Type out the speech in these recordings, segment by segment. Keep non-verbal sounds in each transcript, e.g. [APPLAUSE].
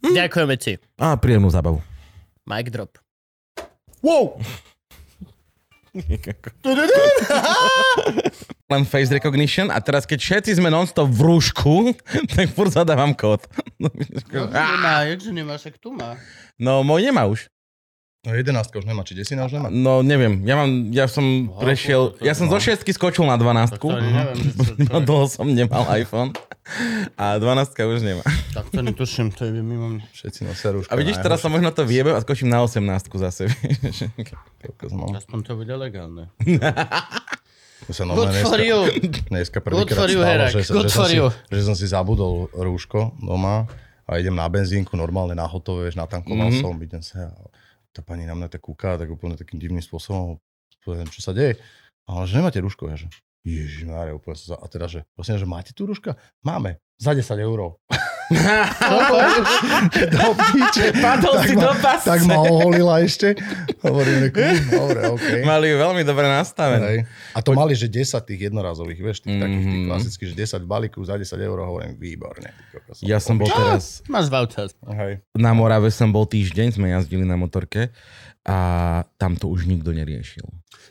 Hm. Ďakujeme ti. A príjemnú zábavu. Mic drop. Wow! [LAUGHS] Len face recognition a teraz keď všetci sme non-stop v rúšku, [LAUGHS] tak furt zadávam kód. Nemá, jakže nemá, však tu má. No môj nemá už. No 11 už nemá, či 10 už nemá? No neviem, ja, mám, ja som prešiel, ja som zo 6 skočil na 12. To ani neviem, že to, to, [LAUGHS] No dlho som nemal iPhone a 12 už nemá. tak to netuším, to je mimo mňa. Všetci nosia rúška. A vidíš, teraz sa možno to viebe a skočím na 18 zase. [LAUGHS] Aspoň to bude legálne. [LAUGHS] To sa Good normálne for you. dneska Good prvýkrát stalo, že, sa- že, som si, že som si zabudol rúško doma a idem na benzínku, normálne na hotové, vieš, natankoval Mhm. som, idem sa tá pani na mňa tak kúka, tak úplne takým divným spôsobom, poviem, čo sa deje. A ona, že nemáte rúško, ja že Ježiš, úplne sa, a teda, že prosím, že máte tu rúška? Máme, za 10 eur. [LAUGHS] do píče. Padol Tak si ma- do pasce. Tak ma oholila ešte. Hovorím, dobre, okej. Mali ju veľmi dobre nastavené. Hej. A to mali, že 10 tých jednorazových, vieš, tých mm-hmm. takých tých Mhm. klasických, že 10 balíkov za 10 eur, hovorím, výborne. kokos. Ja som bol teraz, Máš voucher. Hej. na Morave som bol týždeň, sme jazdili na motorke a tam to už nikto neriešil.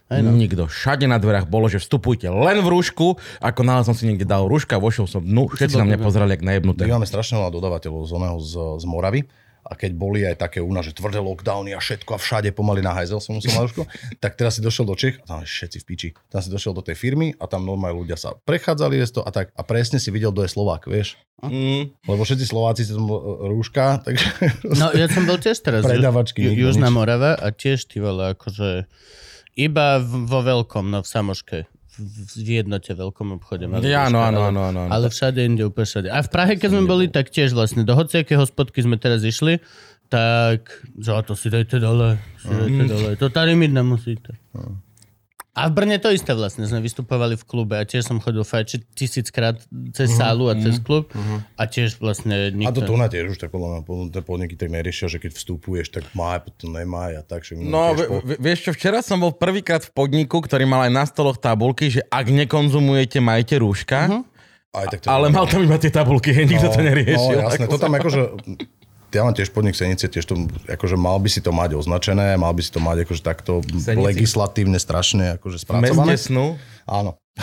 Hej no. Nikto. Všade na dverách bolo, že vstupujte len v rúšku. Ako náhle som si niekde dal rúška, vošiel som dnu, všetci na mňa pozerali jak najebnuté. My máme strašne veľa dodávateľov z, z, z Moravy. A keď boli aj také u nás, že tvrdé lockdowny a všetko a všade pomaly na hajzel som musel na rúško, [LAUGHS] tak teraz si došiel do Čech a tam všetci v piči. Tam si došiel do tej firmy a tam normálne ľudia sa prechádzali to a tak a presne si videl, kto je Slovák, vieš. Mm. Lebo všetci Slováci sú e, rúška, takže No ja som bol tiež teraz. [LAUGHS] Predavačky, Ju, Južná. Morava a tiež ty vole, akože iba vo veľkom, no v Samoške. V, jednote veľkom obchode. Ja, áno, áno, áno, áno. Ale všade inde, úplne všade. A v Prahe, keď sme boli, tak tiež vlastne do hociakej hospodky sme teraz išli, tak, že to si dajte dole, si dajte Mm. dole. To tady mít nemusíte. A v Brne to isté vlastne. Sme vystupovali v klube a tiež som chodil fajčiť tisíckrát cez sálu a cez klub a tiež vlastne A nikto... to tu na tiež už tak podľa mňa podniky tak neriešia, že keď vstupuješ, tak má, potom nemá a tak. Že No, po- v- vieš čo, včera som bol prvýkrát v podniku, ktorý mal aj na stoloch tabulky, že ak nekonzumujete, majte rúška, Mhm. aj tak to ale mal tam iba tie tabulky, hej, nikto to neriešil. No, jasné, to tam akože... Ja mám tiež podnik Senice, tiež to, akože mal by si to mať označené, mal by si to mať akože takto Senici. legislatívne strašne akože spracované. snu, Áno. [LAUGHS]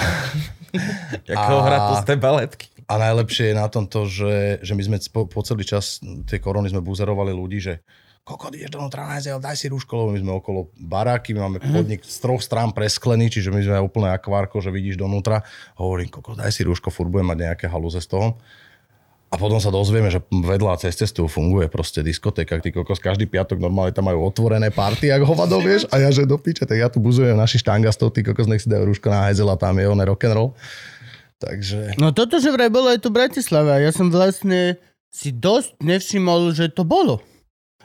ako A- hrať z tej baletky. A najlepšie je na tom to, že, že my sme po, po celý čas tej korony sme buzerovali ľudí, že kokot, ideš donútra na daj si rúško, lebo my sme okolo baráky, my máme podnik z troch strán presklený, čiže my sme úplne akvárko, že vidíš donútra. Hovorím, kokot, daj si rúško, furt budem mať nejaké halúze z toho. A potom sa dozvieme, že vedľa cez cestu funguje proste diskotéka, ty kokos, každý piatok normálne tam majú otvorené party, ak hovado, vieš, a ja že do piče, tak ja tu buzujem našich štangastov, ty kokos, nech si dajú rúško na hajzel a tam je oné rock'n'roll. Takže... No toto, že vraj bolo aj tu v Bratislave. a Ja som vlastne si dosť nevšimol, že to bolo.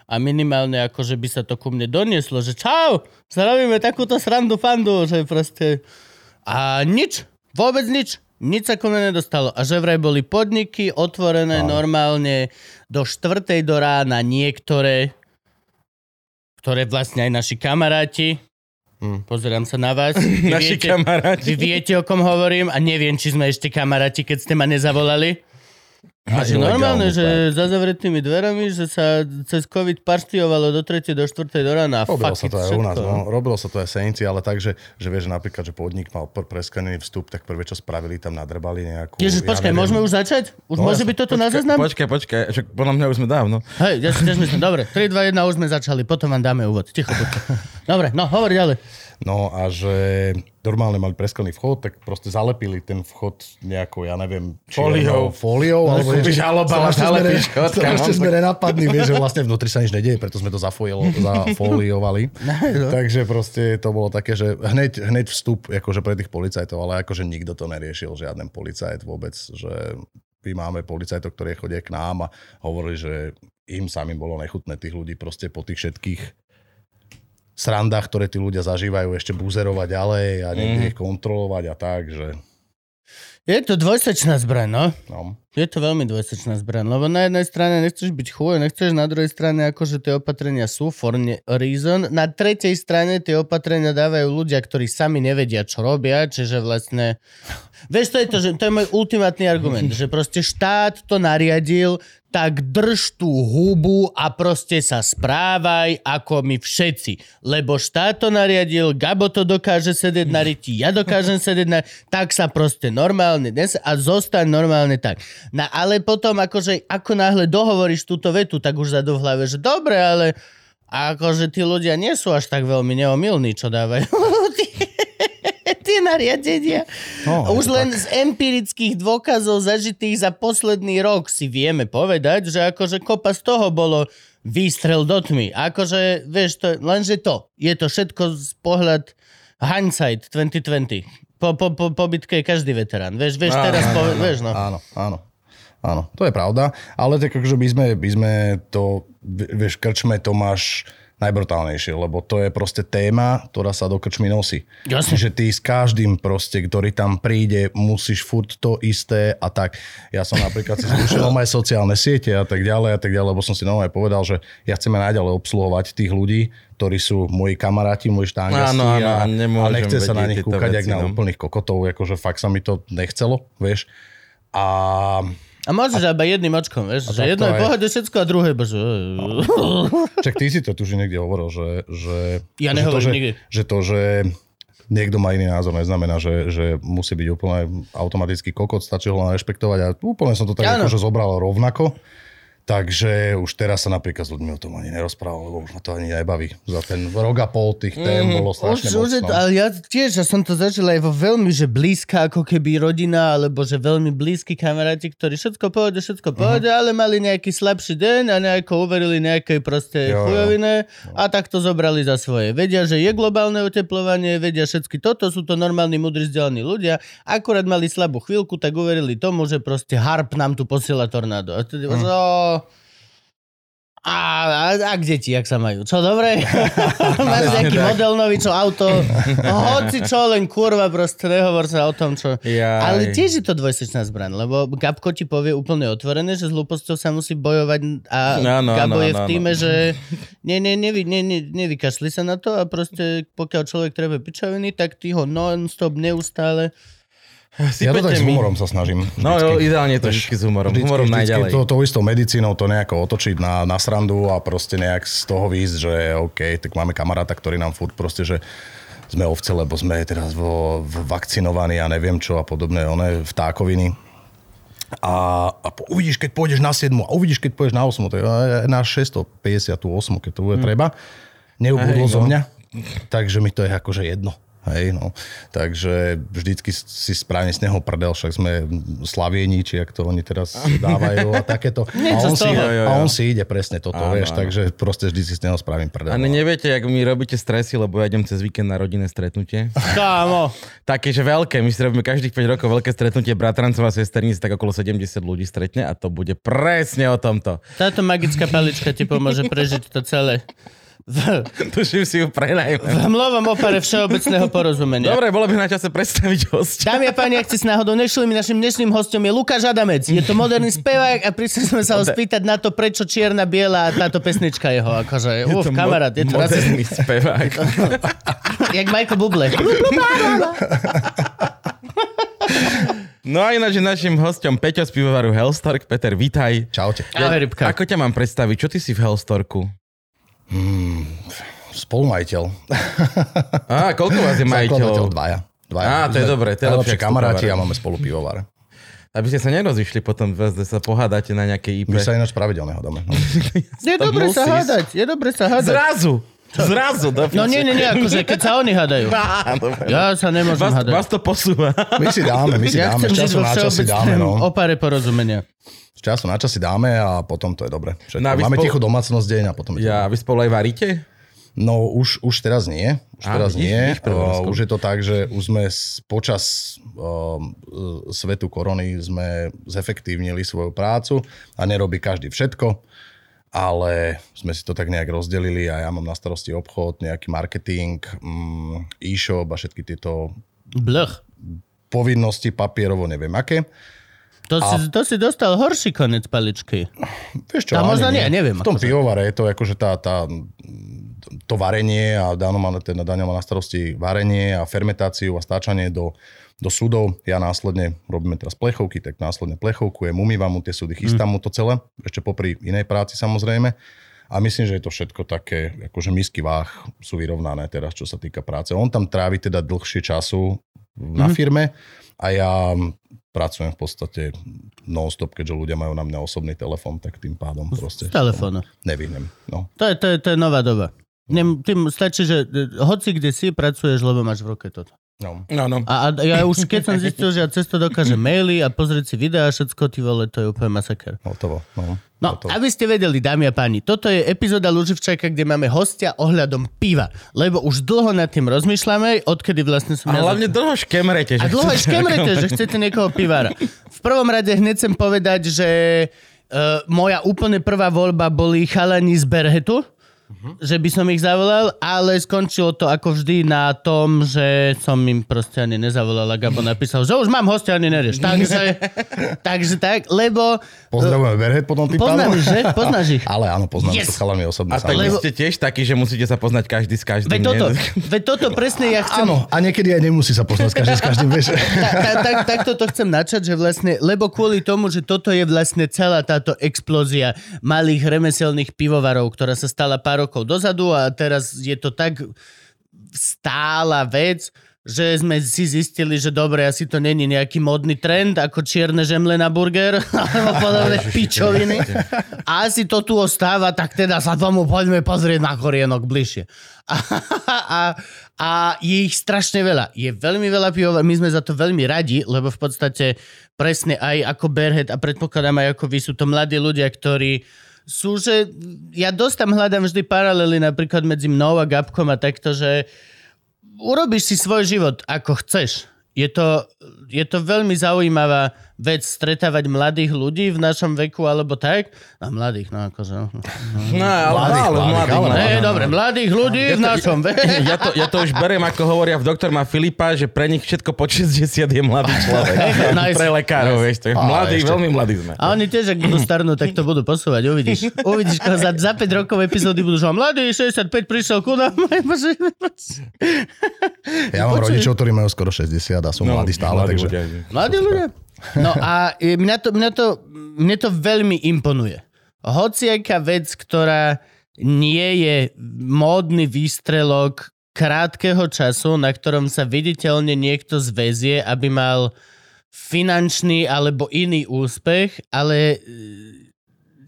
A minimálne ako, že by sa to ku mne donieslo, že čau, zarobíme takúto srandu fandu, že proste... A nič, vôbec nič. Nič sa ku mne nedostalo. A že vraj boli podniky otvorené Áno. normálne do štvrtej do rána niektoré, ktoré vlastne aj naši kamaráti, Hm. pozerám sa na vás, [CLEARS THROAT] vy Naši viete- kamaráti. vy viete, o kom hovorím a neviem, či sme ešte kamaráti, keď ste ma nezavolali. A že normálne, že tak. za zavretými dverami, že sa cez COVID partiovalo do 3. do 4. do rána. Robilo sa to aj u nás, všetko. no. Robilo sa to aj Senici, ale tak, že, že vieš, že napríklad, že podnik mal pr- preskanený vstup, tak prvé, čo spravili, tam nadrbali nejakú... Ježiš, počkaj, neviem, môžeme už začať? Už No, môže byť toto na záznam? Počkaj, počkaj, však podľa mňa už sme dávno. Hej, ja si tiež myslím, dobre, 3, 2, 1, už sme začali, potom vám dáme úvod. Ticho, buďte. [LAUGHS] Dobre, no, hovor ďalej. No a že normálne mali presklený vchod, tak proste zalepili ten vchod nejakou, ja neviem, Fóliou. Fóliou. alebo kúpiš niečo. sme zalepíš chod, Strašne sme nenapadní, vieš, že vlastne vnútri sa nič nedieje, preto sme to zafolio, [LAUGHS] zafoliovali. Takže proste to bolo také, že hneď, hneď vstup akože pre tých policajtov, ale akože nikto to neriešil, žiaden policajt vôbec, že my máme policajtov, ktorí chodia k nám a hovorili, že im samým bolo nechutné tých ľudí proste po tých všetkých srandách, ktoré tí ľudia zažívajú, ešte buzerovať ďalej a niekde Mhm. ich kontrolovať a tak, že Je to dvojsečná zbraň, no. no. Je to veľmi dvojsečná zbraň, lebo na jednej strane nechceš byť chuj, nechceš na druhej strane akože tie opatrenia sú for reason. Na tretej strane tie opatrenia dávajú ľudia, ktorí sami nevedia, čo robia, čiže vlastne... Vieš, to je to, že to je môj ultimátny argument, [LAUGHS] že proste štát to nariadil, tak drž tú hubu a proste sa správaj ako my všetci. Lebo štát to nariadil, Gabo to dokáže sedieť na riti, ja dokážem sedieť na... Tak sa proste normálne dnes a zostaň normálne tak. No ale potom akože, ako náhle dohovoríš túto vetu, tak už zadu v hlave, že dobre, ale akože tí ľudia nie sú až tak veľmi neomilní, čo dávajú [LAUGHS] tie nariadenia. No, Už len z empirických dôkazov zažitých za posledný rok si vieme povedať, že akože kopa z toho bolo výstrel do tmy. Akože, vieš, to, lenže to. Je to všetko z pohľad hindsight 2020. Po, po, po, po bitke je každý veterán. Vieš, vieš Áno, teraz, áno, po, áno, vieš, no. Áno, áno. Áno, to je pravda, ale tak akože by sme, by sme to, vieš, krčme to máš najbrutálnejšie, lebo to je proste téma, ktorá sa do krčmy nosí. Jasne. Že ty s každým proste, ktorý tam príde, musíš furt to isté a tak. Ja som napríklad si skúšal moje sociálne siete a tak ďalej a tak ďalej, lebo som si normálne povedal, že ja chceme naďalej obsluhovať tých ľudí, ktorí sú moji kamaráti, moji štángasti Áno, áno, a, a nechce sa na nich kúkať, jak na no. úplných kokotov, akože fakt sa mi to nechcelo, vieš. A A môžeš iba jedným očkom, vieš, že jedno je pohode všetko a druhé bože. Však [LAUGHS] ty si to tu už niekde hovoril, že, že, Ja že, to, nehovorím že, nikdy. že to, že niekto má iný názor, neznamená, že, že musí byť úplne automaticky kokot, stačí ho len rešpektovať a úplne som to tak Áno. akože zobral rovnako. Takže už teraz sa napríklad s ľuďmi o tom ani nerozprával, lebo už ma to ani nebaví. Za ten rok a pol tých tém Mhm. bolo strašne Už, moc. už je to, no. ale ja tiež, ja som to zažil aj vo veľmi, že blízka ako keby rodina, alebo že veľmi blízki kamaráti, ktorí všetko pohode, všetko pohode, Mhm. ale mali nejaký slabší deň a nejako uverili nejakej proste Jo, jo. chujovine a tak to zobrali za svoje. Vedia, že je globálne oteplovanie, vedia všetky toto, sú to normálni, mudrí, vzdelaní ľudia, akurát mali slabú chvíľku, tak uverili tomu, že proste harp nám tu posiela tornádo. A tedy, mm. A, a, a kde ti, jak sa majú? Čo, dobre? [LAUGHS] Máš nejaký tak. model nový, čo auto? [LAUGHS] Hoci čo, len kurva, proste nehovor sa o tom, čo... Jaj. Ale tiež je to dvojsečná zbraň, lebo Gabko ti povie úplne otvorené, že s hlúposťou sa musí bojovať a Áno, Gabo áno, je v týme, áno. že ne, ne, nevy, ne, ne, nevykašli sa na to a proste pokiaľ človek treba pičoviny, tak ty ho non-stop neustále Ja to tak s humorom sa snažím. No jo, vždycky. ideálne to vždy s humorom. Vždycky, humorom vždycky najďalej. to, tou istou medicínou to nejako otočiť na, na srandu a proste nejak z toho výjsť, že OK, tak máme kamaráta, ktorý nám furt proste, že sme ovce, lebo sme teraz vo, vakcinovaní a neviem čo a podobné, one vtákoviny. A, a po, uvidíš, keď pôjdeš na 7 a uvidíš, keď pôjdeš na 8, to je e, na 658, keď to bude treba. Neubudlo Hej, zo no. mňa, takže mi to je akože jedno. Hej, no. Takže vždycky si správne z neho prdel, však sme slavieni, či ak to oni teraz [LAUGHS] dávajú a takéto. A on, si, Jo, jo, a on si ide presne toto, Áno, vieš, áno. takže proste vždy si z neho spravím prdel. A ne, neviete, jak mi robíte stresy, lebo ja idem cez víkend na rodinné stretnutie. Kámo, Také, že veľké. My si robíme každých 5 rokov veľké stretnutie bratrancov a sesterníc, tak okolo 70 ľudí stretne a to bude presne o tomto. táto magická palička ti pomôže prežiť to celé. V, Tuším si ju prenajme. v hmlovom opare všeobecného porozumenia. Dobre, bolo by na čase predstaviť hostia. Dámy a páni, ak ste si náhodou nešli, my našim dnešným hostom je Lukáš Adamec. Je to moderný spevák a prišli sme sa ho spýtať na to, prečo čierna, biela a táto pesnička jeho. Akože, uf, kamarát, je to moderný spevák. [LAUGHS] Jak Michael Bublé. No a ináč je našim hostom Peťo z pivovaru Hellstork. Peter, vítaj. Čaute. Ahoj, rybka. Ako ťa mám predstaviť? Čo ty si v Hellstorku? Spolumajiteľ. Á, koľko vás je [LAUGHS] majiteľov? dvaja. dvaja. Á, to je Sme dobré, to je lepšie, kamaráti a máme spolu pivovar. Aby ste sa nerozišli potom, že sa pohádate na nejakej IP. My sa ináč pravidelne hádame. No. [LAUGHS] Je dobre sa hádať, je dobre sa hádať. Zrazu! [LAUGHS] Zrazu, do No nie, nie, nie, akože keď sa oni [LAUGHS] dobre. Ja sa nemôžem Vás, hádať. vás to posúva. My si dáme, my si Ja dáme, z času na čas si dáme, no. opare porozumenia. Z času na čas si dáme a potom to je dobre. Všetko. No a Máme spolu- tichú domácnosť deň a potom Ja, vy spolu aj varíte? No už, už teraz nie. Už Á, teraz nie. vidíš, prvý Uh, už je to tak, že už sme s- počas uh, svetu korony sme zefektívnili svoju prácu a nerobí každý všetko. Ale sme si to tak nejak rozdelili a ja mám na starosti obchod, nejaký marketing, mm, e-shop a všetky tieto Blch. povinnosti papierovo, neviem aké. To, si, to si dostal horší konec paličky. Vieš čo, A možno nie, neviem, V tom pivovare je to akože tá, tá, to varenie a Dano má, teda Daniel má na starosti varenie a fermentáciu a stáčanie do, do súdov. Ja následne, robíme teraz plechovky, tak následne plechovkujem, umývam mu tie súdy, chystám mu to celé, ešte popri inej práci samozrejme. A myslím, že je to všetko také, akože misky váh sú vyrovnané teraz, čo sa týka práce. On tam trávi teda dlhšie času na firme a ja pracujem v podstate non-stop, keďže ľudia majú na mňa osobný telefón, tak tým pádom proste Z telefónu. nevyhnem. No. To je, to je, to je nová doba. Nem, tým stačí, že e, hoci kde si pracuješ, lebo máš v ruke toto. No. No, no. A, a ja už keď som zistil, že ja cez to dokážem maily a pozrieť si videá a všetko, ty vole, to je úplne masaker. Hotovo. No, No, hotovo. aby ste vedeli, dámy a páni, toto je epizóda Luživčaka, kde máme hostia ohľadom piva. Lebo už dlho nad tým rozmýšľame, odkedy vlastne som... A ja hlavne dlho škemrete. A že dlho aj chcete- škemrete, že chcete [LAUGHS] niekoho pivára. V prvom rade hneď chcem povedať, že uh, moja úplne prvá voľba boli chalani z Berhetu, že by som ich zavolal, ale skončilo to ako vždy na tom, že som im proste ani nezavolal a Gabo napísal, že už mám hostia, ani nerieš. Takže, [LAUGHS] takže tak, lebo Pozdravujeme Verhead potom tým ich, že? Poznáš ich. Ale áno, poznám Yes! to chalami osobne. A tak Lebo- ste tiež takí, že musíte sa poznať každý s každým. Veď toto, [LAUGHS] veď toto presne ja chcem... Áno, a niekedy aj nemusí sa poznať s každým, s každým, vieš. [LAUGHS] tak, tak, tak, takto to chcem načať, že vlastne, lebo kvôli tomu, že toto je vlastne celá táto explózia malých remeselných pivovarov, ktorá sa stala pár rokov dozadu a teraz je to tak stála vec, že sme si zistili, že dobre, asi to není nejaký modný trend, ako čierne žemle na burger, [LAUGHS] alebo podobné pičoviny. A asi to tu ostáva, tak teda sa tomu poďme pozrieť na korienok bližšie. A, a, a je ich strašne veľa. Je veľmi veľa pivovar, my sme za to veľmi radi, lebo v podstate presne aj ako Berhead a predpokladám aj ako vy sú to mladí ľudia, ktorí sú, že ja dosť tam hľadám vždy paralely napríklad medzi mnou a Gabkom a takto, že urobíš si svoj život ako chceš. Je to, je to veľmi zaujímavá vec stretávať mladých ľudí v našom veku alebo tak. No mladých, no akože... No, No, ale Mladých, ale mladých, mladých, no. ne, dobre, mladých ľudí v našom [LAUGHS] veku. Ja to, ja to už beriem, ako hovoria v doktor má Filipa, že pre nich všetko po 60 je mladý človek. [LAUGHS] Nice. [LAUGHS] Pre lekárov, vieš, to je Ale mladý, ešte- veľmi mladý sme. A oni tiež, ak budú starnúť, tak to budú posúvať, uvidíš. Uvidíš, koho za, za 5 rokov epizódy budú, že mladý, 65 prišiel ku nám. Ja mám Počuj. rodičov, ktorí majú skoro 60 a sú No, mladí stále, mladí takže... ľudia, že- Mladí ľudia. No a e, mňa to, mňa to, mne to veľmi imponuje. Hociaká vec, ktorá nie je módny výstrelok krátkeho času, na ktorom sa viditeľne niekto zväzie, aby mal finančný alebo iný úspech, ale e,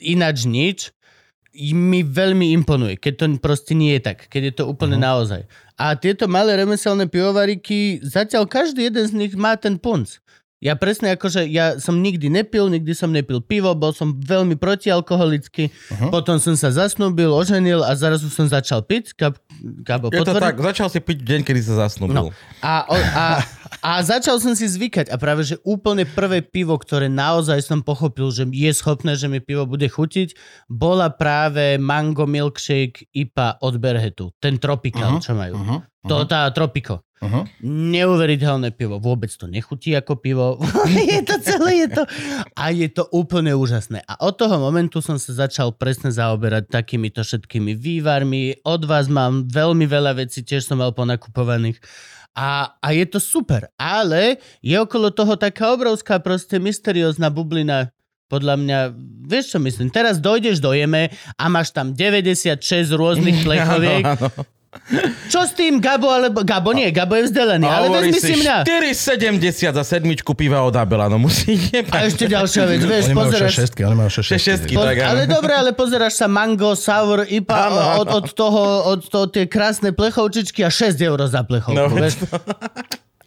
ináč nič, mi veľmi imponuje, keď to proste nie je tak, keď je to úplne uh-huh. naozaj. A tieto malé remeselné pivovariky, zatiaľ každý jeden z nich má ten punc. Ja presne akože, ja som nikdy nepil, nikdy som nepil pivo, bol som veľmi protialkoholický, uh-huh. potom som sa zasnúbil, oženil a zrazu som začal piť. Gab, Gabo, Je to potvrdí? tak, začal si piť deň, kedy sa No. zasnúbil. A, o, a, a začal som si zvykať a práve, že úplne prvé pivo, ktoré naozaj som pochopil, že je schopné, že mi pivo bude chutiť, bola práve Mango Milkshake IPA od Berhetu. Ten Tropical, čo majú. Uh-huh. To, tá Tropico. Uh-huh. Neuveriteľné pivo. Vôbec to nechutí ako pivo. [LAUGHS] je to celé, je to... A je to úplne úžasné. A od toho momentu som sa začal presne zaoberať takýmito všetkými vývarmi. Od vás mám veľmi veľa vecí, tiež som mal ponakupovaných. A, a je to super. Ale je okolo toho taká obrovská proste mysteriózna bublina podľa mňa, vieš čo myslím, teraz dojdeš do Jeme a máš tam 96 rôznych [LAUGHS] plechoviek. Čo s tým, Gabo, alebo... Gabo nie, Gabo je vzdelený, ale vezmi si si mňa. 4,70 za sedmičku piva od Abela, no musí A ešte ďalšia vec, [LAUGHS] vieš, Oni majú pozeráš... 6 oni majú 6 šestky. Po, tak ale dobre, ale pozeráš sa Mango, Sour, IPA Áno, áno. od, od toho, od toho tie krásne plechovčičky a 6 eur za plechovku, No, vieš?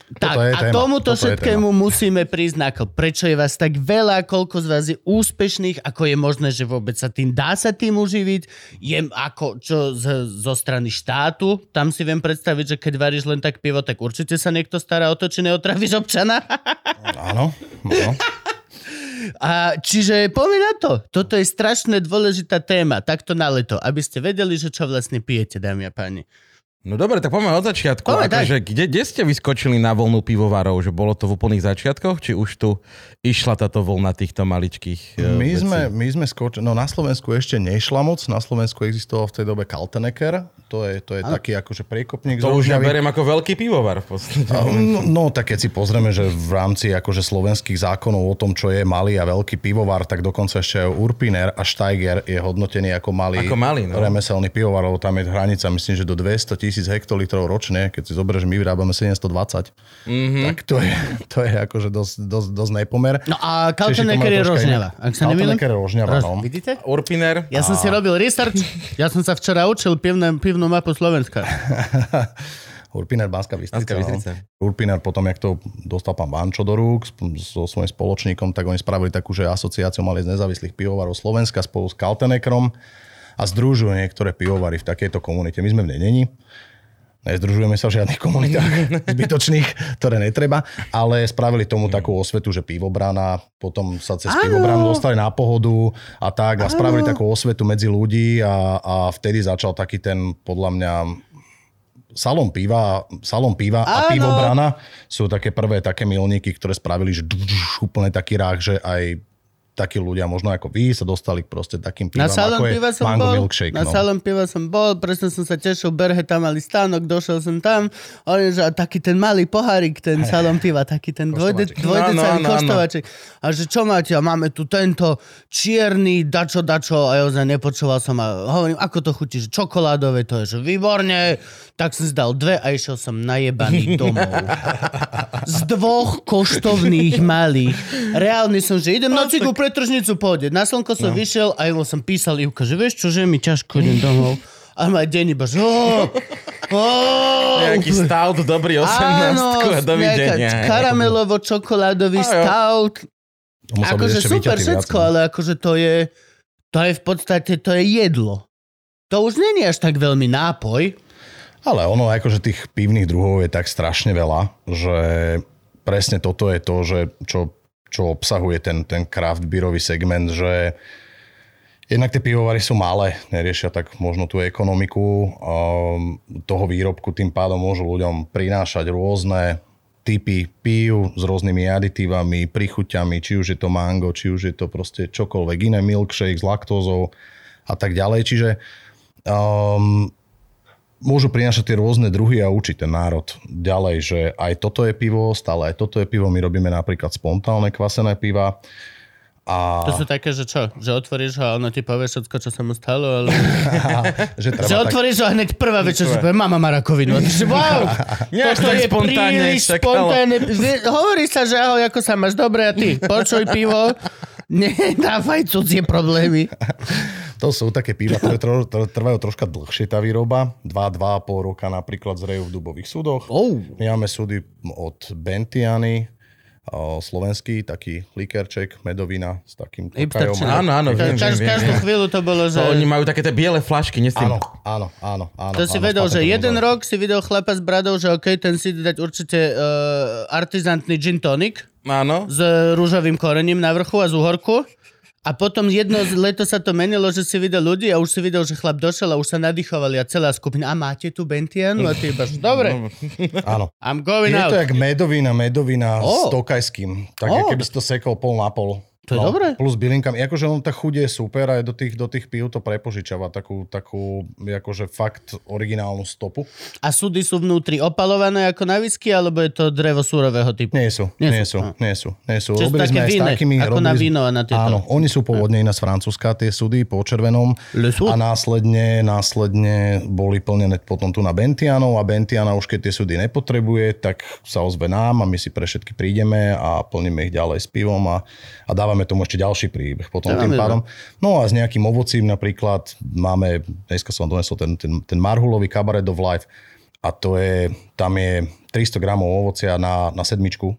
Tak, a téma, tomuto toto všetkému musíme prísť na klb. Prečo je vás tak veľa, koľko z vás je úspešných, ako je možné, že vôbec sa tým dá sa tým uživiť, je ako čo z, zo strany štátu, tam si viem predstaviť, že keď varíš len tak pivo, tak určite sa niekto stará o to, či neotravíš občana. [LAUGHS] Áno, áno. A čiže poďme na to. Toto je strašne dôležitá téma, takto na leto, aby ste vedeli, že čo vlastne pijete, dámy a páni. No dobre, tak poďme od začiatku. Poďme. Akože, kde, kde ste vyskočili na voľnu pivovarov? Že bolo to v úplných začiatkoch? Či už tu išla táto voľna týchto maličkých e, My vecí? sme, my sme skočili, no na Slovensku ešte nešla moc, na Slovensku existoval v tej dobe Kaltenecker, to je, to je taký akože priekopník To už ja beriem ako veľký pivovar v podstate. No, no tak keď si pozrieme, že v rámci akože slovenských zákonov o tom, čo je malý a veľký pivovar, tak dokonca ešte Urpiner a Steiger je hodnotený ako malý, Ako malý, no. remeselný pivovar, lebo tam je hranica, myslím, že do 200 tisíc hektolitrov ročne, keď si zoberieš, že my vyrábame 720, mm-hmm. tak to je, to je akože dosť, dosť, dosť nepomer. No a Kaltenecker je Rožňava. iné. Ak sa nemýlim? Kaltenecker je Rožňava, Rož- no. Vidíte? Urpiner. Ja som si robil research. Ja som sa včera učil pivnú, pivnú mapu Slovenska. [LAUGHS] Urpiner Banská Bystrica. Banská Bystrica. No. Urpiner potom, jak to dostal pán Bančo do rúk so svojím spoločníkom, tak oni spravili takú, že asociáciu mali z nezávislých pivovarov Slovenska spolu s Kaltenekrom a združujú niektoré pivovary v takejto komunite. My sme v nej není. Nezdružujeme sa v žiadnych komunitách [LAUGHS] zbytočných, ktoré netreba, ale spravili tomu takú osvetu, že pivobrana, potom sa cez Áno. pivobranu dostali na pohodu a tak a spravili takú osvetu medzi ľudí a, a vtedy začal taký ten, podľa mňa, salon piva, salon piva a Áno. pivobrana sú také prvé také milníky, ktoré spravili, že úplne taký rách, že aj takí ľudia, možno ako vy, sa dostali k proste takým pivam, Na salon ako je piva som mango bol, milkshake. na no. salon piva som bol, presne som sa tešil, Berhe tam mali stánok, došiel som tam, oni, že a taký ten malý pohárik, ten salon piva, taký ten dvojde, Koštovaček. dvojdecový Áno, áno, áno. koštovaček. A že čo máte? A máme tu tento čierny dačo dačo a ja nepočúval som a hovorím, ako to chutí, že čokoládové, to je, že výborne. Tak som si dal dve a išiel som najebaný [LAUGHS] domov. Z dvoch koštovných malých. Reálne som, že idem na cigu pre tržnicu, pôjde. Na slnko som no. vyšiel a ja som písal Ivka, že vieš čo, že mi ťažko idem domov. A má deň iba, že oh, oh, Nejaký stout, dobrý 18 a dovidenia. karamelovo-čokoládový A jo. stout. Akože super všetko, viac. ale akože to je, to je v podstate, to je jedlo. To už není až tak veľmi nápoj. Ale ono, akože tých pivných druhov je tak strašne veľa, že presne toto je to, že čo, čo obsahuje ten, ten craft beerový segment, že jednak tie pivovary sú malé, neriešia tak možno tú ekonomiku um, toho výrobku, tým pádom môžu ľuďom prinášať rôzne typy pív s rôznymi aditívami, prichuťami, či už je to mango, či už je to proste čokoľvek iné, milkshake s laktózou a tak ďalej. Čiže um, môžu prinášať tie rôzne druhy a učiť ten národ ďalej, že aj toto je pivo, stále aj toto je pivo. My robíme napríklad spontánne kvasené piva. A To sú také, že čo? Že otvoríš ho a ono ti povie všetko, čo sa mu stalo, ale... že [LAUGHS] že treba tak, otvoríš ho a hneď prvá vec, čo si povie, mama má rakovinu. Si, wow, [LAUGHS] Nejak toto tak je spontánne príliš spontánne. Hovorí sa, že ahoj, ako sa máš dobre a ty počuj pivo, [LAUGHS] nedávaj cudzie problémy. To sú také piva, ktoré trvajú troška dlhšie tá výroba. 2-2,5 roka napríklad zrejú v dubových súdoch. Oh. My máme súdy od Bentiany, slovenský taký likerček, medovina s takým kokajom. Áno, áno, viem, Kaž, viem, každú chvíľu to bolo, že... To oni majú také tie biele flašky, nie. Áno, áno, áno, áno. To si áno, vedel, s že jeden rok si videl chlapa s bradou, že OK, ten si dať určite uh, artizantný gin tonic Áno. s rúžovým korením na vrchu a z uhorku. A potom jedno z- leto sa to menilo, že si videl ľudí a už si videl, že chlap došiel a už sa nadýchovali a celá skupina. A máte tu Bentianu? A ty iba, dobre, Áno. I'm going Je out. to jak medovina, medovina Ó. s tokajským. Tak oh. keby si to sekol pol na pol. To je dobré. Plus bylinkami. Akože on tá chuť je super aj do tých, do tých pív to prepožičava takú, takú akože fakt originálnu stopu. A súdy sú vnútri opalované ako na whisky, alebo je to drevo súrového typu? Nie sú, Nie nie, sú. sú, nie sú, nie sú. Čiže sú také aj s víne, takými, ako na robili víno a na tieto. Áno, oni sú pôvodne iná z Francúzska, tie súdy po červenom. A následne, následne boli plnené potom tu na Bentianov a Bentiana už keď tie súdy nepotrebuje, tak sa ozve nám a my si pre všetky prídeme a plníme ich ďalej s pivom a, a dávame tomu ešte ďalší príbeh potom Ja tým viem. pádom. No a s nejakým ovocím napríklad máme, dneska som donesol ten, ten, ten marhulový kabaret of life a to je, tam je 300 gramov ovocia na, na sedmičku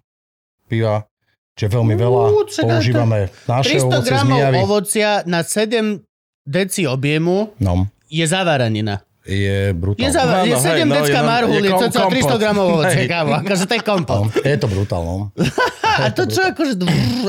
piva, čo je veľmi veľa. Ú, čakaj, to- Používame naše 300 ovoce z gramov Mijavy. ovocia na 7 deci objemu No, je zavaranina. je Je, brutálne. za, No, je no, 7 [LAUGHS] hej, no, decka je no- marhuly, je kom- cca 300 kompot. gramov ovoce, kámo, akože to je kompot. No, je to brutálne. [LAUGHS] A to čo, akože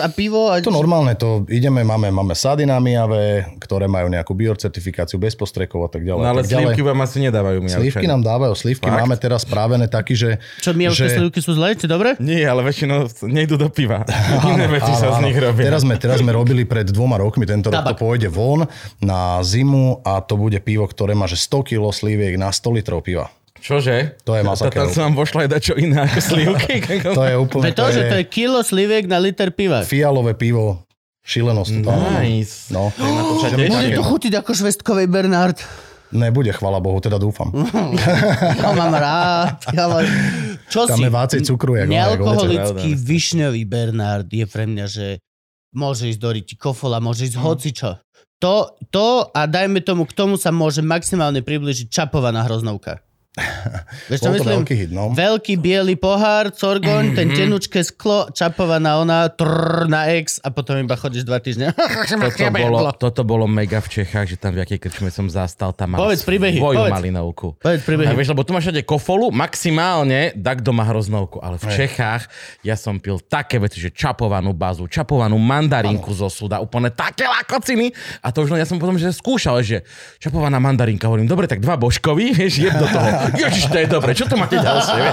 a pivo? A... To normálne, to ideme, máme, máme sady namiavé, ktoré majú nejakú biocertifikáciu bez postrekov a tak ďalej. No ale tak ďalej. slívky vám asi nedávajú mi Slívky nám dávajú, slívky Fakt? máme teraz právené taký, že... Čo, my že... slivky sú zlé, dobre? Nie, ale väčšinou nejdú do piva. [LAUGHS] Iné veci sa z nich robia. Teraz sme, teraz sme robili pred dvoma rokmi, tento rok to Tabak. pôjde von na zimu a to bude pivo, ktoré má že 100 kg sliviek na 100 litrov piva. Čože? To je masaker. Tam sa vám pošla aj dačo iné ako slívky. [LAUGHS] To je úplne... Veď to, že to je kilo sliviek na liter piva. fialové pivo, šílenosť. to áno. Nice. No, To je na to to chutiť ako švestkovej Bernard. nebude, chvala Bohu, teda dúfam. Ja mám rád. Ja mám... Čo Tam si? je vácej cukru, Nealkoholický višňový Bernard je pre mňa, že môže ísť do riti kofola, môže ísť hocičo. To, to a dajme tomu, k tomu sa môže maximálne približiť čapovaná hroznovka. [LAUGHS] Vieš čo myslím? veľký hit, no. Veľký biely pohár, corgoň, Mhm. ten tenučké sklo, čapovaná ona, trrr, na ex a potom iba chodíš dva týždne. [LAUGHS] Toto bolo, toto bolo mega v Čechách, že tam v jakej krčme som zastal, tam mal Povedz príbehy, svoju povedz. malinovku. Povedz príbehy. Tak vieš, lebo tu máš všade kofolu, maximálne tak doma hroznovku, ale v Čechách ja som pil také veci, že čapovanú bazu, čapovanú mandarinku zo súda, úplne také lakociny a to už len ja som potom že skúšal, že čapovaná mandarinka, hovorím, dobre, tak dva božkovi, vieš, jeb do toho. [LAUGHS] [LAUGHS] Ježiš, to je dobre, čo to máte ďalšie? [LAUGHS]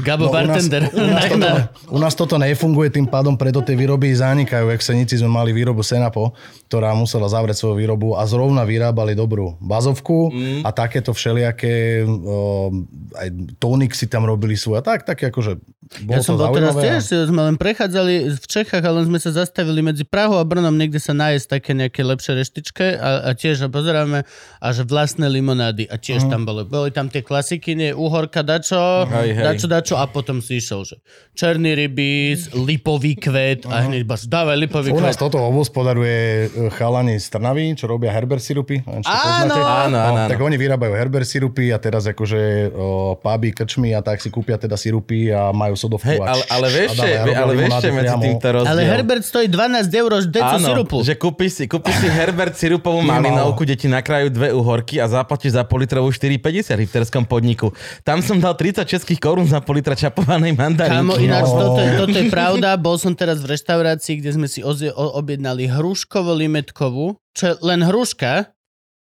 Gabo No, u, nás, bartender. u, nás toto, u nás toto nefunguje, tým pádom preto tie výroby zanikajú. Jak v Senici sme mali výrobu Senapo, ktorá musela zavrieť svoju výrobu a zrovna vyrábali dobrú bazovku mm. a takéto všelijaké o, aj tónik si tam robili svoje. Tak, tak akože bolo Ja som bol teraz tiež, sme len prechádzali v Čechách, ale len sme sa zastavili medzi Prahou a Brnom niekde sa nájsť také nejaké lepšie reštičke a, a tiež a pozeráme a že vlastné limonády a tiež Mhm. tam boli. Boli tam tie klasiky, nie, uhorka, dačo, Hej, hej. dačo, dačo a potom si išiel, že černý rybíz, lipový kvet a hneď baš, dávaj lipový U nás kvet. toto obospodaruje e, chalani z Trnavy, čo robia Herber sirupy. Áno, áno, áno, áno. Tak oni vyrábajú Herber sirupy a teraz akože o, puby, krčmy a tak si kúpia teda sirupy a majú sodovku. Hej, ale, ale vieš, ale vieš, medzi týmto rozdiel. Ale Herbert stojí 12 eur decu Áno, sirupu. že kúpiš si, kúpiš si Herbert sirupovú malinovku, kde ti nakrajú dve uhorky a zaplatíš za politrovú 4,50 v hipterskom podniku. Tam som dal 30 českých korún za pol litra čapovanej mandarinky. Kámo, ináč No. toto, je, toto je pravda. Bol som teraz v reštaurácii, kde sme si ozie, o, objednali hruškovo-limetkovú, čo je len hruška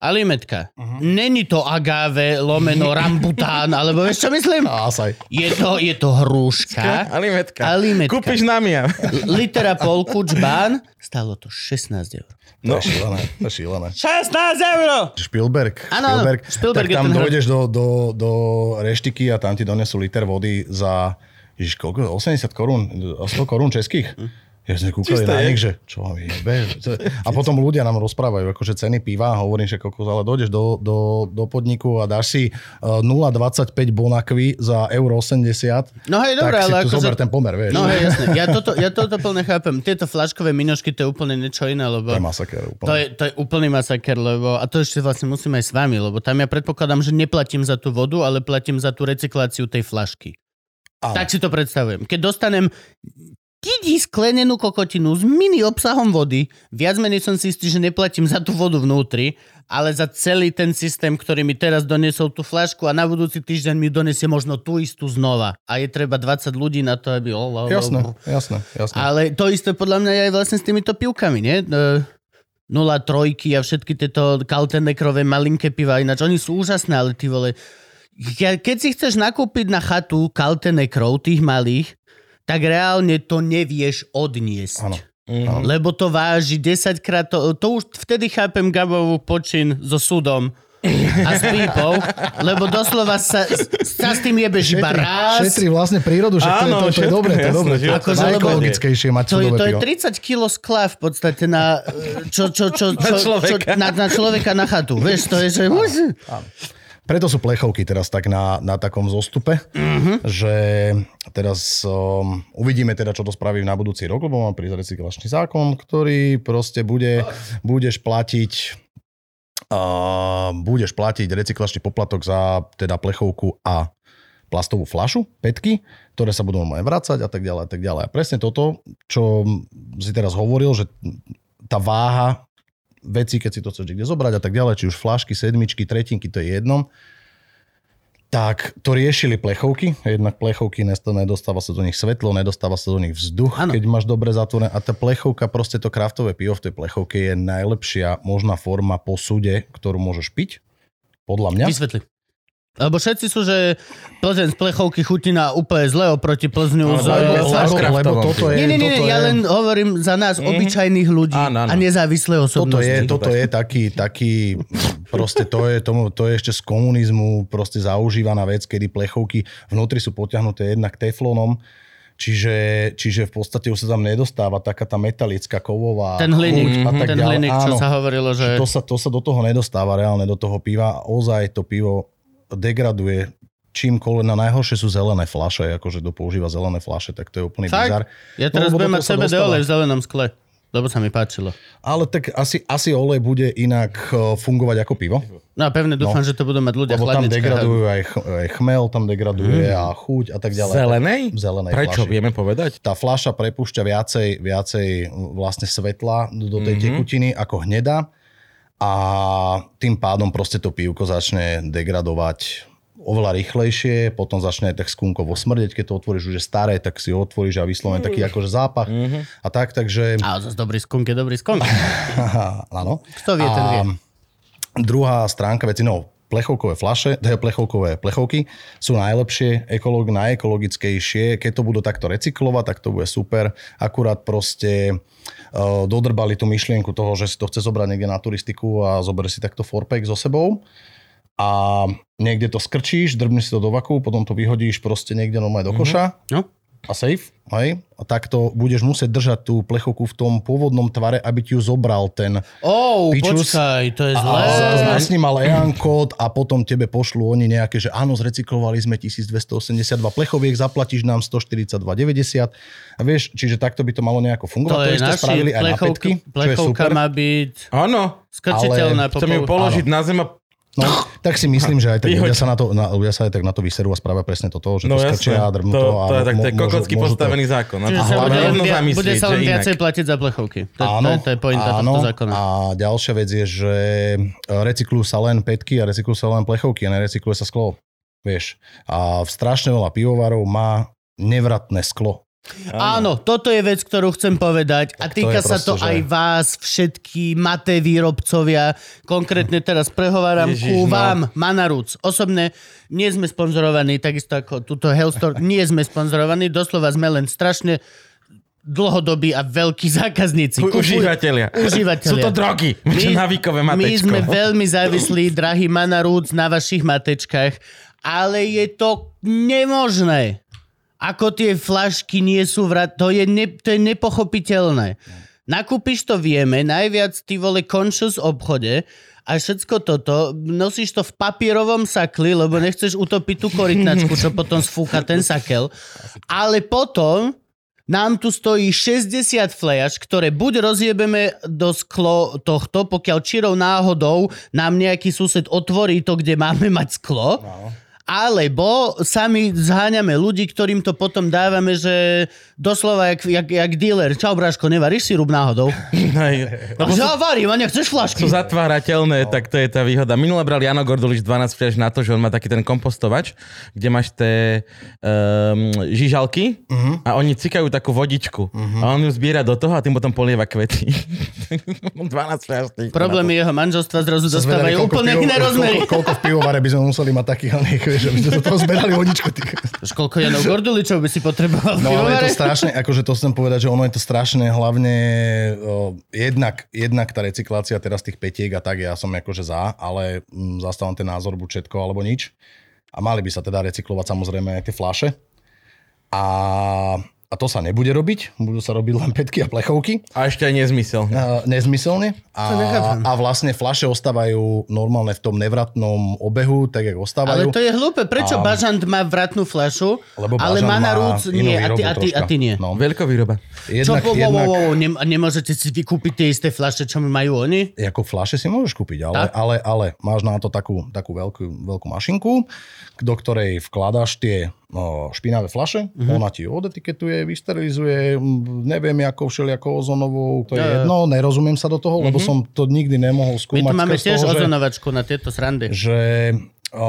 a limetka. Uh-huh. Není to agave, lomeno, [LAUGHS] rambután, alebo vieš čo myslím? A asaj. Je to, je to hruška, A limetka. A limetka. Kúpiš na mia. litera polku, čbán, stálo to 16 eur. No. To je šílené, to je šílené. 16 eur! Spielberg, Áno, Spielberg, Spielberg tak tam dojdeš do, do, do reštiky a tam ti donesú liter vody za, ježiš, koľko, 80 korún, 100 korún českých. Ja sme kúkali Čisté na nich, že čo vám jebe. A potom ľudia nám rozprávajú, akože ceny piva, hovorím, že kokos, ale dojdeš do, do, do podniku a dáš si uh, 0,25 bonakvy za euro 80, No hej, dobré, tak si ale tu akože- zober ten pomer, vieš. No hej, jasne. Ja toto, ja toto plne chápem. Tieto flaškové minošky, to je úplne niečo iné, lebo... To je masaker úplne. To je, to je úplný masaker, lebo, a to ešte vlastne musím aj s vami, lebo tam ja predpokladám, že neplatím za tú vodu, ale platím za tú recykláciu tej flašky. Áno. Tak si to predstavujem. Keď dostanem tidí sklenenú kokotinu s mini obsahom vody, viac menej som si istý, že neplatím za tú vodu vnútri, ale za celý ten systém, ktorý mi teraz doniesol tú flašku a na budúci týždeň mi donesie možno tú istú znova. A je treba 20 ľudí na to, aby... Jasné, jasné, jasné. Ale to isté podľa mňa je aj vlastne s týmito pivkami, nie? E, 0,3 a všetky tieto kaltenekrové malinké piva, ináč oni sú úžasné, ale ty vole, ja, keď si chceš nakúpiť na chatu kaltenekrov, tých malých, tak reálne to nevieš odniesť. Áno. Mhm. Lebo to váži 10 krát, to, to už vtedy chápem Gabovú počin so súdom a s pípou, lebo doslova sa, sa s tým jebeš iba raz. šetri vlastne prírodu, že to, je- Áno, to, to je všetko, dobré, to je jasné, dobré. že To akože, je najekologickejšie mať To je, to je pivo. 30 kg skla v podstate na, čo, čo, čo, čo, čo, človeka. na, na človeka na chatu. Vieš, to je, že... Preto sú plechovky teraz tak na, na takom zostupe, Mhm. mm-hmm. že teraz um, uvidíme teda, čo to spraví na budúci rok, lebo mám prísť recyklačný zákon, ktorý proste bude, budeš platiť uh, budeš platiť recyklačný poplatok za teda plechovku a plastovú flašu, petky, ktoré sa budú normálne vracať a tak ďalej a tak ďalej. A presne toto, čo si teraz hovoril, že tá váha veci, keď si to chceš kde zobrať a tak ďalej, či už flašky, sedmičky, tretinky, to je jedno. Tak to riešili plechovky, jednak plechovky, nedostáva sa do nich svetlo, nedostáva sa do nich vzduch, Áno. keď máš dobre zatvorené. A tá plechovka, proste to kraftové pivo v tej plechovke je najlepšia možná forma posude, ktorú môžeš piť, podľa mňa. Vysvetli. Lebo všetci sú, že Plzeň z plechovky chutí na úplne zle oproti Plzňu z... Lebo, toto je... Nie, nie, nie, toto ja je, len hovorím za nás, obyčajných ľudí Áno, áno. a nezávislé toto osobnosti. je, toto je taký, taký, proste to je, tomu, to je ešte z komunizmu proste zaužívaná vec, kedy plechovky vnútri sú potiahnuté jednak teflonom, čiže, čiže v podstate už sa tam nedostáva taká tá metalická kovová Ten hliník, a tak ten ďalej. hliník, čo Áno, sa hovorilo, že... to sa, to sa do toho nedostáva reálne, do toho piva. Ozaj to pivo degraduje čímkoľvek. Na najhoršie sú zelené flaše, akože kto používa zelené flaše, tak to je úplný Fakt? bizar. Ja teraz No, budem mať CBD olej v zelenom skle, lebo sa mi páčilo. Ale tak asi, asi olej bude inak eh, fungovať ako pivo. No a pevne dúfam, že to budú mať ľudia Lebo tam degradujú aj, ch- aj chmel, tam degraduje Mm. a chuť a tak ďalej. Zelenej? V zelenej Prečo, flaši. vieme povedať? Tá fľaša prepúšťa viacej, viacej vlastne svetla do tej Mhm. tekutiny ako hneda a tým pádom proste to pívko začne degradovať oveľa rýchlejšie, potom začne aj tak skunkovo smrdeť, keď to otvoríš už je staré, tak si ho otvoríš a vyslovene taký akože zápach a tak, takže A zase dobrý skunk je dobrý skunk. [LAUGHS] áno. Kto vie, ten vie. druhá stránka veci, no, plechovkové flaše, [LAUGHS] teda plechovkové plechovky sú najlepšie, ekolog, najekologickejšie. Keď to budú takto recyklovať, tak to bude super. Akurát proste uh, dodrbali tú myšlienku toho, že si to chce zobrať niekde na turistiku a zober si takto forpack so sebou a niekde to skrčíš, drbneš si to do vaku, potom to vyhodíš proste niekde normálne do koša No, a safe, hej? A takto budeš musieť držať tú plechovku v tom pôvodnom tvare, aby ti ju zobral ten oh, Pičus. počkaj, to je a zlé. zasnímal EAN kód a potom tebe pošlú oni nejaké, že áno, zrecyklovali sme 1282 plechoviek, zaplatíš nám 142,90 a vieš, čiže takto by to malo nejako fungovať. To To, je naši spravili aj na plechovka, petky, čo je plechovka super. má byť Áno, skrčiteľná. Ale chcem ju pol- položiť na zem a No, tak si myslím, že aj tak ľudia sa, na to, na, ľudia sa aj tak na to vyserú a spravia presne toto, že No to jasné, skrčia a drmnú to, to. to, je tak, to je to- postavený zákon. Čiže A sa bude, via- zamyslieť, bude sa len viacej platiť za plechovky. To, Áno, to, to je pointa áno. tohto zákona. A ďalšia vec je, že recyklujú sa len petky a recyklujú sa len plechovky a nerecykluje sa sklo. Vieš. A strašne veľa pivovarov má nevratné sklo. Áno, toto je vec, ktorú chcem povedať a týka je sa to proste, že- aj vás, všetky maté výrobcovia. Konkrétne teraz prehováram Ježiš, ku no. vám, Manarúc. Osobne nie sme sponzorovaní, takisto ako túto Hellstore, nie sme sponzorovaní, doslova sme len strašne dlhodobí a veľkí zákazníci. Kupujú- Užívateľia. Užívateľia. Sú to drogy. návykové My matečko. sme veľmi závislí, drahý Manarúc, na vašich matečkách, ale je to nemožné. Ako tie flašky nie sú vrat, to je, ne, to je nepochopiteľné. Nakúpiš to vieme, najviac ty vole conscious obchode a všetko toto, nosíš to v papierovom sakli, lebo nechceš utopiť tú korytnačku, čo potom sfúka ten sakel. Ale potom nám tu stojí 60 flash, ktoré buď rozjebeme do sklo tohto, pokiaľ čirou náhodou nám nejaký sused otvorí to, kde máme mať sklo, alebo sami zháňame ľudí, ktorým to potom dávame, že doslova jak, jak, jak dealer. Čau, bráško, nevaríš si rúb náhodou? [LAUGHS] Hej. No, že ja varím, a nechceš flašky. sú zatvárateľné, no. tak to je tá výhoda. Minule bral Jano Gordulič 12 fľaš na to, že on má taký ten kompostovač, kde máš tie um, žižalky uh-huh. a oni cikajú takú vodičku uh-huh. a on ju zbiera do toho a tým potom polieva kvety. 12 fľaš. Problémy jeho manželstva zrazu dostávajú úplne iné rozmery. Koľko, koľko v pivovare by sme museli mať takých vieš, že by sme do toho zberali vodičku. Koľko Janov Gorduličov by si potreboval No ale je to strašne, akože to chcem povedať, že ono je to strašne hlavne o, jednak, jednak tá recyklácia teraz tých petiek a tak, ja som akože za, ale mm, zastávam ten názor buď všetko alebo nič. A mali by sa teda recyklovať samozrejme aj tie flaše. A, a to sa nebude robiť, budú sa robiť len petky a plechovky. A ešte aj nezmysel. Nezmyselne. To nechápem. A, a vlastne flaše ostávajú normálne v tom nevratnom obehu, tak jak Ale ostávajú. to je hlúpe. Prečo A- Bažant má vratnú flašu, Lebo ale má na má rúc nie a ty, a ty, a ty nie? No. Veľkovýroba. Čo, Jednak, wo, wo, wo, jednak, wo, nem, nemôžete si vykúpiť tie isté flaše, čo majú oni? ako flaše si môžeš kúpiť, ale, Tak. ale, ale máš na to takú, takú veľkú, veľkú mašinku, do ktorej vkladáš tie špinavé flaše, Mhm. uh-huh. ona ti ju odetiketuje, vysterilizuje, neviem, ako všelijakou ozonovou, to je jo. jedno, nerozumiem sa do toho, lebo som to nikdy nemohol My skúmať. tu máme tiež toho, že, ozonovačku na tieto srandy. že o,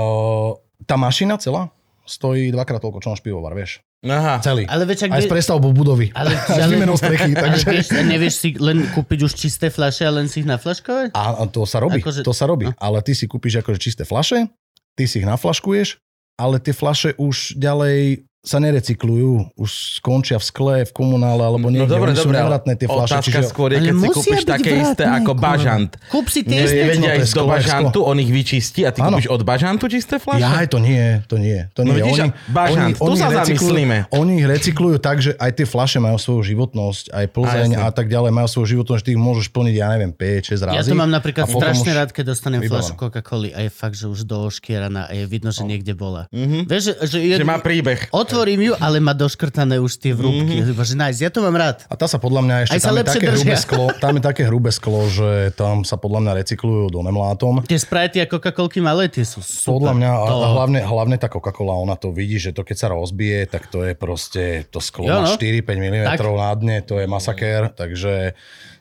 tá mašina celá stojí dvakrát toľko, čo náš pivovar, vieš. Aha. Celý. Ale vieš, ak Aj by- s prestavbou budovy. Ale, [LAUGHS] s výmenou strechy, ale takže... vieš, nevieš si len kúpiť už čisté fľaše a len si ich naflaškovať? A, a to sa robí, Akože- to sa robí. No. Ale ty si kúpiš akože čisté flaše, ty si ich naflaškuješ, ale tie flaše už ďalej sa nerecyklujú, už skončia v skle, v komunále, alebo No niekde. dobre, Oni sú dobre, ale nevratné tie flaše. otázka Čiže... skôr je, keď si kúpiš také isté vratné, ako kurva. bažant. Kúp si tie Nie, isté. vedia no, ísť do bažantu, on ich vyčistí a ty Áno. kúpiš od bažantu čisté fľaše? Ja, aj to nie, to nie. To No nie. vidíš, oni, bažant, tu ich sa zamyslíme. Oni ich recyklujú tak, že aj tie flaše majú svoju životnosť, aj Plzeň A, a, tak ďalej majú svoju životnosť, že ty ich môžeš plniť, ja neviem, 5-6 razy. Ja to mám napríklad strašne rád, keď dostanem fľašu Coca-Coly a je fakt, že už doškieraná a je vidno, že niekde bola. Mhm. Vieš, Že má príbeh. Otvorím ju, ale má doškrtané už tie vrúbky. Mm-hmm. Že nice, ja to mám rád. A tá sa podľa mňa ešte, Aj sa tam je, také držia. hrubé sklo, tam je také hrubé sklo, že tam sa podľa mňa recyklujú do nemlátom. Tie sprajty a Coca-Colky malé, tie sú super. Podľa mňa, a, to... a hlavne, hlavne tá Coca-Cola, ona to vidí, že to keď sa rozbije, tak to je proste, to sklo Jo, no. 4-5 mm Tak. na dne, to je masakér, takže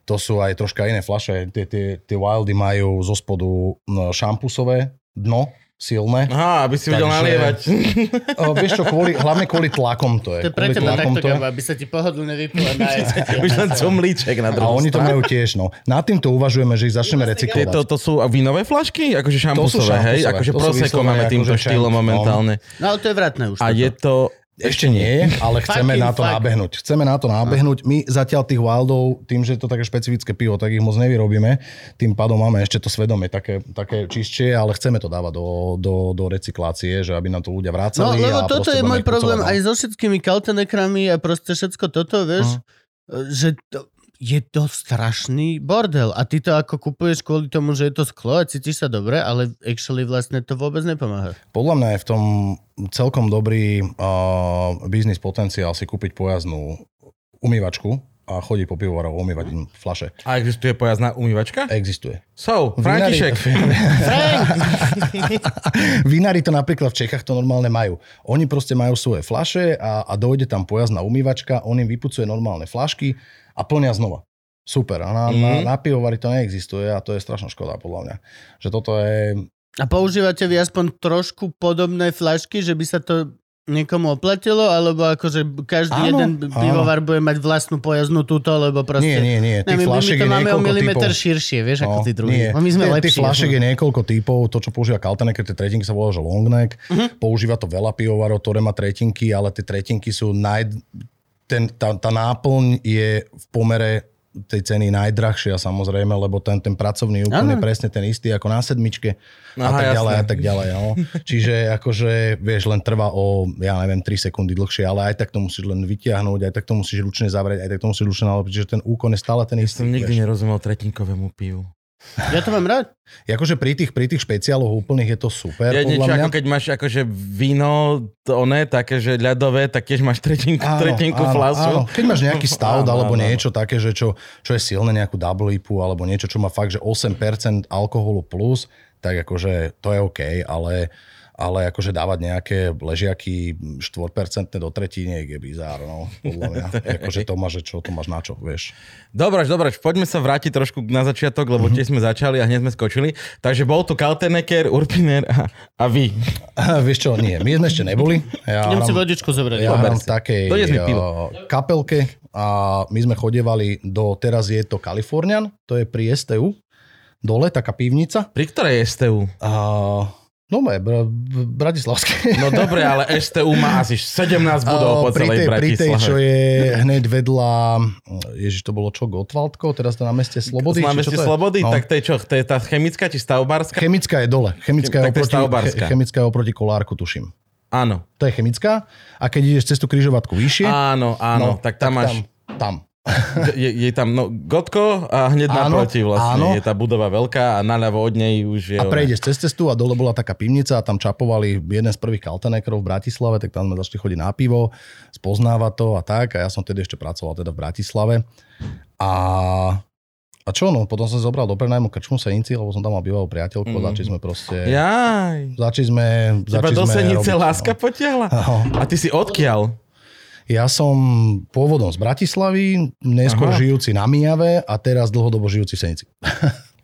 to sú aj troška iné flaše. Tie, tie, tie Wildy majú zo spodu no, šampusové dno, silné. Aha, aby si vedel nalievať. [LAUGHS] O, vieš čo, kvôli, hlavne kvôli tlakom to je. To je pre teba tlakom takto, to je. Aby sa ti pohodlne vypila na [LAUGHS] Už len cumlíček na A druhú oni to majú tiež, no. Nad týmto uvažujeme, že ich začneme recyklovať. Tieto to sú vínové flašky? Akože šampusové, hej? Akože to proseko máme týmto akože štýlom momentálne. No ale to je vratné už. A je to... Ešte nie, ale chceme na to fuck. nábehnúť. Chceme na to nábehnúť. My zatiaľ tých Wildov, tým, že je to také špecifické pivo, tak ich moc nevyrobíme. Tým pádom máme ešte to svedomie také, také čistšie, ale chceme to dávať do, do, do recyklácie, že aby nám to ľudia No, vrácali. lebo a toto je môj problém aj so všetkými kaltenekrami a proste všetko toto, vieš, že to, je to strašný bordel a ty to ako kupuješ kvôli tomu, že je to sklo a cítiš sa dobre, ale actually vlastne to vôbec nepomáha. Podľa mňa je v tom celkom dobrý uh, biznis potenciál si kúpiť pojazdnú umývačku a chodiť po pivovarov umývať im flaše. A existuje pojazdná umývačka? Existuje. So, Vinári- František. Vinári to napríklad v Čechách to normálne majú. Oni proste majú svoje flaše a, a dojde tam pojazdná umývačka, on im vypucuje normálne flašky a plnia znova. Super. A na, mm. na, Mhm. na pivovari to neexistuje a to je strašná škoda podľa mňa. Že toto je... A používate vy aspoň trošku podobné flašky, že by sa to niekomu oplatilo, alebo akože každý Áno, jeden áno. pivovar bude mať vlastnú pojaznú túto, lebo proste... Nie, nie, nie. Ne, my, my to máme o milimeter typov. širšie, vieš, ako No, tí druhí. nie. No, my sme lepší. Tých flašiek je niekoľko typov, to čo používa Kaltenek, tie tretinky sa volá, že long neck. Mhm. Používa to veľa pivovarov, ktoré má tretinky, ale tie tretinky sú naj... Ten, tá, tá náplň je v pomere tej ceny najdrahšia samozrejme, lebo ten, ten pracovný úkon je presne ten istý ako na sedmičke a Aha, tak ďalej jasné. a tak ďalej. No. [LAUGHS] Čiže akože, vieš, len trvá o, ja neviem, 3 sekundy dlhšie, ale aj tak to musíš len vytiahnuť, aj tak to musíš ručne zavrieť, aj tak to musíš ručne naložiť, čiže ten úkon je stále ten istý. Som nikdy vieš. nerozumel tretinkovému pivu. Ja to mám rád. Akože pri tých, pri tých špeciáloch úplných je to super, Ja niečo podľa mňa. ako keď máš akože víno, to oné, také, že ľadové, tak tiež máš tretinku, tretinku flasu. áno. Keď máš nejaký [LAUGHS] stout Áno, alebo áno, áno. niečo také, že čo, čo je silné, nejakú double IPu alebo niečo, čo má fakt, že 8% alkoholu plus, tak akože to je OK, ale, ale akože dávať nejaké ležiaky 4% do tretiny je bizár, no, podľa mňa. [LAUGHS] akože to máš, že čo, to máš na čo, vieš. Dobre, dobre, poďme sa vrátiť trošku na začiatok, lebo tiež sme začali a hneď sme skočili. Takže bol tu Kaltenecker, Urpiner a, a vy. vieš čo, nie, my sme ešte neboli. Ja Idem si vodičku zobrať. Ja hrám v takej uh, kapelke a my sme chodievali do, teraz je to Kalifornian, to je pri STU, dole, taká pivnica. Pri ktorej STU? A, no je, br- br- Bratislavské. No dobre, ale STU má asi 17 budov po celej tej, pri tej, Bratislave. čo je hneď vedľa, ježiš, to bolo čo, Gotwaldko, teraz to na meste Slobody? Máme či čo ste to je? slobody, No. tak to je čo? To je tá chemická či stavbárska? Chemická je dole. Chemická je Tak to je oproti, che- chemická je oproti Kolárku, tuším. Áno, To je chemická. A keď ideš cez tú križovatku vyššie, áno, áno, tak tam máš... Tam, tam. [LAUGHS] Je, je tam no, Gotko a hneď Áno, naproti vlastne. áno. Je tá budova veľká a naľavo od nej už je... A ona- prejdeš cez cestu a dole bola taká pivnica a tam čapovali jeden z prvých kaltenekrov v Bratislave, tak tam sme začali chodiť na pivo, spoznávať to a tak. A ja som tedy ešte pracoval teda v Bratislave. A, a čo no, potom som zobral do prenajmu krčmu Senici, lebo som tam mal bývalú priateľku a Mhm. začali sme proste... Jaj. Začali sme... Teba začali do Senice robiť, láska no. potiahla? No. A ty si odkiaľ? Ja som pôvodom z Bratislavy, neskôr Aha. žijúci na Mijave a teraz dlhodobo žijúci v Senici.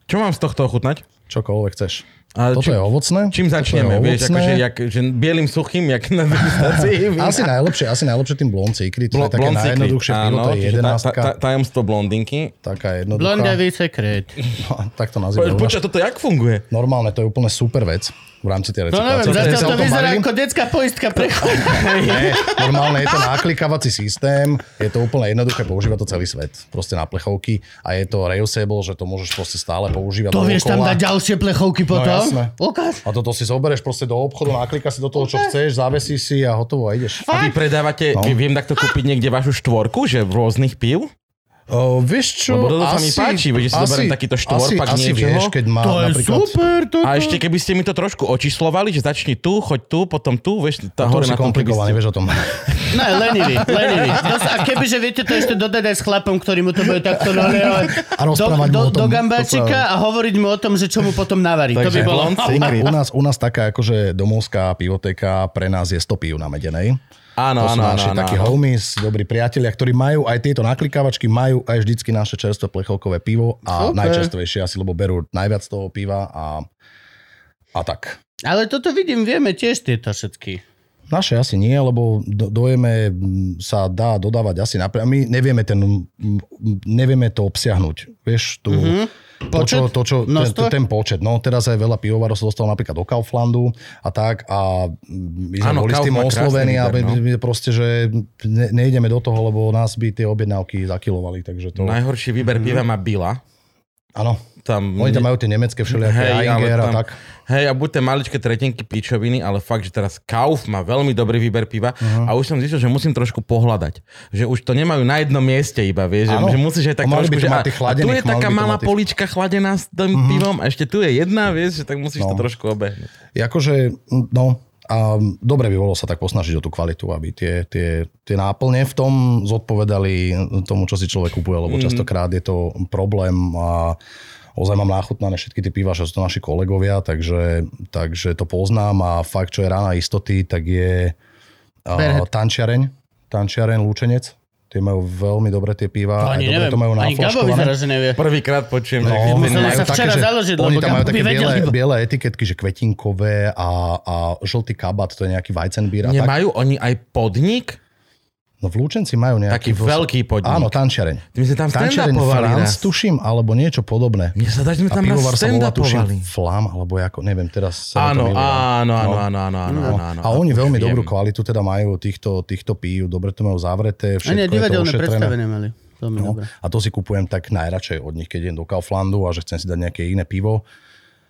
Čo mám z tohto ochutnať? Čokoľvek chceš. A Toto či- je ovocné. Čím začneme? Vieš, ovocné. akože jak, že bielým suchým, jak na degustácii. [LAUGHS] Asi najlepšie, asi najlepšie tým blond secret. To je také Secret. najjednoduchšie pivo, to je čiže tá- tá- 11 tá- Tajomstvo blondinky. taká jednoduchá. Blondavý sekret. No, tak to nazývajú. Počkaj, toto jak funguje? Normálne, to je úplne super vec v rámci tej No neviem, recyklácie. zatiaľ Ste sa to vyzerá ako detská poistka pre [LAUGHS] Nie, normálne je to naklikávací systém, je to úplne jednoduché, používa to celý svet, proste na plechovky a je to reusable, že to môžeš proste stále používať. To vieš tam dať ďalšie plechovky potom? jasné. Ukáž. A toto si zoberieš proste do obchodu, naklika si do toho, čo chceš, zavesíš si a hotovo a ideš. A vy predávate, No. vy viem takto kúpiť niekde vašu štvorku, že v rôznych pív? O, vieš čo, Lebo toto sa mi páči, veď si zoberiem takýto štvorpak asi, asi niečoho. vieš, keď má To je napríklad... super, toto. A ešte keby ste mi to trošku očíslovali, že začni tu, choď tu, potom tu, vieš, tá To hore na tom komplikované, vieš o tom. [LAUGHS] Ne, lenivý, lenivý. A kebyže viete to ešte dodať aj s chlapom, ktorý mu to bude takto nalievať A rozprávať do, mu o do, tom. do gambáčika a hovoriť mu o tom, že čo mu potom navarí. To by Takže bolo... U, nás, u nás taká akože domovská pivotéka pre nás je 100 pív na medenej. Áno, to áno, naši áno, takí áno. homies, dobrí priatelia, ktorí majú aj tieto naklikávačky, majú aj vždycky naše čerstvé plechovkové pivo a Super. najčerstvejšie asi, lebo berú najviac toho piva a, a tak. Ale toto vidím, vieme tiež tieto všetky. Naše asi nie, lebo do, dojeme sa dá dodávať asi napríklad. My nevieme, ten, nevieme to obsiahnuť. Vieš, tu, mm-hmm. To, čo, Počet? to, čo, ten, Množstvo? ten počet. No teraz aj veľa pivovarov sa dostalo napríklad do Kauflandu a tak a my sme Áno, boli s Kauf tým oslovení a no. my- my proste, že ne, nejdeme do toho, lebo nás by tie objednávky zakilovali. Takže to, Najhorší výber piva má Bila. áno, Tam, oni tam majú tie nemecké všelijaké Hej, Einger a tam- tak. Hej, a buď tie maličké tretinky pičoviny, ale fakt, že teraz Kauf má veľmi dobrý výber piva uh-huh. a už som zistil, že musím trošku pohľadať. Že už to nemajú na jednom mieste iba, vieš, že, Áno. že musíš aj tak A trošku, to že a, a tu je taká to malá tých- polička chladená s tým uh-huh. pivom a ešte tu je jedna, vieš, že tak musíš to No. trošku obehnúť. Je akože, no, a dobre by bolo sa tak posnažiť o tú kvalitu, aby tie, tie, tie náplne v tom zodpovedali tomu, čo si človek kupuje, lebo častokrát je to problém a ozaj mám náchutnané všetky tie piva, že sú to naši kolegovia, takže, takže to poznám a fakt, čo je rána istoty, tak je uh, tančiareň, tančiareň, lúčenec. Tie majú veľmi dobre tie piva, To aj ani dobre to majú Ani Gabo vyzerá, že nevie. Prvýkrát počujem, že No, no, museli majú sa včera že založiť, oni lebo tam majú také biele, biele etiketky, že kvetinkové a, a žltý kabat, to je nejaký Weizenbier. A tak. Nemajú oni aj podnik? No v Lúčenci majú Taký nejaký... veľký podnik. Áno, tančiareň. Ty my sme tam Tančiareň Franz, tuším, alebo niečo podobné. Mne sa dá, že tam raz pivovar sa volá, tuším. Flam, alebo ako, neviem, teraz sa mi Áno, to no. áno, áno, No. áno, áno, áno, No. áno. A oni veľmi Viem. dobrú kvalitu teda majú týchto, týchto pív, dobre to majú zavreté, A všetko nie, je to divadelné ošetrené. predstavenie mali. Veľmi No, dobre. a to si kupujem tak najradšej od nich, keď idem do Kauflandu a že chcem si dať nejaké iné pivo.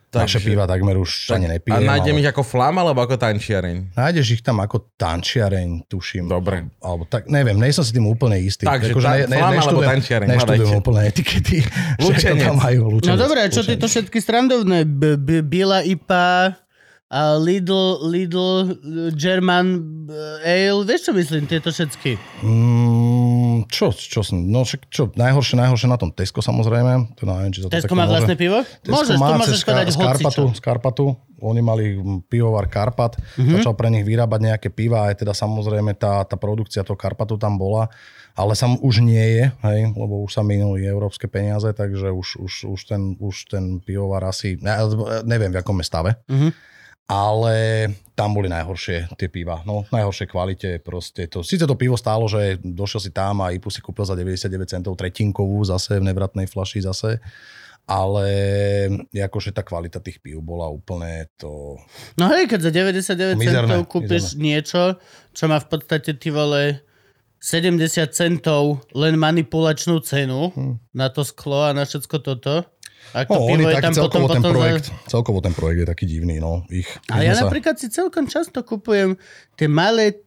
Naše Takže- piva takmer už ani A nepijem. nájdem ale... ich ako flam alebo ako tančiareň? Nájdeš ich tam ako tančiareň, tuším. Dobre. Alebo tak, neviem, nie som si tým úplne istý. Takže Akože ta- flam alebo tančiareň, neštudujem úplne etikety. [LAUGHS] to tam majú, No lučenec, dobré, a čo tieto všetky strandovné? B- b- Biela IPA, a Lidl, Lidl, German eh, Ale, vieš čo myslím, tieto všetky? Mm, čo, čo, som- no však čo, najhoršie, najhoršie na tom Tesco samozrejme. To neviem, či to Tesco má vlastné pivo? Tesco Môžeš, má cez môžeš povedať z Karpatu, z Karpatu. Oni mali pivovar Karpat, Mhm. mm-hmm. začal pre nich vyrábať nejaké piva, aj teda samozrejme tá, tá produkcia toho Karpatu tam bola, ale sam už nie je, hej, lebo už sa minuli európske peniaze, takže už, už, už, ten, už ten pivovar asi, ne, neviem v akom je stave, Mhm. Ale tam boli najhoršie tie piva. No, najhoršie kvalite proste to. Sice to pivo stálo, že došiel si tam a IPU si kúpil za 99 centov tretinkovú zase v nevratnej flaši zase. Ale akože tá kvalita tých pív bola úplne to... No hej, keď za 99 Mizerné, centov kúpiš niečo, čo má v podstate ty vole 70 centov len manipulačnú cenu na to sklo a na všetko toto. A to. No, pivo oni je tam potom, celkovo ten potom projekt, za... celkovo ten projekt je taký divný, no. Ich, Ale my ja sa- napríklad si celkom často kupujem tie malé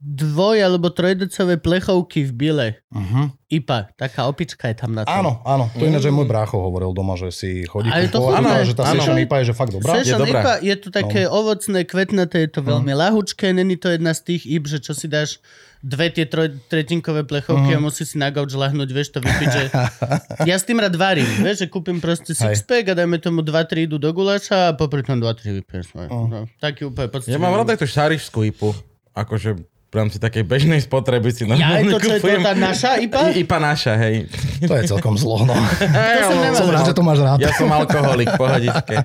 dvoj- alebo trojdecové plechovky v bile. Mhm. IPA, taká opička je tam na tom. Áno, áno. To ináč aj môj brácho hovoril doma, že si chodí A kupovať, chutné. že tá Áno. session IPA je že fakt dobrá. Session Je dobrá. IPA je to také no. ovocné, kvetnaté, je to veľmi uh-huh. lahučké, není to jedna z tých IB, že čo si dáš dve tie troj, tretinkové plechovky uh-huh. a musí si na gauč lahnúť, vieš to vypiť, že... [LAUGHS] ja s tým rád varím, vieš, že kúpim proste sixpack a dajme tomu 2-3 idú do guláša a popri tom 2-3 vypieš. Uh-huh. No, taký úplne poctivý. Ja mám rád aj tú šarišskú ipu. Akože v rámci takej bežnej spotreby si Ja normálne to, čo je to tá naša IPA? I- IPA naša, hej. To je celkom zlo, no. Hej, som rád, že to máš rád. Ja som alkoholik, pohodičke.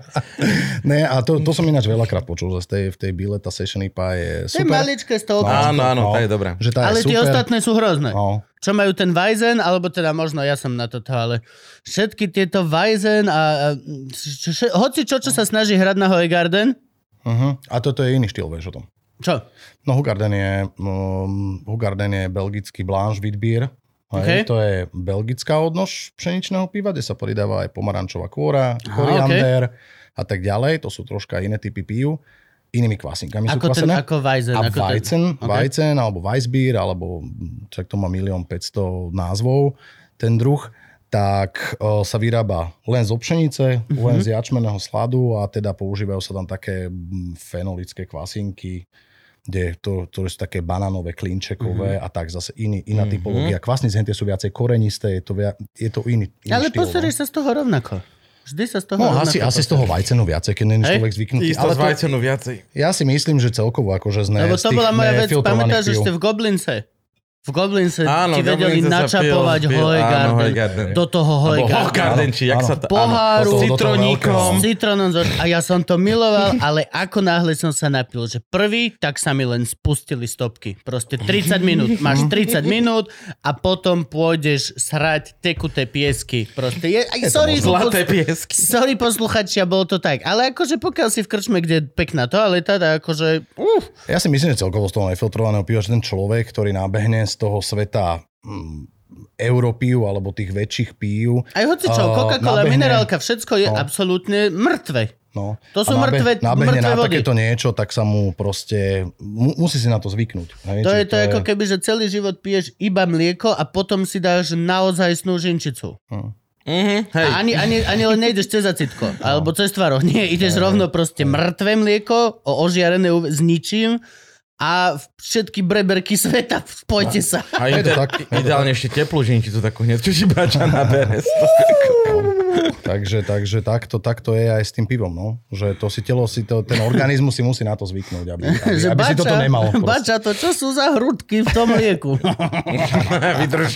Ne, a to, to som ináč veľakrát počul, že z tej, v tej bíle tá Session IPA je To je super. maličké stovky. Áno, áno, No. to je dobré. Že tá Ale je tie super. ostatné sú hrozné. No. Čo majú ten Weizen, alebo teda možno ja som na toto, ale všetky tieto Weizen a, a š, š, hoci čo, čo sa snaží hrať na Hoegarden, Uh-huh. A toto je iný štýl, vieš o tom. Čo? No Hugarden je, um, Hugarden je belgický Blanche Witbier. OK. Hej, To je belgická odnož pšeničného piva, kde sa pridáva aj pomarančová kôra, koriander a tak ďalej. To sú troška iné typy pív. Inými kvasinkami sú Ako ten, kvasené. ako Weizen. A ako ten, Weizen, OK. Weizen alebo Weissbier, alebo čak to má milión 500 názvov, ten druh, tak o, sa vyrába len zo pšenice, Mhm. len z jačmeného sladu a teda používajú sa tam také mm, fenolické kvasinky, kde to, to sú také banánové, klinčekové a tak zase iný, iná Mhm. typológia. Kvasnice hentie sú viacej korenisté, je to, via, je to iný, iný Ale štýl. pozrieš sa z toho rovnako. Vždy sa z toho No, asi, asi z toho vajcenu viacej, keď není človek zvyknutý. Isto Ale z vajcenu viacej. ja si myslím, že celkovo akože z ne, Lebo z to tých bola moja vec, pamätáš, ste v Goblince. V Goblince Áno, ti vedeli načapovať pil- pil- áno, Hoegarden Hoegarden. do toho Hoegarden. Hoegarden, či jak Áno, sa to... Poháru. s citroníkom. Citronom. A ja som to miloval, ale ako náhle som sa napil, že prvý, tak sa mi len spustili stopky. Proste 30 minút. Máš 30 minút a potom pôjdeš srať tekuté piesky. Proste je... Aj, sorry, Zlaté piesky. Sorry posluchačia, bolo to tak. Ale akože pokiaľ si v krčme, kde je pekná toaleta, tak akože... Uf, Ja si myslím, že celkovo z toho nefiltrovaného piva, že ten človek, ktorý nábehne z toho sveta mm, europív alebo tých väčších pív, aj hoci čo, A, Coca-Cola, nabehne- minerálka, všetko je No. absolútne mŕtve. no, To sú a mŕtve- nabehne mŕtve na vody. takéto niečo, tak sa mu proste, mu, musí si na to zvyknúť. Hej? To Čiže je to ako keby, že celý život piješ iba mlieko a potom si dáš naozaj snúžinčicu. Mhm, hej. A ani, ani, ani len nejdeš cez acitko, alebo cez tvaroh. Nie, ideš rovno proste mŕtve mlieko, o- ožiarené s ničím a všetky breberky sveta, spojte sa. A Je to tak, ideálne ešte teplú žinčicu takú hneď, čo si bača nabere. Takže, takže takto, takto je aj s tým pivom, no. Že to si telo, si to, ten organizmus si musí na to zvyknúť, aby, aby, Že aby si toto nemalo. proste. bača, to čo sú za hrudky v tom mlieku? [LAUGHS] Vydrž.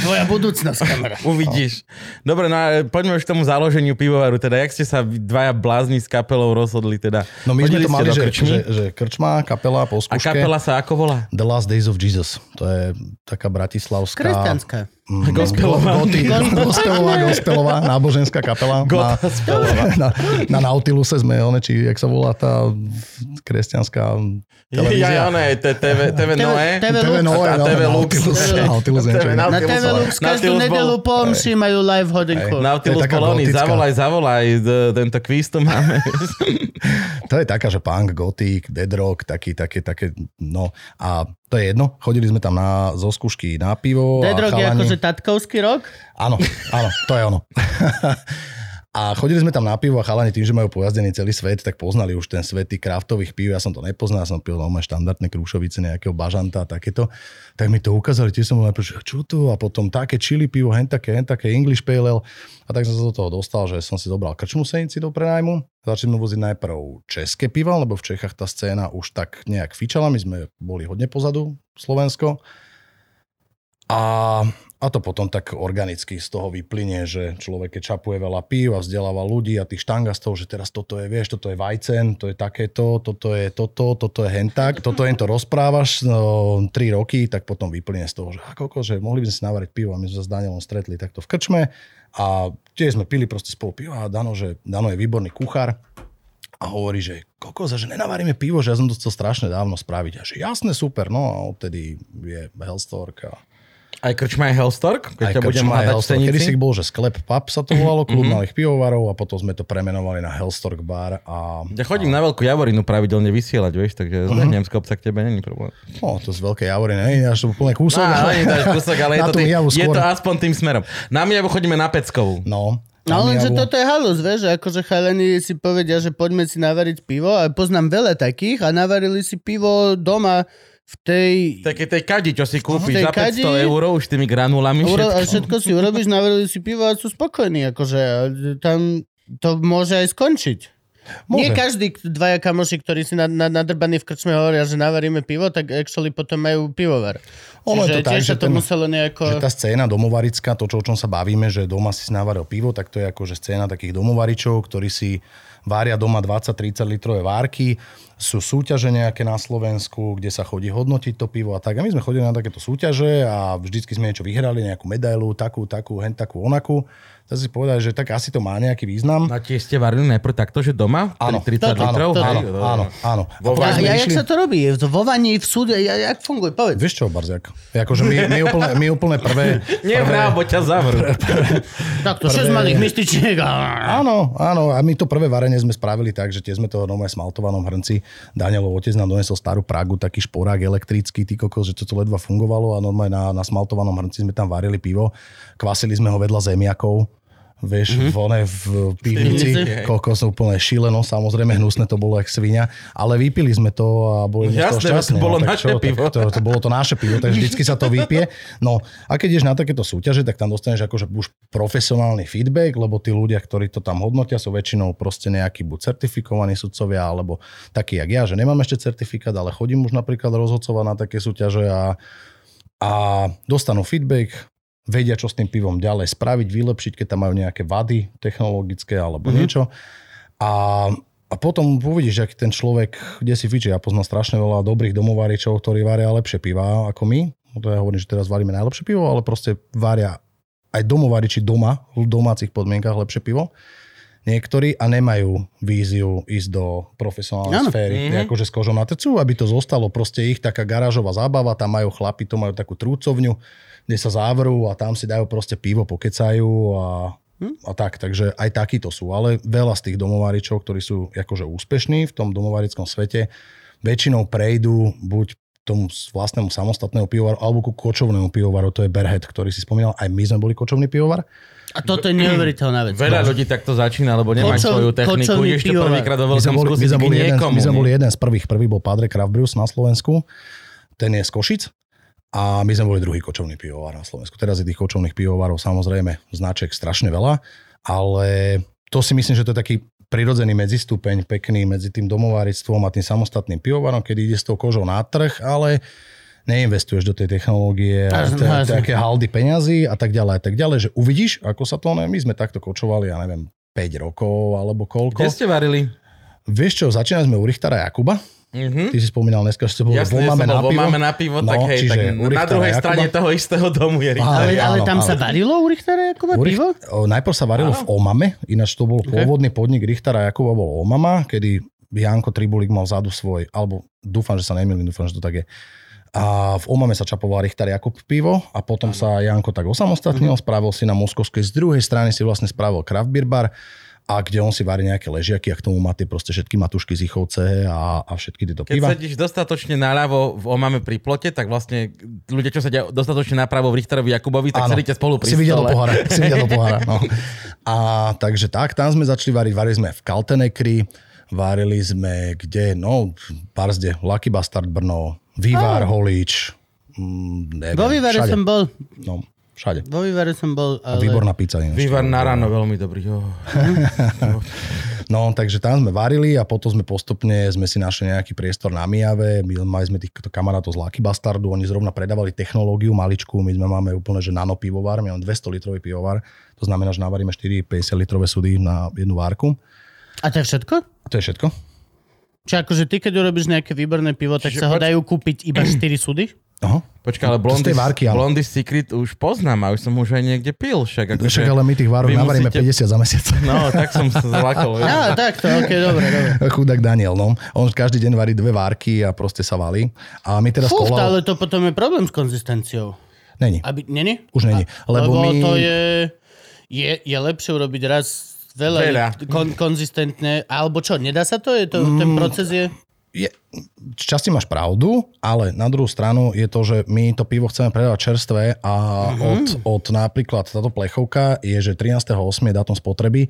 Tvoja budúcnosť, kamera. Uvidíš. Dobre, no a poďme už k tomu založeniu pivovaru. Teda, jak ste sa dvaja blázni s kapelou rozhodli? Teda, No my sme Chodili to ste mali, že, že, že krčma, kapela po A skúške. kapela sa ako volá? The Last Days of Jesus. To je taká bratislavská... Kresťanská. Mm, Gospelová. go- goty- [LAUGHS] Gospelová, gospelová, náboženská kapela. Na, na, na Nautiluse sme, one, či jak sa volá tá kresťanská televízia. ja, te- TV, TV Noé. TV TV Lux. Noé, A no, TV Lux. Nautilus. Na TV Lux každú nedelu po omši majú live hodinku. Nautilus gotická. zavolaj, zavolaj, tento kvíz tu máme. [LAUGHS] To je taká, že punk, gotik, dead rock, taký, také, také, no. A to je jedno, chodili sme tam na, zo skúšky na pivo. Dead a Rock je akože tatkovský rok? Áno, áno, to je ono. [LAUGHS] A chodili sme tam na pivo a chalani tým, že majú pojazdený celý svet, tak poznali už ten svet tých kraftových pív. Ja som to nepoznal, som pil normálne štandardné krúšovice, nejakého bažanta a takéto. Tak mi to ukázali, tiež som bol najprv, že čo to? A potom také chili pivo, hen také, hen také English Pale Ale. A tak som sa do toho dostal, že som si zobral krčmu senici do prenajmu. Začali sme voziť najprv české piva, lebo v Čechách tá scéna už tak nejak fičala. My sme boli hodne pozadu, Slovensko. A, a to potom tak organicky z toho vyplynie, že človek keď čapuje veľa pív a vzdeláva ľudí a tých štangastov, že teraz toto je, vieš, toto je vajcen, to je takéto, toto je toto, toto je hentak, toto jen to rozprávaš no, 3 roky, tak potom vyplynie z toho, že ako, že mohli by sme si navariť pivo a my sme sa s Danielom stretli takto v krčme a tiež sme pili proste spolu pivo a Dano, že Dano je výborný kuchár, a hovorí, že kokos, že nenavaríme pivo, že ja som to chcel strašne dávno spraviť. A že jasné, super, no a odtedy je Hellstork a Aj krčma je Hellstork? Keď aj ťa budem hľadať v. Kedy si bol, že sklep pub sa to volalo, klub malých pivovarov a potom sme to premenovali na Hellstork bar a Ja chodím na veľkú javorinu pravidelne vysielať, vieš, takže zbehnem z kopca k tebe, není problém. no, to z veľkej javory, ne, až to úplne kúsok. No, ale- až kúsok, ale [LAUGHS] je Na to, tú tý, Mijavu je to aspoň tým smerom. Na Mijavu chodíme na Peckovú. No, No lenže Mijavu. toto je halus, vieš, že akože chalani si povedia, že poďme si navariť pivo a poznám veľa takých a navarili si pivo doma v tej... Také tej kadi, čo si kúpiš za 500 kadi- eur už tými granulami. Uro, a všetko. všetko si urobíš, navarili si pivo a sú spokojní, akože tam to môže aj skončiť. Nie Môže. každý dvaja kamoši, ktorí si na, na, nadrbaní v krčme hovoria, že navaríme pivo, tak actually potom majú pivovar. Ono je to tak, že to ten- muselo nejako... Že tá scéna domovarická, to, čo, o čom sa bavíme, že doma si navaril pivo, tak to je akože scéna takých domovaričov, ktorí si vária doma 20-30 litrové várky. Sú súťaže nejaké na Slovensku, kde sa chodí hodnotiť to pivo a tak. A my sme chodili na takéto súťaže a vždycky sme niečo vyhrali, nejakú medailu, takú, takú, hen takú, onakú. Tak si povedali, že tak asi to má nejaký význam. A tiež ste varili najprv takto, že doma? Áno, 30 toto, litrov? toto. Áno, áno, áno. Vo A, a jak išli- sa to robí? Vo vani, v súde? Ja, jak funguje? Povedz. Vieš čo, Barziak? Akože my, my, úplne, my úplne prvé... [LAUGHS] Nie prvé... vrá, bo ťa zavrú. [LAUGHS] Takto, 6 malých mystičiek. Áno, áno. A my to prvé varenie sme spravili tak, že tie sme to normálne smaltovanom hrnci. Danielov otec nám donesol starú Pragu, taký šporák elektrický, ty kokos, že to, to ledva fungovalo a normálne na, na smaltovanom hrnci sme tam varili pivo. Kvasili sme ho vedľa zemiakov. Vieš, mm-hmm. vone v pivnici, pivnici. kokos úplne šíleno, samozrejme hnusné to bolo jak svinia, ale vypili sme to a boli sme Jasné, šťastní. to bolo no, naše čo, pivo. Tak to, to, bolo to naše pivo, takže vždycky sa to vypije. No a keď ideš na takéto súťaže, tak tam dostaneš akože už profesionálny feedback, lebo tí ľudia, ktorí to tam hodnotia, sú väčšinou proste nejakí buď certifikovaní sudcovia, alebo takí jak ja, že nemám ešte certifikát, ale chodím už napríklad rozhodcovať na také súťaže a, a dostanú feedback, vedia, čo s tým pivom ďalej spraviť, vylepšiť, keď tam majú nejaké vady technologické alebo mm-hmm. niečo. A, a potom uvidíš, aký ten človek, kde si fičí. Ja poznám strašne veľa dobrých domovaričov, ktorí varia lepšie piva ako my. No to ja hovorím, že teraz varíme najlepšie pivo, ale proste varia aj domovariči doma, v domácich podmienkach lepšie pivo. Niektorí a nemajú víziu ísť do profesionálnej Áno. sféry, Mhm. mm-hmm. akože s kožou na tecu, aby to zostalo proste ich taká garážová zábava, tam majú chlapi, to majú takú trúcovňu, kde sa závrú a tam si dajú proste pivo, pokecajú a, a tak. Takže aj takíto sú. Ale veľa z tých domováričov, ktorí sú akože úspešní v tom domovarickom svete, väčšinou prejdú buď tomu vlastnému samostatnému pivovaru alebo ku kočovnému pivovaru, to je Berhead, ktorý si spomínal. Aj my sme boli kočovný pivovar. A toto je neuveriteľná vec. Veľa ľudí takto začína, lebo nemáš Kočov- svoju techniku. pivovar. prvýkrát sme veľkom boli, my sme boli, jeden, niekomu. my sme boli jeden z prvých. Prvý bol Padre Craft Brews na Slovensku. Ten je z Košic. A my sme boli druhý kočovný pivovar na Slovensku. Teraz je tých kočovných pivovarov samozrejme značek strašne veľa, ale to si myslím, že to je taký prirodzený medzistupeň, pekný medzi tým domovárictvom a tým samostatným pivovarom, keď ide s tou kožou na trh, ale neinvestuješ do tej technológie, a také haldy peňazí a tak ďalej a tak ďalej, že uvidíš, ako sa to, my sme takto kočovali, ja neviem, 5 rokov alebo koľko. Kde ste varili? Vieš čo, začínali sme u Richtara Jakuba. Mhm. Ty si spomínal dneska, že ste boli Jasne, vo som na pivo. máme na pivo, tak No, hej, čiže tak u na druhej Jakuba. strane toho istého domu je Richter. Ale, ale áno, tam sa áno. varilo u Richtera Jakuba U pivo? Richt- o, najprv sa varilo v Omame, ináč to bol pôvodný podnik Richtara Jakuba bol Omama, kedy Janko Tribulik mal vzadu svoj, alebo dúfam, že sa nemýlim, dúfam, že to tak je. A v Omame sa čapoval Richter Jakub pivo a potom sa Janko tak osamostatnil, spravil si na Moskovskej, z druhej strany si vlastne spravil Craft Beer Bar, a kde on si varí nejaké ležiaky a k tomu má tie proste všetky matušky z Ichovce a, a všetky tieto Keď piva. sedíš dostatočne naľavo v Omame pri plote, tak vlastne ľudia, čo sedia dostatočne napravo v Richterovi Jakubovi, tak sedíte spolu pri si videl do pohára, si videl do [LAUGHS] pohára. No. A takže tak, tam sme začali variť. Varili sme v Kaltenekri, varili sme kde, no, Barzde, Lucky Bastard Brno, Vývar, Holíč, mm, neviem, Vo vývare som bol. No, všade. Vo vývare som bol, A ale... výborná pizza. ináč. Vývar na ráno, veľmi dobrý. Oh. [LAUGHS] No, takže tam sme varili a potom sme postupne sme si našli nejaký priestor na Mijave. My mali sme týchto kamarátov z Lucky Bastardu, oni zrovna predávali technológiu maličku, my sme máme úplne, že nano pivovar, my máme 200 litrový pivovar, to znamená, že navaríme 4 50 litrové sudy na jednu várku. A to je všetko? A to je všetko. Čiže akože ty, keď urobíš nejaké výborné pivo, tak Čiže sa ho dajú kúpiť iba 4 sudy? Aha. Počkaj, ale To tej várky, áno. Blondie Secret už poznám a už som už aj niekde pil. Však, akože, Však ale my tých várok navaríme musíte- 50 za mesiac. No, tak som sa zlakol. [LAUGHS] vieš. Á, takto, ok, dobre, dobre. [LAUGHS] Chudák Daniel, no. On každý deň varí dve várky a proste sa valí. A my teraz Fú, kolal... ale to potom je problém s konzistenciou. Není, Aby, není? už není. Lebo, Lebo my... to je, je, je lepšie urobiť raz veľa, Veľa. Kon, konzistentne, alebo čo, nedá sa to? Je to Mm. ten proces je... je, časti máš pravdu, ale na druhú stranu je to, že my to pivo chceme predávať čerstvé a Mhm. od, od napríklad táto plechovka je, že 13.8. je dátum spotreby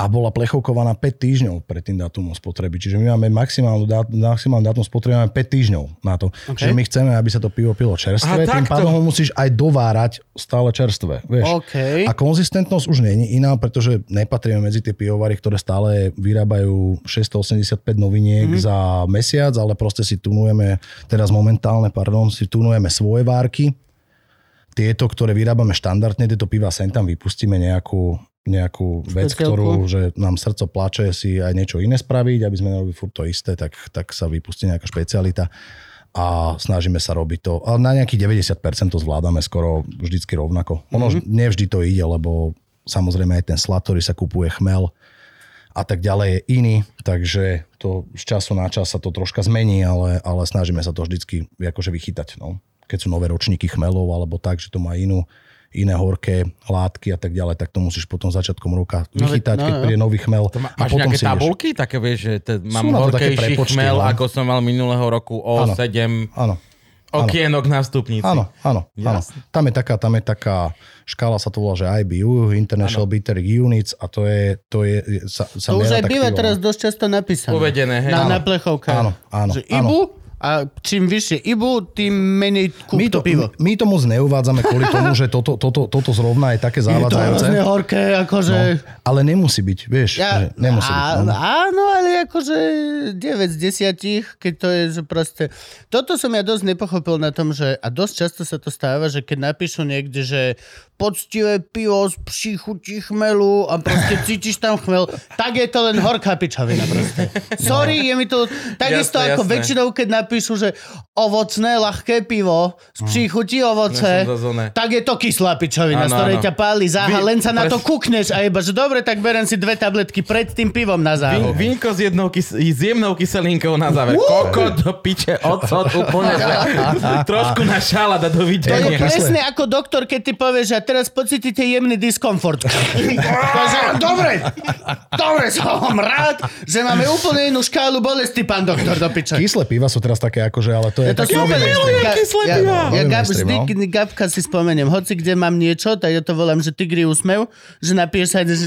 a bola plechovkovaná 5 týždňov pred tým dátumom spotreby. Čiže my máme maximálnu, dát, maximálny dátum spotreby máme 5 týždňov na to. OK. Okay. Čiže my chceme, aby sa to pivo pilo čerstvé, Aha, tým takto. pádom ho musíš aj dovárať stále čerstvé. Vieš. OK. A konzistentnosť už nie je iná, pretože nepatríme medzi tie pivovary, ktoré stále vyrábajú 685 noviniek mm. za mesiac, ale proste si tunujeme, teraz momentálne, pardon, si tunujeme svoje várky. Tieto, ktoré vyrábame štandardne, tieto piva sem tam vypustíme nejakú, nejakú vec, ktorú, že nám srdco plače si aj niečo iné spraviť, aby sme nerobili furt to isté, tak, tak sa vypustí nejaká špecialita a snažíme sa robiť to. Ale na nejakých 90% to zvládame skoro vždycky rovnako. Ono mm-hmm. nevždy to ide, lebo samozrejme aj ten slad, ktorý sa kupuje chmel a tak ďalej je iný, takže to z času na čas sa to troška zmení, ale, ale snažíme sa to vždycky akože vychytať. No. Keď sú nové ročníky chmelov alebo tak, že to má inú, iné horké látky a tak ďalej, tak to musíš potom začiatkom roka No vychytať, no, keď no. príde nový chmel. To má, a máš potom nejaké si ideš. tabulky? Také vieš, že te, mám horkejší chmel, no. ako som mal minulého roku o Áno. 7 Áno. okienok na stupnici. Áno, áno, áno. Tam je taká, tam je taká škála sa to volá, že IBU, International Bittering Units a to je, to je, sa, sa To už aj býva teraz dosť často napísané. Uvedené, hej. Na, Áno. na plechovkách. Áno, áno, Že áno. Ibu a čím vyššie Ibu, tým menej kúp My to, to, pivo. my to moc neuvádzame kvôli tomu, že toto, toto, toto zrovna je také Je to horké, akože... No, ale nemusí byť, vieš, Ja, že nemusí byť. á, No. Áno, ale akože 9 z 10, keď to je, že proste... Toto som ja dosť nepochopil na tom, že a dosť často sa to stáva, že keď napíšu niekde, že poctivé pivo z pší chutí chmelu a proste cítiš tam chmel, tak je to len horká pičovina proste. Sorry, je mi to takisto Jasné, ako jasné. väčšinou, keď napíšu, že ovocné, ľahké pivo z pší chutí ovoce, tak je to kyslá pičovina, z ktorej áno. ťa páli záha, Vy- len sa na to kúkneš a iba, že dobre, tak berem si dve tabletky pred tým pivom na Vín, záhod. vínko s, jednou kys- s jemnou kyselinkou na záver. Koko do piče, ocot úplne. [LAUGHS] Trošku na šalát a To je dovidenia. presne ako doktor, keď ty povieš, že teraz pocítite jemný diskomfort. [LAUGHS] Takže, dobre, dobre, som rád, že máme úplne inú škálu bolesti, pán doktor, do piče. Kyslé piva sú teraz také akože, ale to je, Je to nový milujem kyslé ja, piva. ja, Nový Gab, vždy. Gabka si spomeniem, hoci kde mám niečo, tak ja to volám, že tigri úsmev, že sa, že,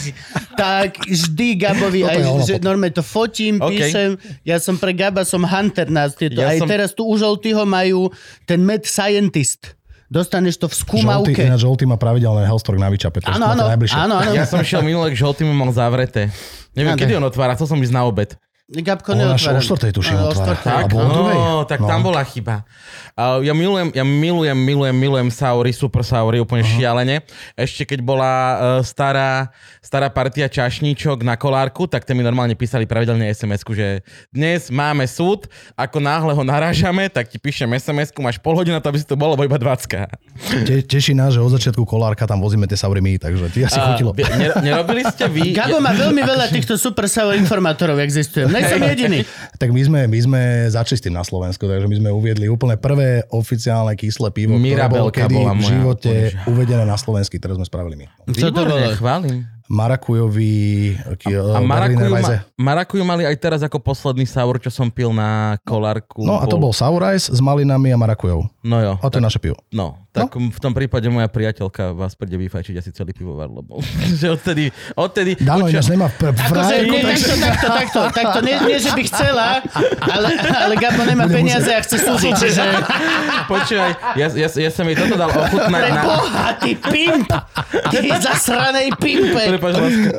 [LAUGHS] tak vždy Gabovi, aj, že normálne to fotím, píšem, ja som pre Gaba, som hunter nás tieto, Ja aj som- teraz tu u Žoltyho majú ten med scientist. Dostaneš to v skúmavke. ináč žoltý má pravidelné Hellstork na vyčape. trošku Áno, áno, áno, áno. Ja som šiel minulé k žltým mal zavreté. Neviem, Ok. kedy on otvára, chcel som ísť na obed. Gabko On až neotvára. o štvrtej tuším No, otvára. Alebo o no, druhej. tak No. tam bola chyba. Uh, ja milujem, ja milujem, milujem, milujem saury, super saury, úplne uh-huh. šialene. Ešte keď bola uh, stará, stará partia čašníčok na kolárku, tak te mi normálne písali pravidelne SMS-ku, že dnes máme súd, ako náhle ho narážame, tak ti píšem SMS-ku, máš pol hodinu na to, aby si to bolo, bo iba 20. Te, teší nás, že od začiatku kolárka tam vozíme tie saury my, takže ty asi chutilo. Uh, ner- nerobili ste vy... Gabo má [LAUGHS] veľmi veľa týchto super SEO informátorov, existuje. Som jediný. Tak my sme, my sme začali s tým na Slovensku, takže my sme uviedli úplne prvé oficiálne kyslé pivo, ktoré bolo Mirabelka kedy bola v moja živote úplne, uvedené na Slovensky, ktoré sme spravili my. Čo to Výborne, bolo? chválim. Marakujový A Berliner marakuju, ma, marakuju mali aj teraz ako posledný sour, čo som pil na kolárku. No a to bol sour ice s malinami a marakujou. No jo, A to je naše pivo. no. Tak v tom prípade moja priateľka vás príde vyfajčiť asi celý pivovar, lebo [LAUGHS] že odtedy, odtedy... Dano ináč nemá v Akože frajerku, nie, takže... takto, takto, takto, takto, nie, nie, že by chcela, ale, ale Gabo nemá peniaze a chce súdiť, čiže Počúvaj, ja, ja, ja som jej toto dal ochutnať pre na... boha, ty pimp, ty zasranej pimpe. Láska.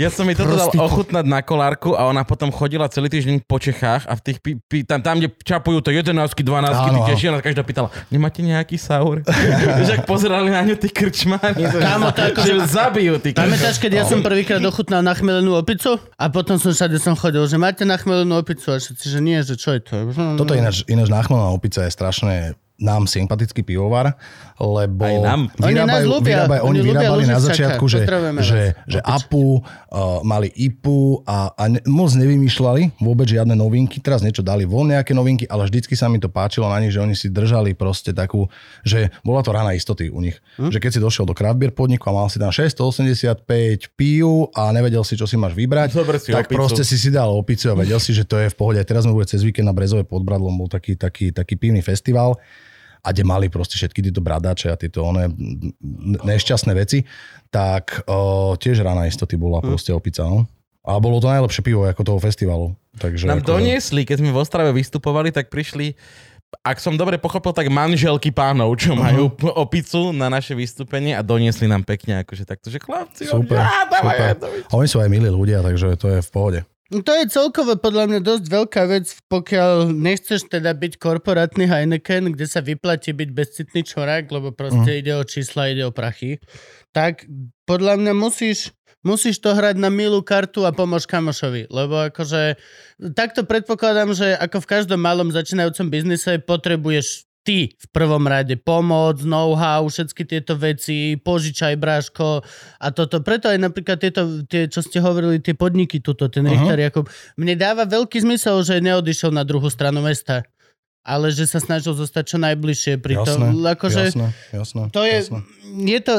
Ja som jej toto dal ochutnať na kolárku a ona potom chodila celý týždeň po Čechách a v tých, pi, pi, tam, tam, kde čapujú to 11 12 Áno, ty áno. tešia, ona každá pýtala, nemáte nejaký saur? [LAUGHS] Že ak pozerali na ňu tí krčmári, Kámo, to ako- že ju zabijú tí krčmári. Pamätáš, keď ja som prvýkrát ochutnal nachmelenú opicu a potom som všade som chodil, že máte nachmelenú opicu a všetci, že nie, že čo je to? Toto je ináč, ináč náchmelná opica je strašne nám sympatický pivovar, lebo Aj nám. Oni vyrábajú, ľúbia, vyrábajú, oni oni vyrábali na začiatku, že, že, že APU, uh, mali IPU a, a ne, moc nevymýšľali vôbec žiadne novinky. Teraz niečo dali von nejaké novinky, ale vždycky sa mi to páčilo na nich, že oni si držali proste takú, že bola to rána istoty u nich. Hm? Že keď si došiel do craft beer podniku a mal si tam 685 pív a nevedel si, čo si máš vybrať, si tak opicu. proste si si dal opicu a vedel si, že to je v pohode. Teraz sme boli cez víkend na Brezovej pod Bradlom, bol taký, taký, taký pivný festival a kde mali proste všetky tieto bradače a tieto one nešťastné veci, tak o, tiež rána istoty bola Hm. proste opica. No. A bolo to najlepšie pivo ako toho festivalu. Takže Nám akože- doniesli, keď sme v Ostrave vystupovali, tak prišli ak som dobre pochopil, tak manželky pánov, čo majú Mhm. opicu na naše vystúpenie a doniesli nám pekne, akože takto, že chlapci, Super, dávaj, super. dávaj. A oni sú aj milí ľudia, takže to je v pohode. No To je celkovo podľa mňa dosť veľká vec, pokiaľ nechceš teda byť korporátny Heineken, kde sa vyplatí byť bezcitný čorák, lebo proste Mhm. ide o čísla, ide o prachy, tak podľa mňa musíš, musíš to hrať na milú kartu a pomôž kamošovi, lebo akože takto predpokladám, že ako v každom malom začínajúcom biznise potrebuješ ty v prvom rade pomoc, know-how, všetky tieto veci, požičaj bráško a toto. Preto aj napríklad tieto, tie, čo ste hovorili, tie podniky tuto, ten Aha. Richter Jakub, mne dáva veľký zmysel, že neodišiel na druhú stranu mesta, ale že sa snažil zostať čo najbližšie pri tom. Jasné, Akože, jasné, jasné. to je, jasné. je to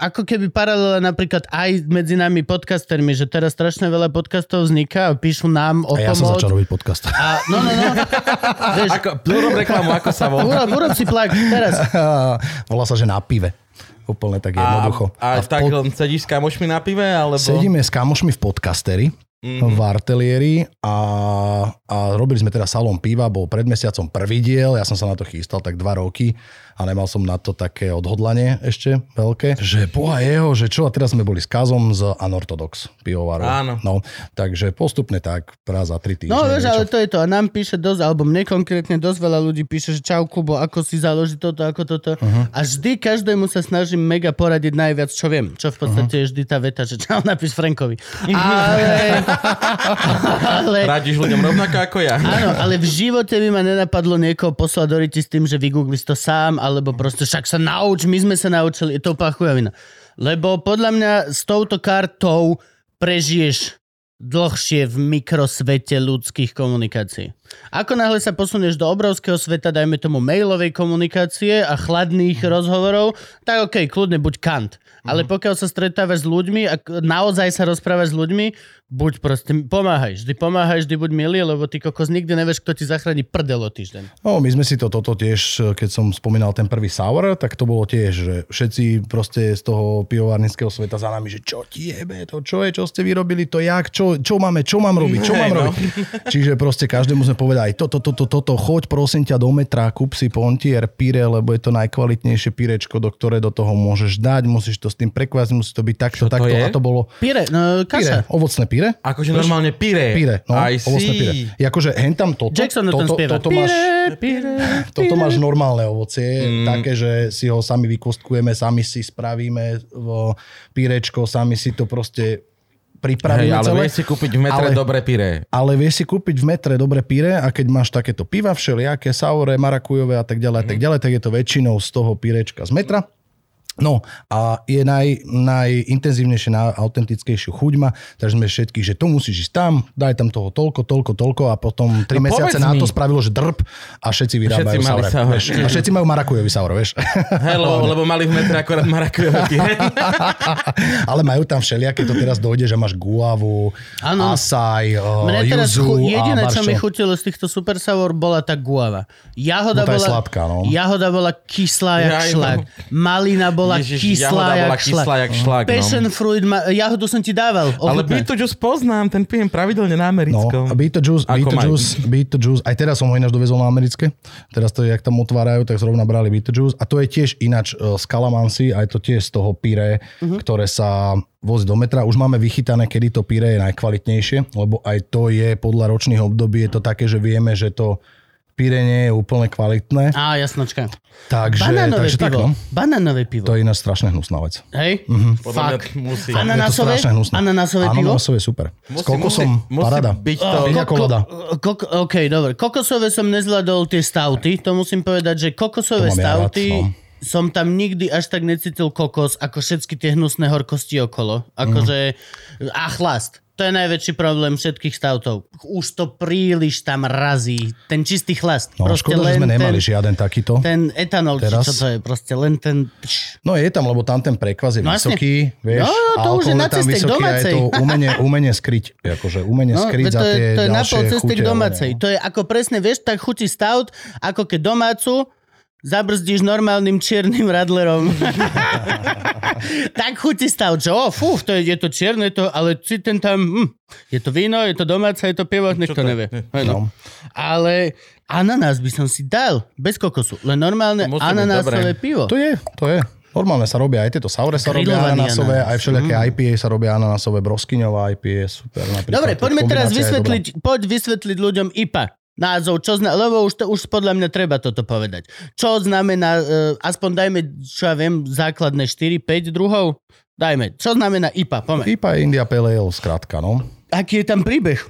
ako keby paralela napríklad aj medzi nami podcastermi, že teraz strašne veľa podcastov vzniká a píšu nám o A ja som pomoc. začal robiť podcast. A, no, no, no. [LAUGHS] Vieš, Ako, urob reklamu, ako sa volá. urob, urob si plak teraz. [LAUGHS] Volá sa, že na pive. Úplne tak jednoducho. A, a, v tak pod- sedíš s kamošmi na pive, alebo... Sedíme s kamošmi v podcasteri, Mhm. v artelieri a, a robili sme teda salón piva, bol pred mesiacom prvý diel, ja som sa na to chystal tak dva roky a nemal som na to také odhodlanie ešte veľké, že boha jeho, že čo a teraz sme boli s Kazom z Anorthodox pivovaru. Áno. No, takže postupne tak, raz za tri týždne. No vieš, ale to je to. A nám píše dosť, alebo mne konkrétne dosť veľa ľudí píše, že čau Kubo, ako si založiť toto, ako toto. Uh-huh. A vždy každému sa snažím mega poradiť najviac, čo viem. Čo v podstate uh-huh. je vždy tá veta, že [LAUGHS] čau napíš Frankovi. Ale... [LAUGHS] ale... Radíš ľuďom rovnako ako ja. Áno, ale v živote by ma nenapadlo niekoho poslať do s tým, že vygoogliš to sám, alebo proste však sa nauč, my sme sa naučili, to úplná chujovina. Lebo podľa mňa s touto kartou prežiješ dlhšie v mikrosvete ľudských komunikácií. Ako náhle sa posunieš do obrovského sveta, dajme tomu mailovej komunikácie a chladných rozhovorov, tak okej, kľudne buď kant. Ale pokiaľ sa stretávaš s ľuďmi a naozaj sa rozprávaš s ľuďmi, buď proste pomáhaj. Vždy pomáhaj, vždy buď milý, lebo ty kokos nikdy nevieš, kto ti zachráni prdel o týždeň. No, my sme si to toto tiež, keď som spomínal ten prvý sour, tak to bolo tiež, že všetci proste z toho pivovarnického sveta za nami, že čo ti jebe, to čo je, čo ste vyrobili, to jak, čo, čo máme, čo mám robiť, čo mám no. robiť. Čiže proste každému sme povedali, toto, toto, toto, choď prosím ťa do metra, kúp si pontier, pire, lebo je to najkvalitnejšie pirečko, do ktoré do toho môžeš dať, musíš to s tým prekvásť, musí to byť takto, Čo to takto. je? A to bolo Pire, no, pire, kaša. ovocné pire. Akože normálne pire. Pire, no, I ovocné pire. see. Je akože hen tam toto, Jackson toto, spieva. toto máš, Pire, pire, [LAUGHS] toto pire. máš normálne ovocie, mm. také, že si ho sami vykostkujeme, sami si spravíme pírečko, sami si to proste Hej, pripravíme ale celé. vieš si kúpiť v metre Ale- dobré pire. Ale vieš si kúpiť v metre dobre píre a keď máš takéto piva všelijaké, saure, marakujové a tak ďalej, a tak ďalej, tak je to väčšinou z toho pírečka z metra. No a je naj, najintenzívnejšie, najautentickejšiu chuť má, takže sme všetky, že to musíš ísť tam, daj tam toho toľko, toľko, toľko a potom 3 No mesiace povedz na mi. to spravilo, že drb a všetci vyrábajú Všetci saure. saure. Vieš, a všetci majú marakujový saure, vieš. Hej, lebo, [LAUGHS] lebo mali v metre akorát marakujové pire. [LAUGHS] Ale majú tam všelijaké, to teraz dojde, že máš guavu, Áno. asaj, Mne uh, teraz juzu chu- jediné, čo mi chutilo z týchto super sour, bola tá guava. Jahoda No bola, sladká, no. Jahoda bola kyslá jak no. šlak. Malina bola Ježiš, kyslá jahoda bola jak kyslá šlak. jak šlak, no. Passion fruit, ma- jahodu som ti dával. Ale ochutnať. Beetle Juice poznám, ten pijem pravidelne na No, americkom. a Beat the Juice, Juice, aj teraz som ho ináč dovezol na americké. Teraz to, jak tam otvárajú, tak zrovna brali Beat the Juice. A to je tiež ináč uh, z Kalamansi, aj to tiež z toho pire, uh-huh. ktoré sa vozí do metra. Už máme vychytané, kedy to pire je najkvalitnejšie, lebo aj to je podľa ročných období, je to také, že vieme, že to nie je úplne kvalitné. Á, jasnočka. Takže, Banánové takže tak, pivo. no. Banánové pivo. To je ináč strašne hnusná vec. Hej? Podľa mňa Fuck. musí. Je to Ananásové? hnusné. Ananásové pivo? Ananásové super. S Musí- kokosom, musí- musí parada. byť to- Piť ako voda. Kok- OK, dobre. Kokosové som nezvládol tie stauty, to musím povedať, že kokosové mám ja rád, stauty no. som tam nikdy až tak necítil kokos, ako všetky tie hnusné horkosti okolo. Akože... A chlast. To je najväčší problém všetkých stautov. Už to príliš tam razí. Ten čistý chlast. No, Proste škoda, že sme len nemali ten, žiaden takýto. ten etanol, či Teraz. čo to je. Proste len ten... No je tam, lebo tam ten prekvaz je No jasne. vysoký, vieš. No, to už je na ceste k vysoký a je domácej. [LAUGHS] to umenie, umenie skryť. Akože umenie No, skryť veď za to je, tie to je na pol cesty k domácej. no. To je ako presne, vieš, tak chutí stout, ako keď domácu zabrzdíš normálnym čiernym radlerom. [LAUGHS] tak chutí stav, že o, fú, to je, je to čierne, to, ale si ten tam, hm, je to víno, je to domáce, je to pivo, nech to to je? nevie. Hej, no. Ale ananás by som si dal, bez kokosu, len normálne ananásové pivo. To je, to je. Normálne sa robia aj tieto saure sa robia ananás. aj všelijaké IPA sa robia ananásové, broskyňová IPA, super. Napríklad, Dobre, poďme teraz vysvetliť, poď vysvetliť ľuďom IPA. Názov, čo zna, lebo už, to, už podľa mňa treba toto povedať. Čo znamená, uh, aspoň dajme, čo ja viem, základné 4-5 druhov? Dajme, čo znamená IPA, poďme. IPA je India Pale Ale, skrátka, no. Aký je tam príbeh?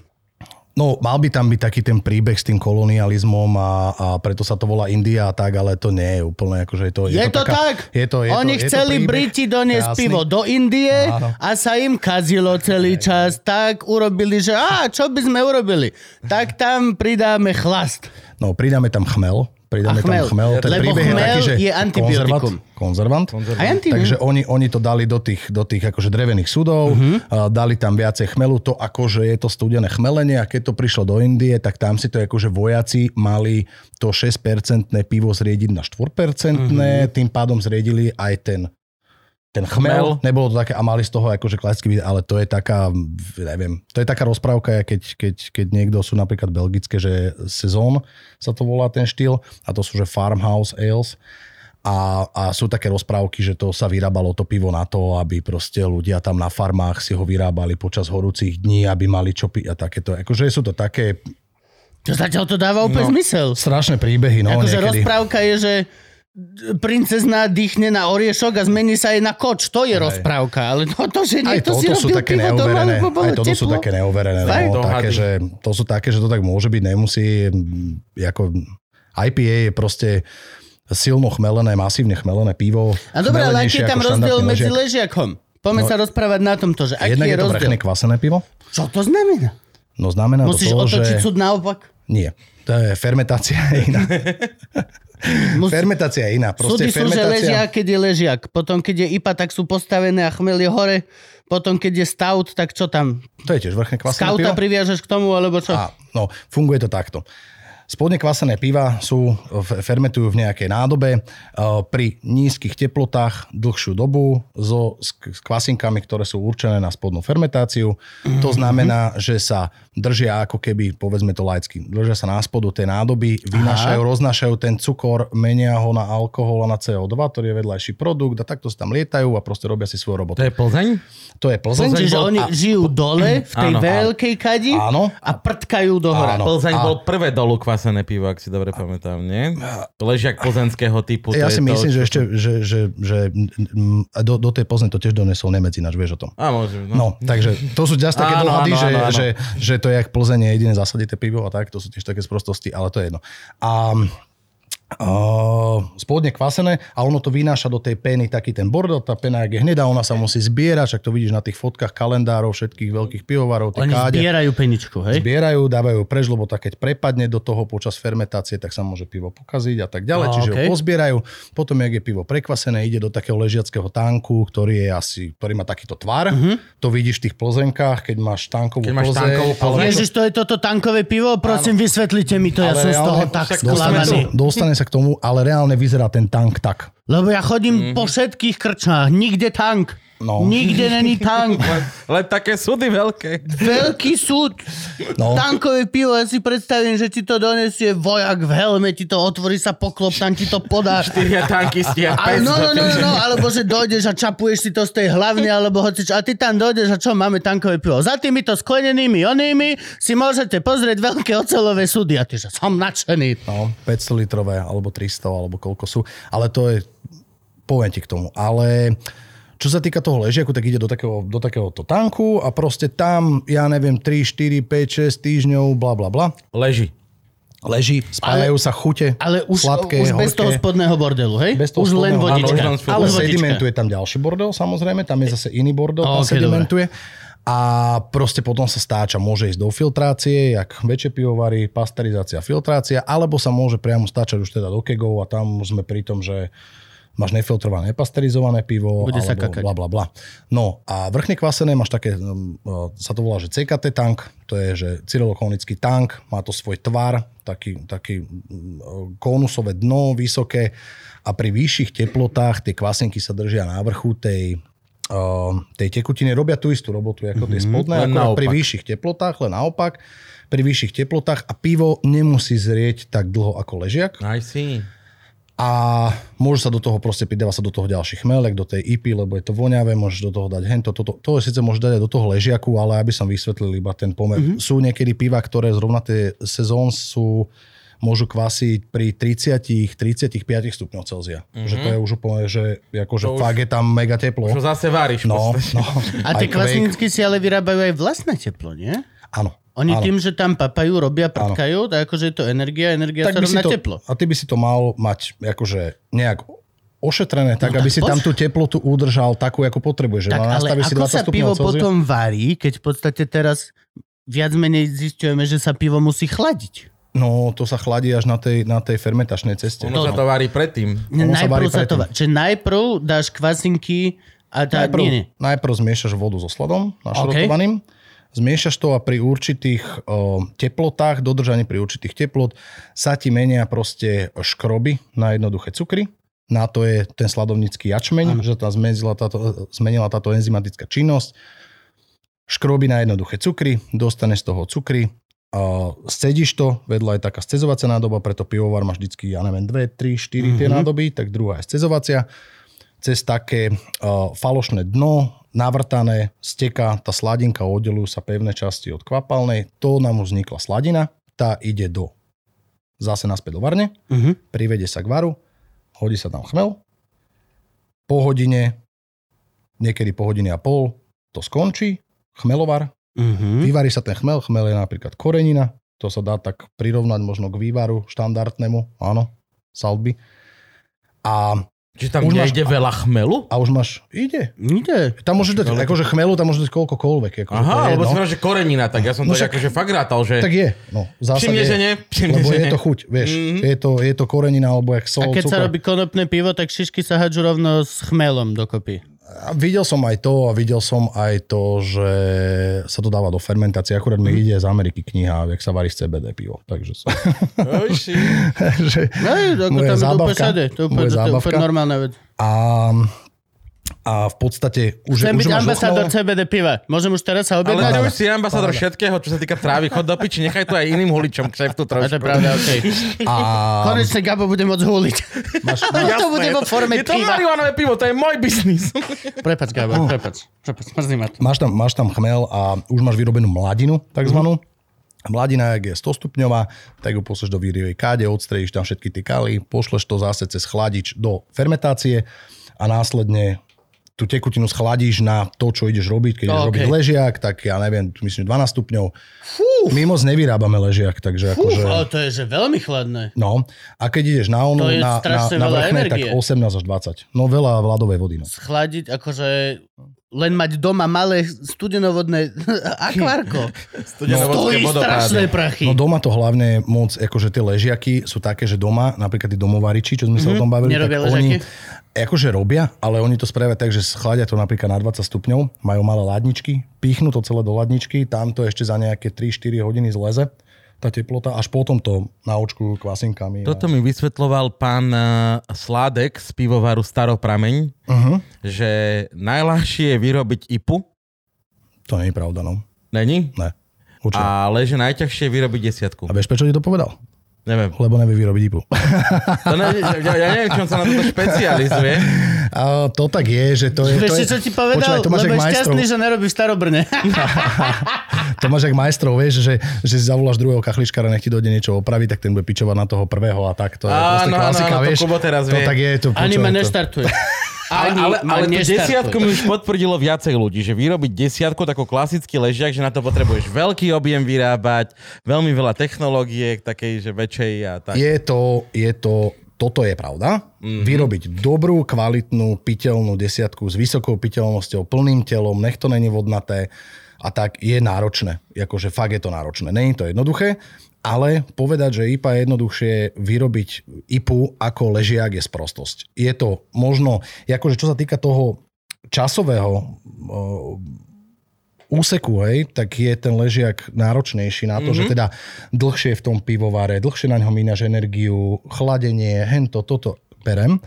No, mal by tam byť taký ten príbeh s tým kolonializmom a, a preto sa to volá India a tak, ale to nie je úplne, akože je to... Je, to taká, tak? Je to, je Oni to, je chceli to príbeh, Briti doniesť krásny. pivo do Indie Áno. a sa im kazilo celý čas. Tak urobili, že a čo by sme urobili? Tak tam pridáme chlast. No, pridáme tam chmel. Pridáme chmel. tam chmel. Ten Lebo príbeh je taký, že je. Konzervant. konzervant. Anti- Takže oni, oni to dali do tých, do tých akože drevených sudov, Mhm. uh-huh. dali tam viacej chmelu, to akože je to studené chmelenie a keď to prišlo do Indie, tak tam si to akože vojaci mali to 6% pivo zriediť na 4%, Mhm. uh-huh. tým pádom zriedili aj ten ten chmel, Chmel. nebolo to také, a mali z toho akože klasický ale to je taká, neviem, to je taká rozprávka, keď, keď, keď niekto sú napríklad belgické, že sezón sa to volá ten štýl, a to sú že farmhouse ales, a, a sú také rozprávky, že to sa vyrábalo to pivo na to, aby proste ľudia tam na farmách si ho vyrábali počas horúcich dní, aby mali čo piť a takéto. Akože sú to také To zatiaľ to dáva úplne No. zmysel. strašné príbehy. No, akože rozprávka je, že princezná dýchne na oriešok a zmení sa jej na koč. To je rozprávka. Ale to, to že Aj niekto si toto sú robil také pivo doma, neoverené. lebo bolo Aj toto sú teplo. také neoverené. No, také, že, to sú také, že to tak môže byť, nemusí. Ako IPA je proste silno chmelené, masívne chmelené pivo. A dobre, ale aký je tam rozdiel medzi ležiak. ležiakom? Poďme No, sa rozprávať na tomto, že aký Jednak je je to rozdiel. vrchne kvasené pivo. Čo to znamená? No znamená Musíš to to, otočiť že... súd naopak? Nie. To je fermentácia [LAUGHS] iná. [LAUGHS] Musí... fermentácia je iná. Súdy Proste sú, že fermentácia... ležiak, keď je ležiak. Potom, keď je IPA, tak sú postavené a chmel je hore. Potom, keď je stout, tak čo tam? To je tiež vrchne kvasené pivo. priviažeš k tomu, alebo čo? A, no, funguje to takto. Spodne kvasené piva sú, f- fermentujú v nejakej nádobe uh, pri nízkych teplotách dlhšiu dobu so, s, kvasinkami, ktoré sú určené na spodnú fermentáciu. To znamená, že sa držia ako keby, povedzme to laicky, držia sa na spodu tej nádoby, vynášajú, roznášajú ten cukor, menia ho na alkohol a na CO2, ktorý je vedľajší produkt a takto sa tam lietajú a proste robia si svoju robotu. To je Plzeň? To je Plzeň. Čiže bol- oni a- žijú dole v tej Áno. veľkej kadi Áno. a prtkajú do hora. Áno. Plzeň A- bol prvé dolu kvasené pivo, ak si dobre pamätám, nie? Ležiak plzenského typu. to Ja si to, myslím, že čo- ešte, že, že, že a do, do tej Plzne to tiež donesol Nemec ináč, vieš o tom. Á, môže, no. No, takže to sú ťaž také dohady, že, áno, áno. Že, že to je jak Plzeň je jediné zasadité pivo a tak, to sú tiež také sprostosti, ale to je jedno. A Uh, spodne kvasené a ono to vynáša do tej peny taký ten bordel, tá pena je hnedá, ona sa musí zbierať, však to vidíš na tých fotkách kalendárov všetkých veľkých pivovarov, tie Oni káde. zbierajú peničku, hej? Zbierajú, dávajú preč, lebo tak keď prepadne do toho počas fermentácie, tak sa môže pivo pokaziť a tak ďalej. Á, Čiže okej. ho pozbierajú. Potom, jak je pivo prekvasené, ide do takého ležiackého tanku, ktorý je asi, ktorý má takýto tvar. To vidíš v tých plzenkách, keď máš tankovú Keď máš plzeň. tankovú plzeň. ale- Ježiš, to je toto tankové pivo? Prosím, vysvetlite mi to, ja ale som z toho tak Dostane, sklamaný. sa- dostane k tomu, ale reálne vyzerá ten tank tak. Lebo ja chodím po všetkých krčmách, nikde tank. No. Nikde není tank. [LAUGHS] Len, len také súdy veľké. Veľký súd. No. Tankové pivo, ja si predstavím, že ti to donesie vojak v helme, ti to otvorí sa poklop, tam ti to podá. Štyria tankisti a Ale pes. no, no, no, no, alebo že dojdeš a čapuješ si to z tej hlavne, alebo hoci čo. A ty tam dojdeš a čo, máme tankové pivo. Za týmito sklenenými onými si môžete pozrieť veľké ocelové súdy. A ty, že som nadšený. No, 500 litrové, alebo 300, alebo koľko sú. Ale to je, poviem ti k tomu. Ale čo sa týka toho ležiaku, tak ide do takého, do takéhoto tanku a proste tam, ja neviem, 3, 4, 5, 6 týždňov, bla bla bla. Leží. Leží, spájajú sa chute, Ale už, sladké, už bez horké. toho spodného bordelu, hej? Bez toho už len vodička. áno, už ale Ale vodička. sedimentuje tam ďalší bordel, samozrejme, tam je zase iný bordel, tam sedimentuje. A proste potom sa stáča, môže ísť do filtrácie, jak väčšie pivovary, pasterizácia, filtrácia, alebo sa môže priamo stáčať už teda do kegov a tam už sme pri tom, že máš nefiltrované, nepasterizované pivo, Bude alebo bla bla bla. No a vrchne kvasené máš také, um, uh, sa to volá, že CKT tank, to je, že cyrilokonický tank, má to svoj tvar, taký, taký mm, konusové dno, vysoké a pri vyšších teplotách tie kvasenky sa držia na vrchu tej, uh, tej tekutiny, robia tú istú robotu ako tie spodné, Len ako pri vyšších teplotách, len naopak, pri vyšších teplotách a pivo nemusí zrieť tak dlho ako ležiak. I see. A môže sa do toho proste pridáva sa do toho ďalší chmelek, do tej IP, lebo je to voňavé, môžeš do toho dať hento, toto, to síce môžeš dať aj do toho ležiaku, ale aby som vysvetlil iba ten pomer. Mm-hmm. Sú niekedy piva, ktoré zrovna tie sezón sú môžu kvasiť pri 30-35 stupňov Celzia. Mm-hmm. Že to je už úplne, že akože To už- fakt je tam mega teplo. Čo zase varíš. No, no. A tie kvasničky si ale vyrábajú aj vlastné teplo, nie? Áno. Oni áno. tým, že tam papajú, robia, prtkajú, tak akože je to energia, energia sa by si rovná to, teplo. A ty by si to mal mať akože nejak ošetrené, tak No aby tak si poč- tam tú teplotu udržal takú, ako potrebuješ. Že Tak no, ale si ako 20 sa pivo Celzia. potom varí, keď v podstate teraz viac menej zistujeme, že sa pivo musí chladiť. No, to sa chladí až na tej, na tej fermentačnej ceste. Ono sa to varí predtým. Ono sa varí Najprv sa to... Čiže najprv dáš kvasinky a tá... Najprv, Nie, nie. najprv zmiešaš vodu so sladom našrotovaným, zmiešaš to a pri určitých o, teplotách, dodržaní pri určitých teplot, sa ti menia proste škroby na jednoduché cukry. Na to je ten sladovnický jačmeň, že tam zmenila táto, zmenila táto enzymatická činnosť. Škroby na jednoduché cukry, dostane z toho cukry, a scedíš to, vedľa je taká scezovacia nádoba, preto pivovar máš vždycky, ja neviem, 2, 3, 4 tie nádoby, tak druhá je scezovacia cez také uh, falošné dno, navrtané, steká tá sladinka, oddelujú sa pevné časti od kvapalnej, to nám už vznikla sladina, tá ide do zase naspäť do varne, Mhm. privede sa k varu, hodí sa tam chmel, po hodine, niekedy po hodine a pol, to skončí, chmelovar, Mhm. vyvarí sa ten chmel, chmel je napríklad korenina, to sa dá tak prirovnať možno k vývaru štandardnému, áno, salby. A, Čiže tam Už máš- nejde veľa chmelu? a už máš, ide, Ide. Tam môžeš dať, Ale- akože chmelu, tam môžeš dať koľkokoľvek. Akože Aha, je lebo som povedal, že korenina, tak ja som No to však- akože fakt rátal, že... Tak je, no. zásade Všimne, že je, nie, všimne, Lebo že je to chuť, vieš. Mhm. Je, to, je to korenina, alebo jak A sol, keď sa cukor. robí konopné pivo, tak šišky sa hádžu rovno s chmelom dokopy. Videl som aj to a videl som aj to, že sa to dáva do fermentácie. Akurát mi Mhm. ide z Ameriky kniha, jak sa varí z CBD pivo. Takže sa, [LAUGHS] [LAUGHS] že, Hej, ako tam to úplne zábavka. všade. To je úplne, to je úplne zábavka. normálna vec. a, a v podstate už, Chcem už byť máš ambasádor CBD piva. Môžem už teraz sa Ale objednať? ty už si ambasador všetkého, čo sa týka trávy. Chod do piči, nechaj to aj iným huličom kšeftu A to je trošku. pravda, okej. A Konečne Gabo bude môcť huliť. [LAUGHS] máš, to bude vo forme Je to piva. marihuanové pivo, to je môj biznis. Prepač, Gabo, prepač. Prepač, mrzí ma to. máš, tam, máš tam chmel a už máš vyrobenú mladinu, takzvanú. Mladina, ak je 100 stupňová, tak ju pošleš do výrivej káde, odstrejíš tam všetky tie kaly, pošleš to zase cez chladič do fermentácie a následne tú tekutinu schladíš na to, čo ideš robiť. Keď ideš OK. robiť ležiak, tak ja neviem, myslím 12 stupňov. My moc nevyrábame ležiak, takže Uf, akože... ale to je že veľmi chladné. No, a keď ideš na onu, na, na, na vrchnej, tak energie. 18 až 20. No veľa vládovej vody. No. Schladiť, akože len mať doma malé studenovodné [LAUGHS] akvárko. [LAUGHS] Stojí strašné prachy. No doma to hlavne moc, akože tie ležiaky sú také, že doma, napríklad tí domovariči, čo sme sa o tom bavili, Mhm. Nerobia tak oni ležiaky? Akože robia, ale oni to spravia tak, že schladia to napríklad na 20 stupňov, majú malé ladničky, pichnú to celé do ladničky, tam to ešte za nejaké 3-4 hodiny zleze tá teplota, až potom to naočkujú kvasinkami. Toto mi vysvetloval pán eh, Sládek z pivovaru Staroprameň, Uh-huh. že najľahšie je vyrobiť IPu, To nie je pravda, no. není? Ne. Určite. Ale že najťažšie je vyrobiť desiatku. A vieš, prečo ti to povedal? Neviem. Lebo nevie vyrobiť IPu. [LAUGHS] To ne, ja, ja neviem, čo on sa na toto špecializuje. A to tak je, že to je... Vieš to je čo ti povedal? Počúvaj, to máš Lebo jak je majstrov. šťastný, že nerobí v Starobrne. [LAUGHS] To máš jak majstrov, vieš, že, že si zavoláš druhého kachličkára, nech ti dojde niečo opraviť, tak ten bude pičovať na toho prvého a tak. To je Áno, áno, klasika, áno, to vieš. Kubo teraz to vie. tak je. To, Ani ma to- neštartuje. [LAUGHS] Ale, Ani ale, ale tú desiatku mi už potvrdilo viacej ľudí, že vyrobiť desiatku, taký klasický ležiak, že na to potrebuješ veľký objem vyrábať, veľmi veľa technológie, takej, že väčšej a tak. Je to, je to, toto je pravda. Mhm. Mm-hmm. Vyrobiť dobrú, kvalitnú, piteľnú desiatku s vysokou piteľnosťou, plným telom, nech to není vodnaté, a tak je náročné. Akože fakt je to náročné. Není to jednoduché, ale povedať, že IPA je jednoduchšie vyrobiť IPu ako ležiak je sprostosť. Je to možno, akože čo sa týka toho časového úseku, hej, tak je ten ležiak náročnejší na to, mm-hmm. že teda dlhšie v tom pivovare, dlhšie na ňo mínaš energiu, chladenie, hento, toto berem.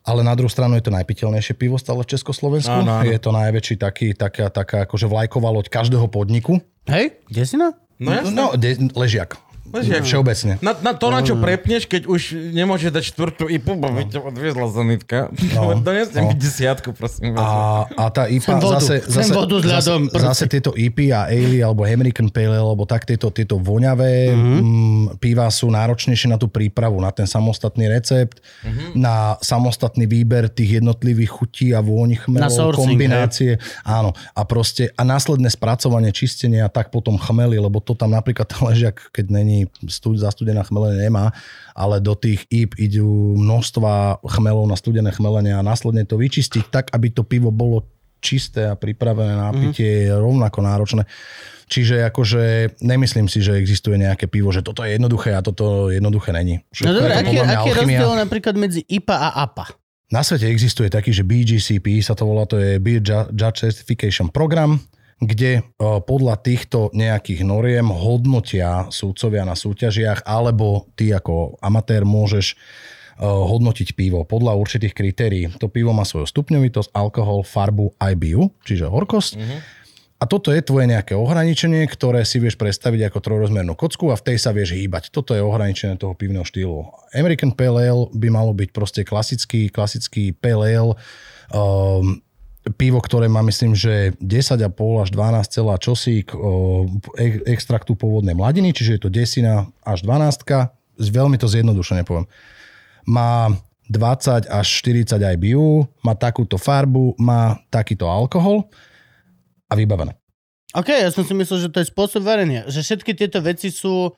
Ale na druhú stranu je to najpiteľnejšie pivo stále v Československu. Áno, áno. Je to najväčší taký, taká, taká akože vlajková loď každého podniku. Hej, kde si na? No, no de, ležiak. Ležiak. Všeobecne. Na, na to, na čo prepneš, keď už nemôže dať štvrtú IPu, bo by ťa odviezla zanitka. No, [LAUGHS] no. mi desiatku, prosím. A, a tá IPA vodu, zase, zase, vodu s ľadom, zase, zase tieto IP a Ale alebo American Pale Ale, alebo tak tieto, tieto voňavé mm-hmm. m, piva sú náročnejšie na tú prípravu, na ten samostatný recept, mm-hmm. na samostatný výber tých jednotlivých chutí a vôni chmelov, kombinácie. He? Áno. A proste a následné spracovanie, čistenie a tak potom chmely, lebo to tam napríklad [LAUGHS] ležiak, keď není stud, zastudená chmelenie nemá, ale do tých IP idú množstva chmelov na studené chmelenie a následne to vyčistiť tak, aby to pivo bolo čisté a pripravené na pitie mm. je rovnako náročné. Čiže akože nemyslím si, že existuje nejaké pivo, že toto je jednoduché a toto jednoduché není. no dobre, aký, aký je rozdiel napríklad medzi IPA a APA? Na svete existuje taký, že BGCP sa to volá, to je Beer Judge Certification Program kde podľa týchto nejakých noriem hodnotia súdcovia na súťažiach, alebo ty ako amatér môžeš hodnotiť pivo podľa určitých kritérií. To pivo má svoju stupňovitosť, alkohol, farbu, IBU, čiže horkosť. Mm-hmm. A toto je tvoje nejaké ohraničenie, ktoré si vieš predstaviť ako trojrozmernú kocku a v tej sa vieš hýbať. Toto je ohraničenie toho pivného štýlu. American Pale Ale by malo byť proste klasický, klasický Pale Ale, um, pivo, ktoré má myslím, že 10,5 až 12 celá čosík extraktu pôvodnej mladiny, čiže je to desina až 12 veľmi to zjednodušene poviem. Má 20 až 40 IBU, má takúto farbu, má takýto alkohol a vybavené. OK, ja som si myslel, že to je spôsob varenia. Že všetky tieto veci sú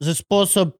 že spôsob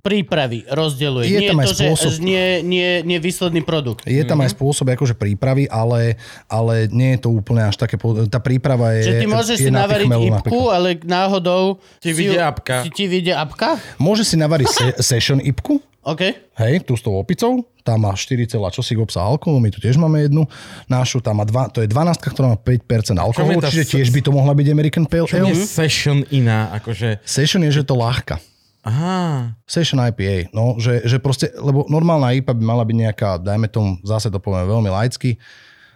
prípravy rozdeľuje. Je nie tam aj to, spôsob... že nie, nie, nie výsledný produkt. Je tam mm-hmm. aj spôsob akože prípravy, ale, ale nie je to úplne až také... Tá príprava je... Že ty môžeš si navariť ipku, ale náhodou... Ti vyjde apka. Ti, ti vyjde apka? Môže si navariť se, [LAUGHS] session ipku. OK. Hej, tu s tou opicou, tam má 4, čosík obsah alkoholu, my tu tiež máme jednu našu, tam má dva, to je 12, ktorá má 5% alkoholu, čiže tiež by to mohla byť American Pale Ale. Je session iná? Akože... Session je, že to ľahka. Aha. Session IPA, no, že, že proste, lebo normálna IPA by mala byť nejaká, dajme tomu, zase to poviem veľmi laicky,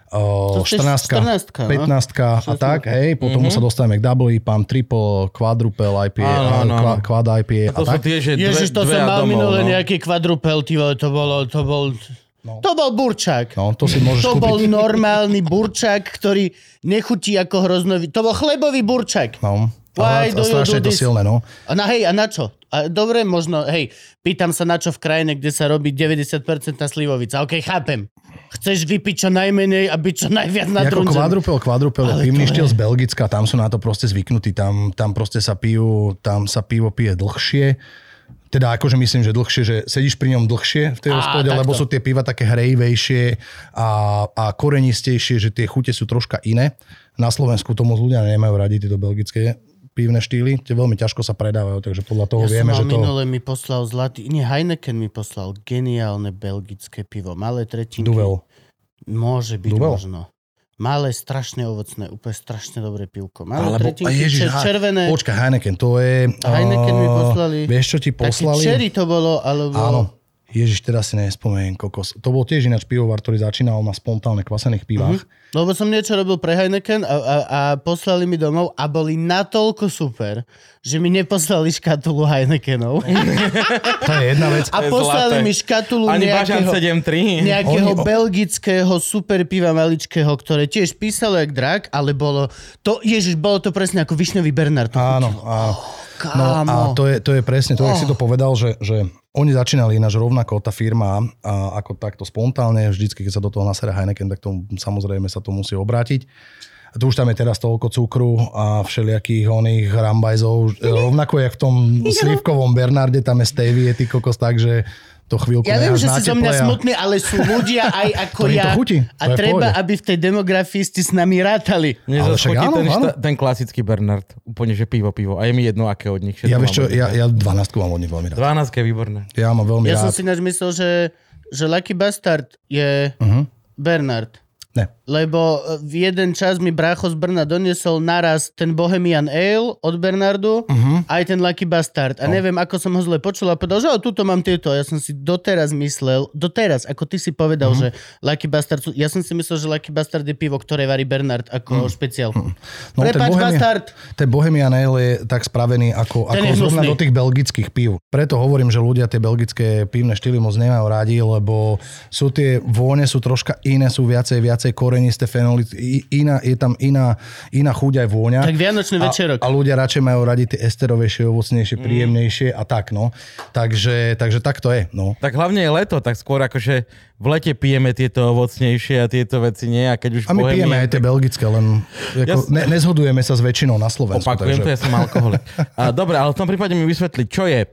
uh, 14, 14 15 no? a tak, hej, potom uh-huh. sa dostaneme k double IPA, triple, quadruple IPA, áno, áno, áno. quad IPA a, a tak. Tie, že dve, Ježiš, to som mal minule no. nejaký quadruple, ty vole, to bolo, to bol... No. To bol burčák. No, to si môžeš To kúpiť. bol normálny burčák, ktorý nechutí ako hroznový. To bol chlebový burčák. No. Why do strašne to silné, no. A na, hej, a na čo? A dobre, možno, hej, pýtam sa na čo v krajine, kde sa robí 90% slivovica. OK, chápem. Chceš vypiť čo najmenej a byť čo najviac na Ako kvadrupel, kvadrupel je pivný štýl z Belgicka, tam sú na to proste zvyknutí, tam, tam proste sa pijú, tam sa pivo pije dlhšie. Teda akože myslím, že dlhšie, že sedíš pri ňom dlhšie v tej hospode, lebo sú tie piva také hrejvejšie a, a korenistejšie, že tie chute sú troška iné. Na Slovensku to moc ľudia nemajú radi, tieto belgické pívne štýly, tie veľmi ťažko sa predávajú, takže podľa toho ja vieme, že to... minule mi poslal zlatý, nie, Heineken mi poslal geniálne belgické pivo, malé tretinky. Duvel. Môže byť Duvel. možno. Malé, strašne ovocné, úplne strašne dobré pivko. Malé Alebo, tretinky, ježiš, čer, červené. Počkaj, Heineken, to je... Heineken mi poslali. Vieš, čo ti poslali? Taký cherry to bolo, alebo... Áno, Ježiš, teraz si nespomeniem, kokos. To bol tiež ináč pivovar, ktorý začínal na spontánne kvasených pivách. Mm-hmm. Lebo som niečo robil pre Heineken a, a, a poslali mi domov a boli natoľko super, že mi neposlali škatulu Heinekenov. [LAUGHS] to je jedna vec. A poslali mi škatulu Ani nejakého, 7.3. nejakého Oni- belgického super piva maličkého, ktoré tiež písalo jak drak, ale bolo to, ježiš, bolo to presne ako Višňový Bernard. Áno, áno. Kámo. No a to je, to je presne to, oh. si to povedal, že, že oni začínali ináč rovnako tá firma a ako takto spontánne, vždycky keď sa do toho nasere Heineken, tak to samozrejme sa to musí obrátiť. Tu už tam je teraz toľko cukru a všelijakých oných rambajzov, rovnako jak v tom [LAUGHS] slívkovom Bernarde, tam je stevie, ty kokos, takže to chvíľku Ja viem, že si zo mňa a- smutný, ale sú ľudia aj [LAUGHS] ako Ktorým to ja. chutí, A to je v treba, pohode. aby v tej demografii ste s nami rátali. Mne Ale však áno, ten, áno. ten klasický Bernard. Úplne, že pivo, pivo. A je mi jedno, aké od nich. Ja vieš čo, ja, ja 12 mám od nich veľmi rád. 12 je výborné. Ja mám veľmi Ja som rád. si ináč myslel, že, že Lucky Bastard je Mhm. Bernard. Ne. Lebo e, v jeden čas mi brácho z Brna doniesol naraz ten Bohemian Ale od Bernardu Mhm. aj ten Lucky Bastard. A No. neviem, ako som ho zle počul a povedal, že "O, tuto mám tieto. Ja som si doteraz myslel, doteraz, ako ty si povedal, Mhm. že Lucky Bastard. Ja som si myslel, že Lucky Bastard je pivo, ktoré varí Bernard ako špeciál. Mhm. No, ten Prepač, Bohemian- Bastard! Ten Bohemian Ale je tak spravený ako, Ten ako zrovna do tých belgických pív. Preto hovorím, že ľudia tie belgické pívne štýly moc nemajú radi, lebo sú tie vône sú troška iné, sú viacej, viacej korenisté fenoly, iná, je tam iná, iná chuť aj vôňa. Tak Vianočný večerok. A, a ľudia radšej majú radi tie esterovejšie, ovocnejšie, Mm. príjemnejšie a tak, no. Takže, takže tak to je, no. Tak hlavne je leto, tak skôr akože v lete pijeme tieto ovocnejšie a tieto veci nie. A keď už A my Bohemian, pijeme aj tie belgické, len ako, Jasné. ne, nezhodujeme sa s väčšinou na Slovensku. Opakujem, takže... to ja som alkoholik. A, dobre, ale v tom prípade mi vysvetli, čo je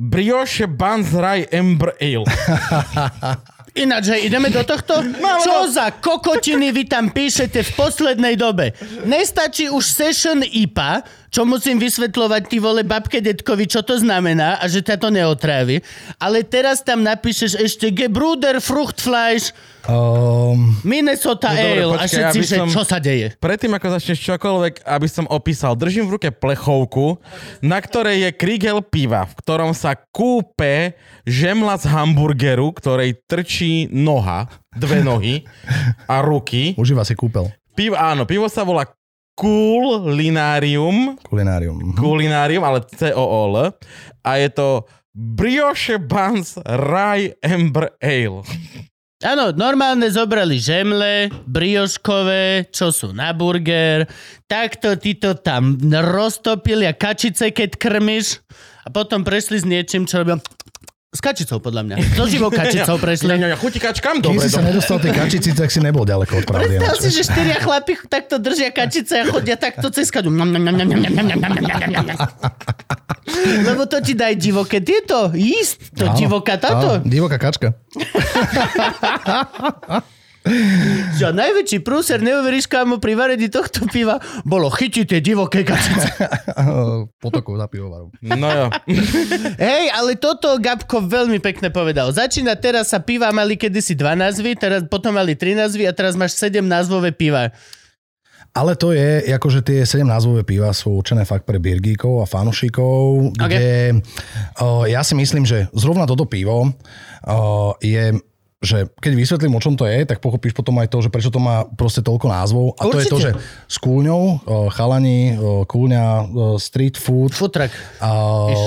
Brioche Buns Rye Amber Ale. Ináč, hej, ideme do tohto? Čo za kokotiny vy tam píšete v poslednej dobe? Nestačí už Session IPA, čo musím vysvetľovať ty vole babke detkovi, čo to znamená a že ťa to neotrávi. Ale teraz tam napíšeš ešte Gebruder Fruchtfleisch Um, Minnesota No dobre, Ale a počkaj, všetci, aby že som- čo sa deje? Predtým, ako začneš čokoľvek, aby som opísal, držím v ruke plechovku, na ktorej je krigel piva, v ktorom sa kúpe žemla z hamburgeru, ktorej trčí noha, dve [LAUGHS] nohy a ruky. užíva si kúpel. Pivo, áno, pivo sa volá Kulinarium, Kulinárium. Mhm. Kulinarium, ale C-O-O-L. A je to Brioche Buns Rye Amber Ale. Áno, normálne zobrali žemle, brioškové, čo sú na burger, takto ty to tam roztopili a kačice, keď krmiš. A potom prešli s niečím, čo robia s kačicou, podľa mňa. So živou kačicou prešli. Ja, ja, ja chutí kačkám dobre. Keď si sa nedostal tej kačici, tak si nebol ďaleko od pravdy. Predstav si, že štyria chlapi takto držia kačice a chodia takto cez kaďu. Lebo to ti daj divoké tieto, jíst, to divoká táto. Divoká kačka. [LAUGHS] Čo, najväčší prúser, neuveríš, kámo, pri varení tohto piva bolo chytiť tie divoké kačice. [LAUGHS] Potokov za pivovarom. No jo. [LAUGHS] Hej, ale toto Gabko veľmi pekne povedal. Začína teraz sa piva mali kedysi dva názvy, teraz potom mali tri názvy a teraz máš sedem názvové piva. Ale to je, akože tie 7 názvové piva sú určené fakt pre birgíkov a fanušikov, kde o, ja si myslím, že zrovna toto pivo o, je že keď vysvetlím, o čom to je, tak pochopíš potom aj to, že prečo to má proste toľko názvov. A to je to, Určite. že s kúľňou, o, chalani, o, kúľňa, o, street food, Futrak. a,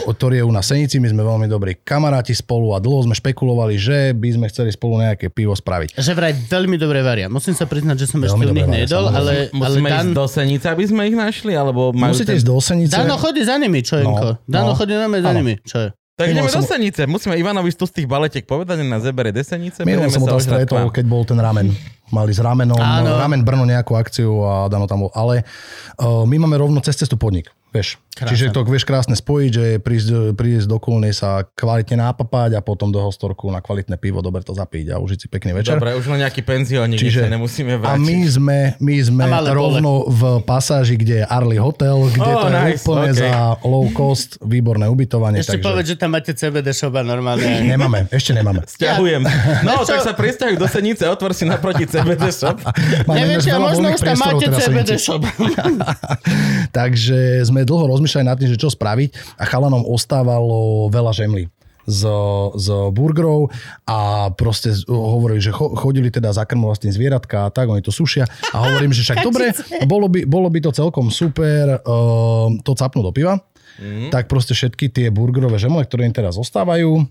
ktorý je u nás Senici, my sme veľmi dobrí kamaráti spolu a dlho sme špekulovali, že by sme chceli spolu nejaké pivo spraviť. Že vraj veľmi dobre varia. Musím sa priznať, že som ešte Veľmi u nich nejedol, ale, samozrejme. ale Musíme Dan... ísť do Senice, aby sme ich našli, alebo majú Musíte ten... ísť do Senice. Dano chodí za nimi, čo? No, Dano no. chodí za nimi, čo je? Tak ideme do Senice. Musíme Ivanovi tu z tých baletiek povedať, na zebere Desenice. Minul som ho tam stretol, keď bol ten ramen. Mali s ramenom, Áno. ramen Brno nejakú akciu a Dano tam bol. Ale uh, my máme rovno cez cestu podnik. Vieš. Krásne. Čiže to vieš krásne spojiť, že prísť, prísť do Kulnej sa kvalitne nápapať a potom do Hostorku na kvalitné pivo, dobre to zapiť a užiť si pekný večer. Dobre, už len nejaký penzionik, Čiže- sa nemusíme A vrátiť. my sme, my sme A rovno v pasáži, kde je Arly Hotel, kde Oh, to je nice, úplne okay. za low cost, výborné ubytovanie. Ešte takže... povedz, že tam máte CBD shop a normálne. Nemáme, ešte nemáme. [LAUGHS] Sťahujem. No, [LAUGHS] Čo? tak sa presťahuj do Senice, otvor si naproti CBD shop. A veľa možno už tam máte CBD shop. [LAUGHS] Takže sme dlho rozmýšľali nad tým, že čo spraviť a chalanom ostávalo veľa žemlí z, z burgerov a proste hovorili, že cho, chodili teda zakrmovať s tým zvieratka a tak, oni to sušia a hovorím, že však [LAUGHS] dobre, bolo by, bolo by to celkom super uh, to capnúť do piva, mm. tak proste všetky tie burgerové žemle, ktoré im teraz zostávajú,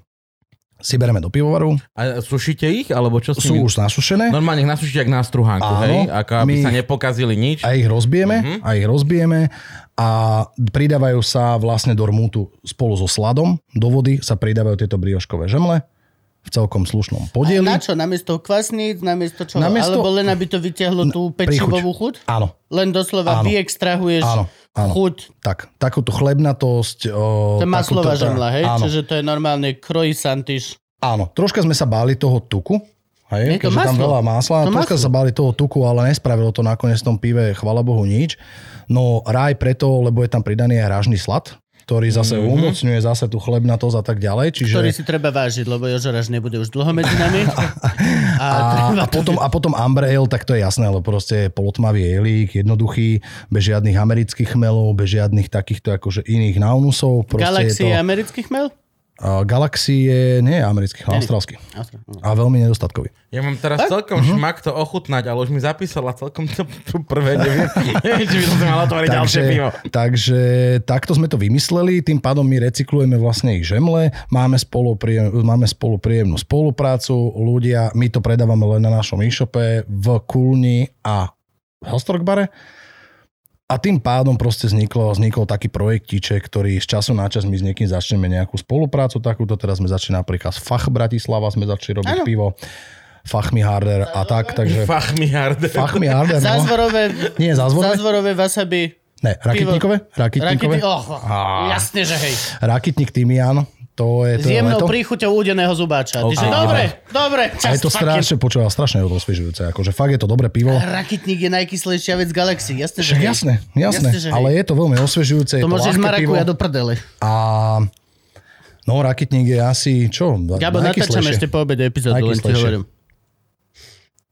si bereme do pivovaru, A sušíte ich, alebo čo sú nimi? už nasušené Normálne ich nasúšite jak na struhánku, Áno, hej? Ako aby sa nepokazili nič. a ich rozbijeme, Mhm. a ich rozbijeme a pridávajú sa vlastne do rmútu spolu so sladom. Do vody sa pridávajú tieto brioškové žemle v celkom slušnom A podieli. na čo? Namiesto kvasníc, namiesto čo? Namiesto- Alebo len aby to vyťahlo tú pečivovú chuť? Áno, Len doslova Áno. vyextrahuješ Áno, áno. chuť. tak. Takúto chlebnatosť. O, To je maslová žemla, hej? Áno, Čiže to je normálne croissantiš. Áno, troška sme sa báli toho tuku, hej, Je to keďže tam veľa masla, To troška maslo. sa báli toho tuku, ale nespravilo to nakoniec v tom pive, chvala Bohu, nič. No ráj preto, lebo je tam pridaný aj hrážný slad, ktorý zase mm-hmm. umocňuje zase tú chlebnatosť a tak ďalej. Čiže... Ktorý si treba vážiť, lebo Jožoraž nebude už dlho medzi nami. [LAUGHS] A, A, a, potom, a potom Amber Ale, tak to je jasné, lebo proste je polotmavý elík, jednoduchý, bez žiadnych amerických chmelov, bez žiadnych takýchto akože iných naunusov. Galaxie je to, amerických mel? Galaxy je, nie je americký, ale austrálsky. A veľmi nedostatkový. Ja mám teraz celkom šmak to ochutnať, ale už mi zapísala celkom to, to prvé, neviem, [LAUGHS] neviem, či by som si mal otvoriť ďalšie Takže, pivo. takže takto sme to vymysleli, tým pádom my recyklujeme vlastne ich žemle, máme spolu, príjem, máme spolu príjemnú spoluprácu, ľudia, my to predávame len na našom e-shope v Kulni a v Hellstork bare. A tým pádom proste vzniklo, vznikol taký projektíček, ktorý z času na čas my s niekým začneme nejakú spoluprácu takúto. Teraz sme začali napríklad z Fach Bratislava, sme začali robiť Áno. pivo. Fachmi Harder a tak, takže... Fach mi hard. Fachmi Harder, no. Zázvorové, Nie, zázvorové? zázvorové wasabi. Ne, rakitníkové? Rakitníkové? Rakety, oh, jasne, že hej. Rakitník Timian, to je, S to je jemnou leto. príchuťou údeného zubáča. Ty, že Okay. dobre, dobre. A je to strašne, počúva, strašne osviežujúce. Akože fakt je to dobré pivo. Rakitník je najkyslejšia vec galaxie. Jasne, že hej. že hej. ale je to veľmi osviežujúce, je To to môže z marakuja do prdele. A no, rakitník je asi, čo? Gabo, natáčame ešte po obede epizódu, len ti hovorím.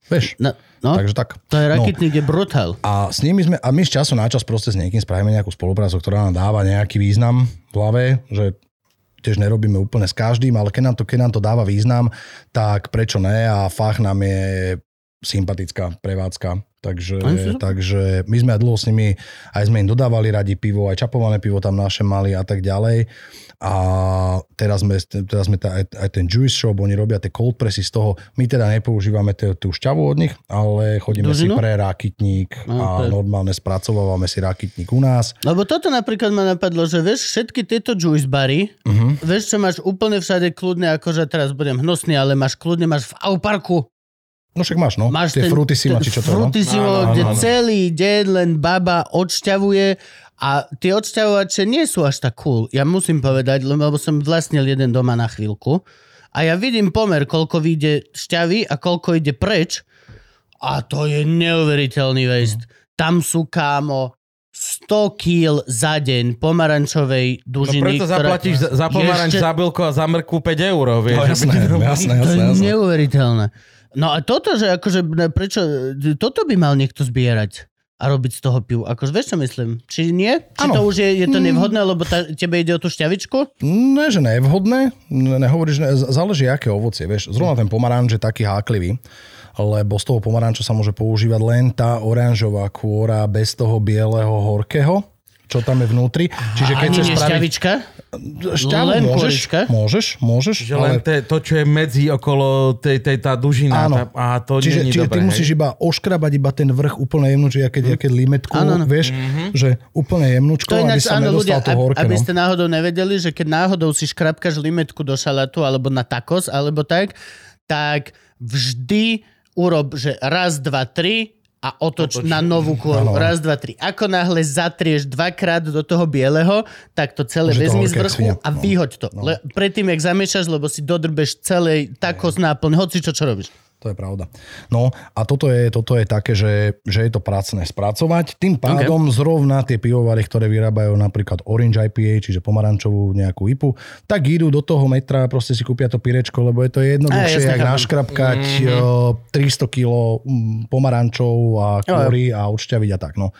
Vieš, No, no takže tak. to je No. rakitník, je brutál. A s nimi sme, a my z času na čas proste s niekým spravíme nejakú spoluprácu, ktorá nám dáva nejaký význam v hlave, že tiež nerobíme úplne s každým, ale keď nám to, keď nám to dáva význam, tak prečo ne? A fach nám je sympatická prevádzka. Takže, takže my sme aj dlho s nimi, aj sme im dodávali radi pivo, aj čapované pivo tam naše mali a tak ďalej. A teraz sme, teraz sme tá, aj, aj ten juice shop, oni robia tie cold pressy z toho. My teda nepoužívame te, tú šťavu od nich, ale chodíme Dužinu? si pre rakitník a je- normálne spracovávame si rakitník u nás. Lebo toto napríklad ma napadlo, že vieš, všetky tieto juice bary, Uh-huh. vieš, čo máš úplne všade kľudne, akože teraz budem hnusný, ale máš kľudne, máš v Auparku, No však máš, no. máš Tie frutissima, či čo to je, no? kde celý deň len baba odšťavuje a tie odšťavovače nie sú až tak cool. Ja musím povedať, lebo som vlastnil jeden doma na chvíľku a ja vidím pomer, koľko vyjde šťavy a koľko ide preč a to je neuveriteľný waste. Tam sú kámo 100 kg za deň pomarančovej No dužiny. preto zaplatíš za, za pomaranč, Ešte- za bylko a za mrkvu 5 eur, vieš. No aby jasné, ti to- jasné, to jasné, je jasné. neuveriteľné. No a toto, že akože, prečo, toto by mal niekto zbierať a robiť z toho pivu. Akože vieš, čo myslím? Či nie? Či Áno. to už je, je to nevhodné, lebo tá, tebe ide o tú šťavičku? Ne, že nevhodné, ne- nehovoríš, ne, záleží aké ovocie, vieš. Zrovna ten pomaranč je taký háklivý, lebo z toho pomaranča sa môže používať len tá oranžová kôra bez toho bieleho horkého, čo tam je vnútri. Čiže keď Ani chceš spraviť šťavička? šťavu, len môžeš, kôrička? môžeš, môžeš, Že len ale te, to, čo je medzi okolo tej, tej tá dužina. Áno. Tá, a to Čiže, nie čiže dobré, ty musíš hej? iba oškrabať iba ten vrch úplne jemnú, keď, keď limetku, Áno, áno. vieš, že úplne jemnúčko, To je aby ináč, sa áno, nedostal ľudia, to horké. aby no. ste náhodou nevedeli, že keď náhodou si škrapkaš limetku do šalátu alebo na tacos, alebo tak, tak vždy urob, že raz, dva, tri a otoč, Otoč. na novú kôru. Áno. Raz, dva, tri. Ako náhle zatrieš dvakrát do toho bieleho, tak to celé vezmi z vrchu a No. vyhoď to. Le, predtým, jak zamiešaš, lebo si dodrbeš celej tacos náplň, hoci čo, čo robíš. To je pravda. No a toto je, toto je také, že, že je to pracné spracovať. Tým pádom okay. zrovna tie pivovary, ktoré vyrábajú napríklad Orange IPA, čiže pomarančovú nejakú IPu, tak idú do toho metra a proste si kúpia to pirečko, lebo je to jednoduchšie, jak naškrapkať mm-hmm. 300 kg pomarančov a kôry a odšťaviť a tak. No.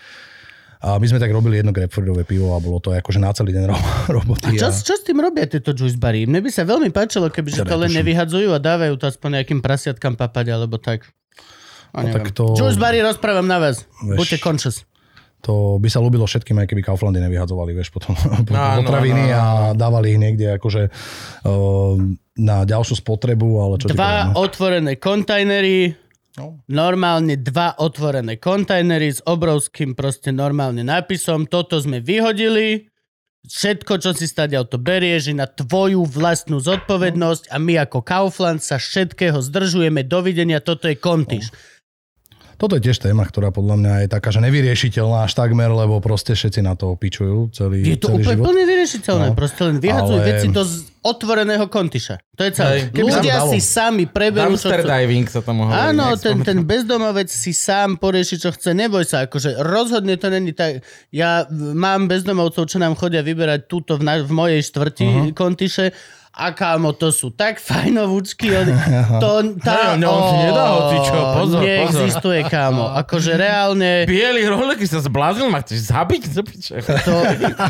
A my sme tak robili jedno grapefruitové pivo a bolo to akože na celý deň ro- [LAUGHS] roboty. Čo, čo s tým robia tieto juice bary? Mne by sa veľmi páčilo, keby že to len nevyhadzujú a dávajú to aspoň nejakým prasiatkám papať, alebo tak. A No, tak to- Juice bary rozprávam na vás. Vieš- Buďte conscious. To by sa ľúbilo všetkým, aj keby Kauflandy nevyhadzovali, vieš, potom [LAUGHS] po- Áno, potraviny áno, a dávali ich niekde akože uh, na ďalšiu spotrebu, ale čo Dva no. otvorené kontajnery, No. normálne dva otvorené kontajnery s obrovským proste normálne nápisom. Toto sme vyhodili. Všetko, čo si stadial, to berieš je na tvoju vlastnú zodpovednosť a my ako Kaufland sa všetkého zdržujeme. Dovidenia, toto je kontiš. Toto je tiež téma, ktorá podľa mňa je taká, že nevyriešiteľná až takmer, lebo proste všetci na to pičujú celý, Je to celý úplne život. plne vyriešiteľné. No, Proste len vyhadzujú ale- veci do otvoreného kontiša. To je celé. Hej. Ľudia si sami preberú, čo chcú. diving sa tomu hovorí. Áno, ten, ten bezdomovec si sám porieši, čo chce, neboj sa, akože rozhodne to není tak. Ja mám bezdomovcov, čo nám chodia vyberať túto v, na, v mojej štvrti uh-huh. kontiše a kámo, to sú tak fajnovúčky. Oni, to, [LAUGHS] tá, Hej, on si nedá hocičo, pozor, pozor. Neexistuje, kámo. Akože reálne... Bielý roleky sa zbláznil, ma chceš zabiť? [LAUGHS] Co piče? To,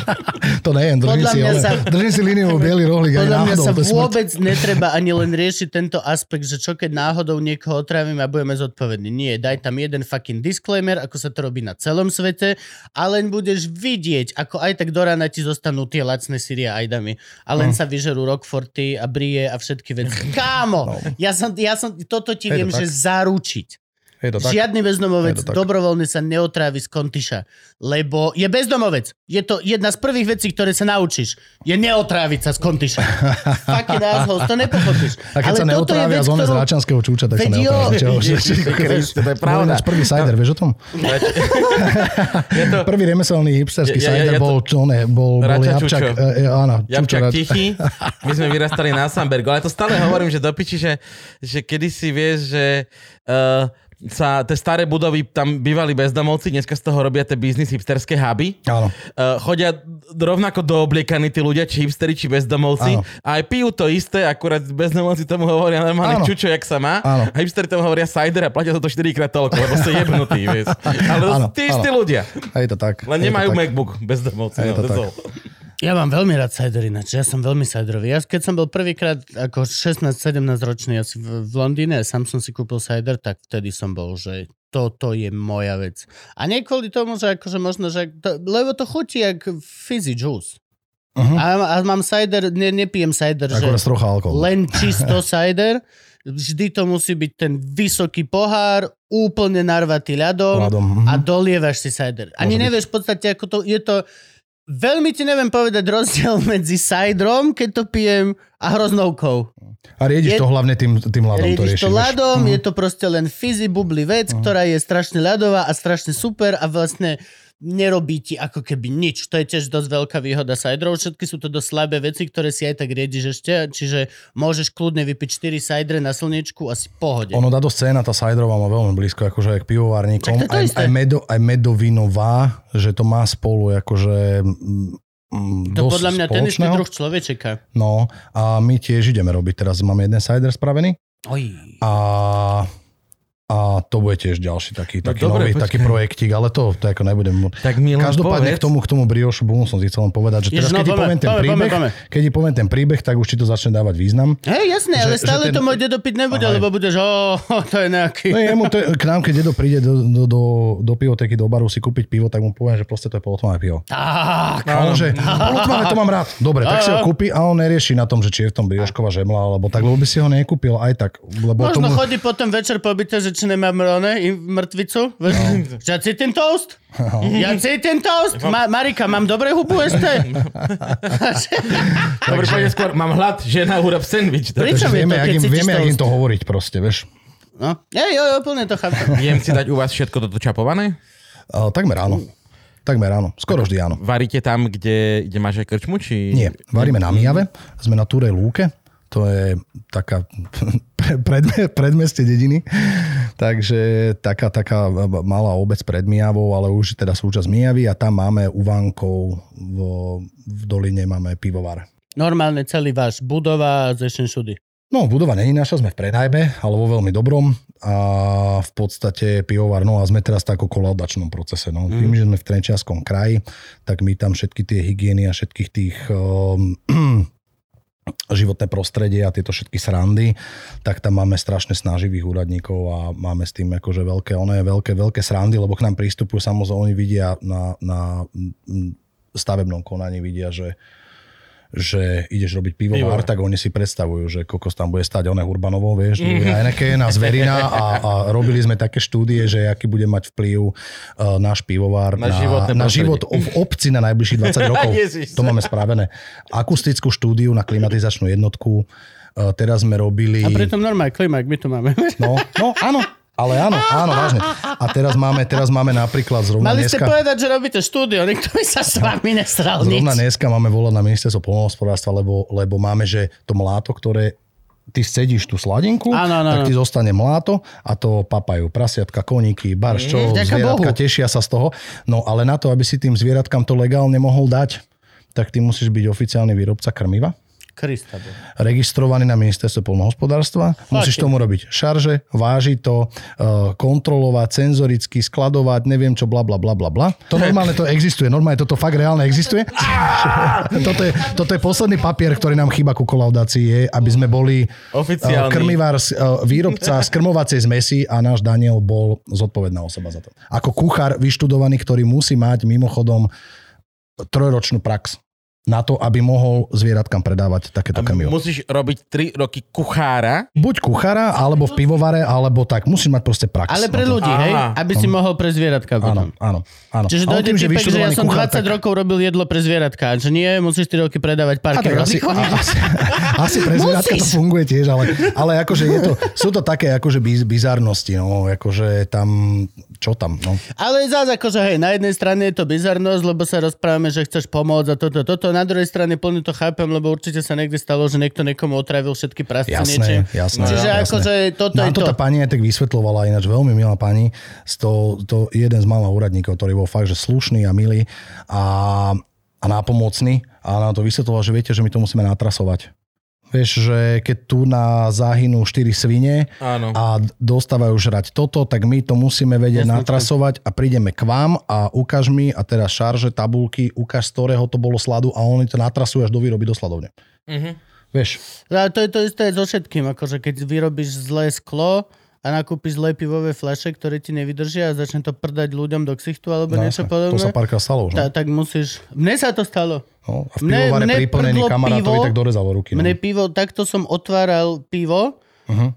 [LAUGHS] To nejem, držím si, ale, sa- držím si líniu bielý rohlík Podľa mňa náhodou. sa je smrť. vôbec netreba ani len riešiť tento aspekt, že čo keď náhodou niekoho otravíme a budeme zodpovední. Nie, daj tam jeden fucking disclaimer, ako sa to robí na celom svete a len budeš vidieť, ako aj tak do rána ti zostanú tie lacné sírie ajdami a len sa vyžerú Rockforty a brie a všetky veci. [LAUGHS] Kámo, ja som, ja som, toto ti to viem, tak. že zaručiť. Je to tak. Žiadny bezdomovec Je to tak. dobrovoľne sa neotrávi z kontiša, lebo je bezdomovec. Je to jedna z prvých vecí, ktoré sa naučíš. Je neotráviť sa z kontiša. [LAUGHS] Fucking assholes, to nepochopíš. A keď sa toto je neotrávia vec, z one z ktorú- Račanského čúča, tak sa Veď jo. neotrávia. [LAUGHS] To je pravda. ináč prvý cider, vieš o tom? [LAUGHS] Je to Prvý remeselný hipsterský to- bol, čo ne, bol, bol. Čučo. e, e, áno, Rač- tichý. My sme vyrastali na Sambergu, ale to stále hovorím, že do piči, že, že kedysi vieš, že uh, sa tie staré budovy, tam bývali bezdomovci, dneska z toho robia tie biznis hipsterské huby. Áno. Uh, chodia rovnako doobliekaní tí ľudia, či hipsteri, či bezdomovci. Áno. A aj pijú to isté, akurát bezdomovci tomu hovoria normálne Áno. čučo, jak sa má. Áno. A hipsteri tomu hovoria cider a platia za to 4 krát toľko, lebo sú jebnutí, vieš. Ale Áno, tí istí ľudia. Je to tak. Len nemajú tak. MacBook bezdomovci. No, to tak. Ja mám veľmi rád cider ináč, ja som veľmi ciderový. Ja keď som bol prvýkrát ako 16-17 ročný asi v, v Londýne a sám som si kúpil cider, tak vtedy som bol, že toto je moja vec. A nie kvôli tomu, že akože možno, že to, lebo to chutí jak fizzy juice. Mhm. A, a mám cider, ne, nepijem cider, Akorát že len [LAUGHS] čisto cider. Vždy to musí byť ten vysoký pohár, úplne narvatý ľadom, Ľadom, mhm. a dolievaš si cider. Ani Môže nevieš v podstate, ako to je to... Veľmi ti neviem povedať rozdiel [LAUGHS] medzi ciderom, keď to pijem, a hroznovkou. A riediš je- to hlavne tým, tým ľadom. to Riediš riešiš, to ľadom, Mhm. je to proste len fizzy bubly vec, ktorá je strašne ľadová a strašne super a vlastne nerobí ti ako keby nič. To je tiež dosť veľká výhoda ciderov. Všetky sú to dosť slabé veci, ktoré si aj tak riediš ešte, čiže môžeš kľudne vypiť 4 cidery na slnečku a si pohode. Ono dá do scéna, tá ciderová má veľmi blízko, akože aj k pivovárnikom. Však to Aj, aj, medo, aj medovinová, že to má spolu akože mm, mm, to podľa mňa ten istý druh človečeka. No a my tiež ideme robiť. Teraz máme jeden cider spravený Oj. a, a to bude tiež ďalší taký, No taký dobre, nový, počkaj. taký projektík, ale to, to ako nebudem... Tak mi Každopádne povedz. k tomu, k tomu briošu boom som si chcel len povedať, že teraz Ježiš, no, keď poďme, poviem ten príbeh, poďme, poďme. keď ti poviem ten príbeh, tak už ti to začne dávať význam. Hej, jasné, Že- ale že stále ten- to môj dedo piť nebude, Aha. lebo budeš, o, [LAUGHS] to je nejaký... No jemu to, k nám, keď dedo príde do, do, do, do pivoteky, do baru si kúpiť pivo, tak mu poviem, že proste to je polotmavé pivo. Tak, A on, že polotmavé to mám rád. Dobre, tak si ho [LAUGHS] kúpi a on nerieši na tom, že či je v tom briošková žemla, alebo tak, lebo by si ho nekúpil aj tak. Lebo Možno tomu, chodí potom večer pobyte, že či nemám one, i mŕtvicu. No. Že ja cítim toast? Ja cítim toast? Ma- Marika, mám dobré hubu ešte? [LAUGHS] Dobre, poďme skôr, mám hlad, žena, urob sandwich. Pričom vieme, to, jak keď im, vieme, jak im to hovoriť proste, vieš. no. Ja, jo, jo, plne to chápem. Viem si dať u vás všetko toto čapované? Ale takmer áno. Takmer áno. Skoro vždy áno. Varíte tam, kde, kde máš aj krčmu? Či... Nie, varíme na Mijave, sme na Túrej lúke, to je taká [LAUGHS] pred, predmeste dediny, takže taká, taká malá obec pred Mijavou, ale už teda súčasť Mijavy a tam máme u Vánkov v, doline máme pivovar. Normálne celý váš budova z šudy. No, budova není naša, sme v prenajme, ale vo veľmi dobrom a v podstate pivovar, no a sme teraz v takom kolaudačnom procese. No. Tým, že sme v Trenčianskom kraji, tak my tam všetky tie hygieny a všetkých tých um, životné prostredie a tieto všetky srandy, tak tam máme strašne snaživých úradníkov a máme s tým akože veľké, ono je veľké, veľké srandy, lebo k nám prístupujú, samozrejme oni vidia na, na stavebnom konaní, vidia, že že ideš robiť pivovar, Pivo. tak oni si predstavujú, že kokos tam bude stať one Urbanovo, vieš, [LAUGHS] mm. Heineken a Zverina a, a robili sme také štúdie, že aký bude mať vplyv uh, náš pivovar Na na, na život v obci na najbližších 20 [LAUGHS] rokov. To máme spravené. Akustickú štúdiu na klimatizačnú jednotku. Uh, teraz sme robili... A pritom normálne klimak, my tu máme. No, no, áno. Ale áno, áno, vážne. A teraz máme, teraz máme napríklad zrovna Mali ste dneska... povedať, že robíte štúdio, nikto by sa s vami nesral nič. Zrovna dneska máme volať na ministerstvo polnohospodárstva, lebo, lebo máme, že to mláto, ktoré ty scedíš tú sladinku, Áno, áno, tak ti zostane mláto a to papajú prasiatka, koníky, barš, čo, zvieratka Bohu. tešia sa z toho. No ale na to, aby si tým zvieratkám to legálne mohol dať, tak ty musíš byť oficiálny výrobca krmiva, Krista. Registrovaný na ministerstve polnohospodárstva. Musíš tomu robiť šarže, vážiť to, eh, kontrolovať, senzoricky, skladovať, neviem čo, bla, bla, bla, bla, bla. To normálne to existuje, normálne toto fakt reálne existuje. [LAUGHS] toto, je, toto je posledný papier, ktorý nám chýba ku kolaudácii, je, aby sme boli eh, Oficiálny. krmivár, eh, výrobca skrmovacej zmesi a náš Daniel bol zodpovedná osoba za to. Ako kuchár vyštudovaný, ktorý musí mať mimochodom trojročnú prax na to, aby mohol zvieratkám predávať takéto krmivo. Musíš robiť 3 roky kuchára. Buď kuchára, alebo v pivovare, alebo tak. Musíš mať proste prax. Ale pre ľudí, hej? Aby si mohol pre zvieratka Áno, áno, áno. Čiže dojde tým, typek, že ja som 20 kuchár, tak- rokov robil jedlo pre zvieratka, že nie, musíš 4 roky predávať tak asi, [LAUGHS] asi, asi pre zvieratka to funguje tiež, ale, ale akože je to, sú to také akože biz, bizarnosti, no, akože tam, čo tam, no. Ale zás akože hej, na jednej strane je to bizarnosť, lebo sa rozprávame, že chceš pomôcť a toto, toto. Na druhej strane plne to chápem, lebo určite sa niekde stalo, že niekto niekomu otravil všetky prasce niečím. Jasné, jasné. Čiže jasné. akože toto Nám je to tá pani aj tak vysvetlovala, ináč veľmi milá pani, to, to jeden z mála úradníkov, ktorý bol fakt, že slušný a milý a, a nápomocný a nám to vysvetloval, že viete, že my to musíme natrasovať. Vieš, že keď tu na zahynú 4 svine Áno. a dostávajú žrať toto, tak my to musíme vedieť Jasné, natrasovať a prídeme k vám a ukáž mi a teraz šarže, tabulky, ukáž z ktorého to bolo sladu a oni to natrasujú až do výroby do sladovne. Mhm. Vieš, Ale to je to isté so všetkým, akože keď vyrobíš zlé sklo a nakúpiš zlé pivové fľaše, ktoré ti nevydržia a začne to prdať ľuďom do ksichtu alebo no, niečo podobné, to sa párkrát stalo už. No. ta, tak musíš... Mne sa to stalo. No, a v pivovare mne prdlo kamarátovi pivo, tak dorezalo ruky. No. Mne pivo, takto som otváral pivo Uh-huh.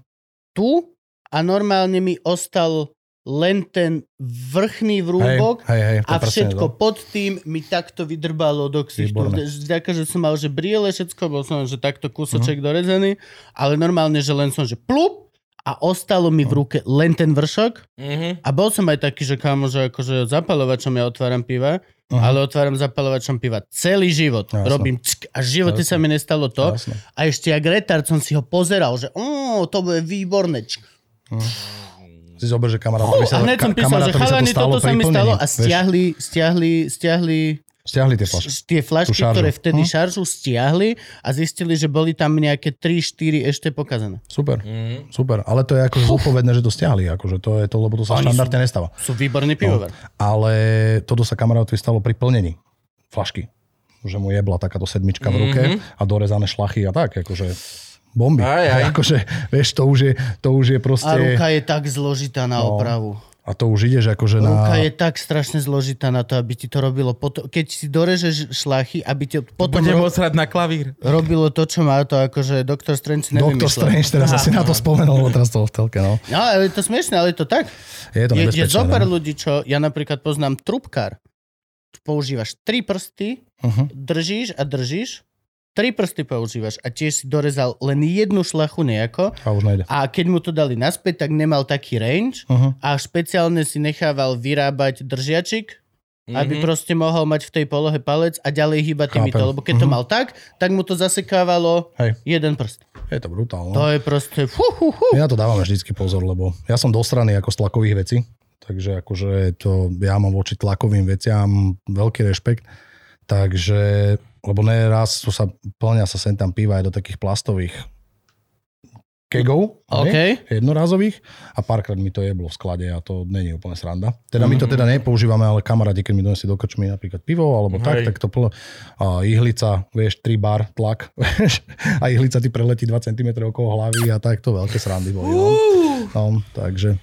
tu a normálne mi ostal len ten vrchný vrúbok hej, hej, to a všetko no. pod tým mi takto vydrbalo do ksichtu. Vďaka, že som mal, že briele, všetko, bol som, že takto kúsoček uh-huh. dorezený, ale normálne, že len som, že plup a ostalo mi v ruke len ten vršok Mhm. a bol som aj taký, že kámo, že akože zapalovačom ja otváram piva, Mhm. ale otváram zapalovačom piva celý život. Jasné. Robím ck, a v živote Jasné. sa mi nestalo to. Jasné. A ešte jak retard som si ho pozeral, že ó, to bude výborné. Č- Si zober, že kamarát, by sa, a hneď som písal, že to chalani, toto sa mi stalo a stiahli, stiahli, stiahli Stiahli tie flaše. š- tie flašky, ktoré vtedy Hm. šaržu, stiahli a zistili, že boli tam nejaké 3-4 ešte pokazané. Super, Mhm. super. Ale to je akože zodpovedné, že to stiahli. Akože to je to, lebo to sa Oni štandardne nestáva. Sú výborní pivovar. Ale toto sa kamarátovi stalo pri plnení flašky. Že mu jebla takáto sedmička v ruke a dorezané šlachy a tak. Akože bomby. Aj, aj. [LAUGHS] Akože, vieš, to už je, to už je proste... A ruka je tak zložitá na No. opravu. A to už ideš akože Ruka na... je tak strašne zložitá na to, aby ti to robilo. Keď si dorežeš šlachy, aby ti potom Budem ro- na klavír. robilo to, čo má to, akože Doktor Strange si Doktor nevymyslel. Strange, teraz asi na to spomenul, lebo teraz to v telke, no. No, ale je to smiešne, ale je to tak. Je to Je, je zoper no. ľudí, čo ja napríklad poznám trubkár. Používaš tri prsty, Uh-huh. držíš a držíš, tri prsty používaš a tiež si dorezal len jednu šlachu nejako A už nejde. a keď mu to dali naspäť, tak nemal taký range Uh-huh. a špeciálne si nechával vyrábať držiačik, Mhm. aby proste mohol mať v tej polohe palec a ďalej hýbať týmito, lebo keď to Mhm. mal tak, tak mu to zasekávalo Hej, jeden prst. je to brutálne. To je proste fú, fú, fú. Na to dávame vždycky pozor, lebo ja som dosraný ako z tlakových vecí, takže akože to, ja mám voči tlakovým veciam veľký rešpekt, takže, lebo ne raz to sa, plňa sa sem tam piva aj do takých plastových kegov, OK. ne? jednorázových a párkrát mi to jeblo v sklade a to není úplne sranda. Teda my to teda nepoužívame, ale kamaráti, keď mi donesli do krčmy napríklad pivo alebo tak, Hej. tak to plno, a ihlica, vieš, 3 bar tlak [LAUGHS] a ihlica ti preletí 2 cm okolo hlavy a takto veľké srandy boli. No. No, takže.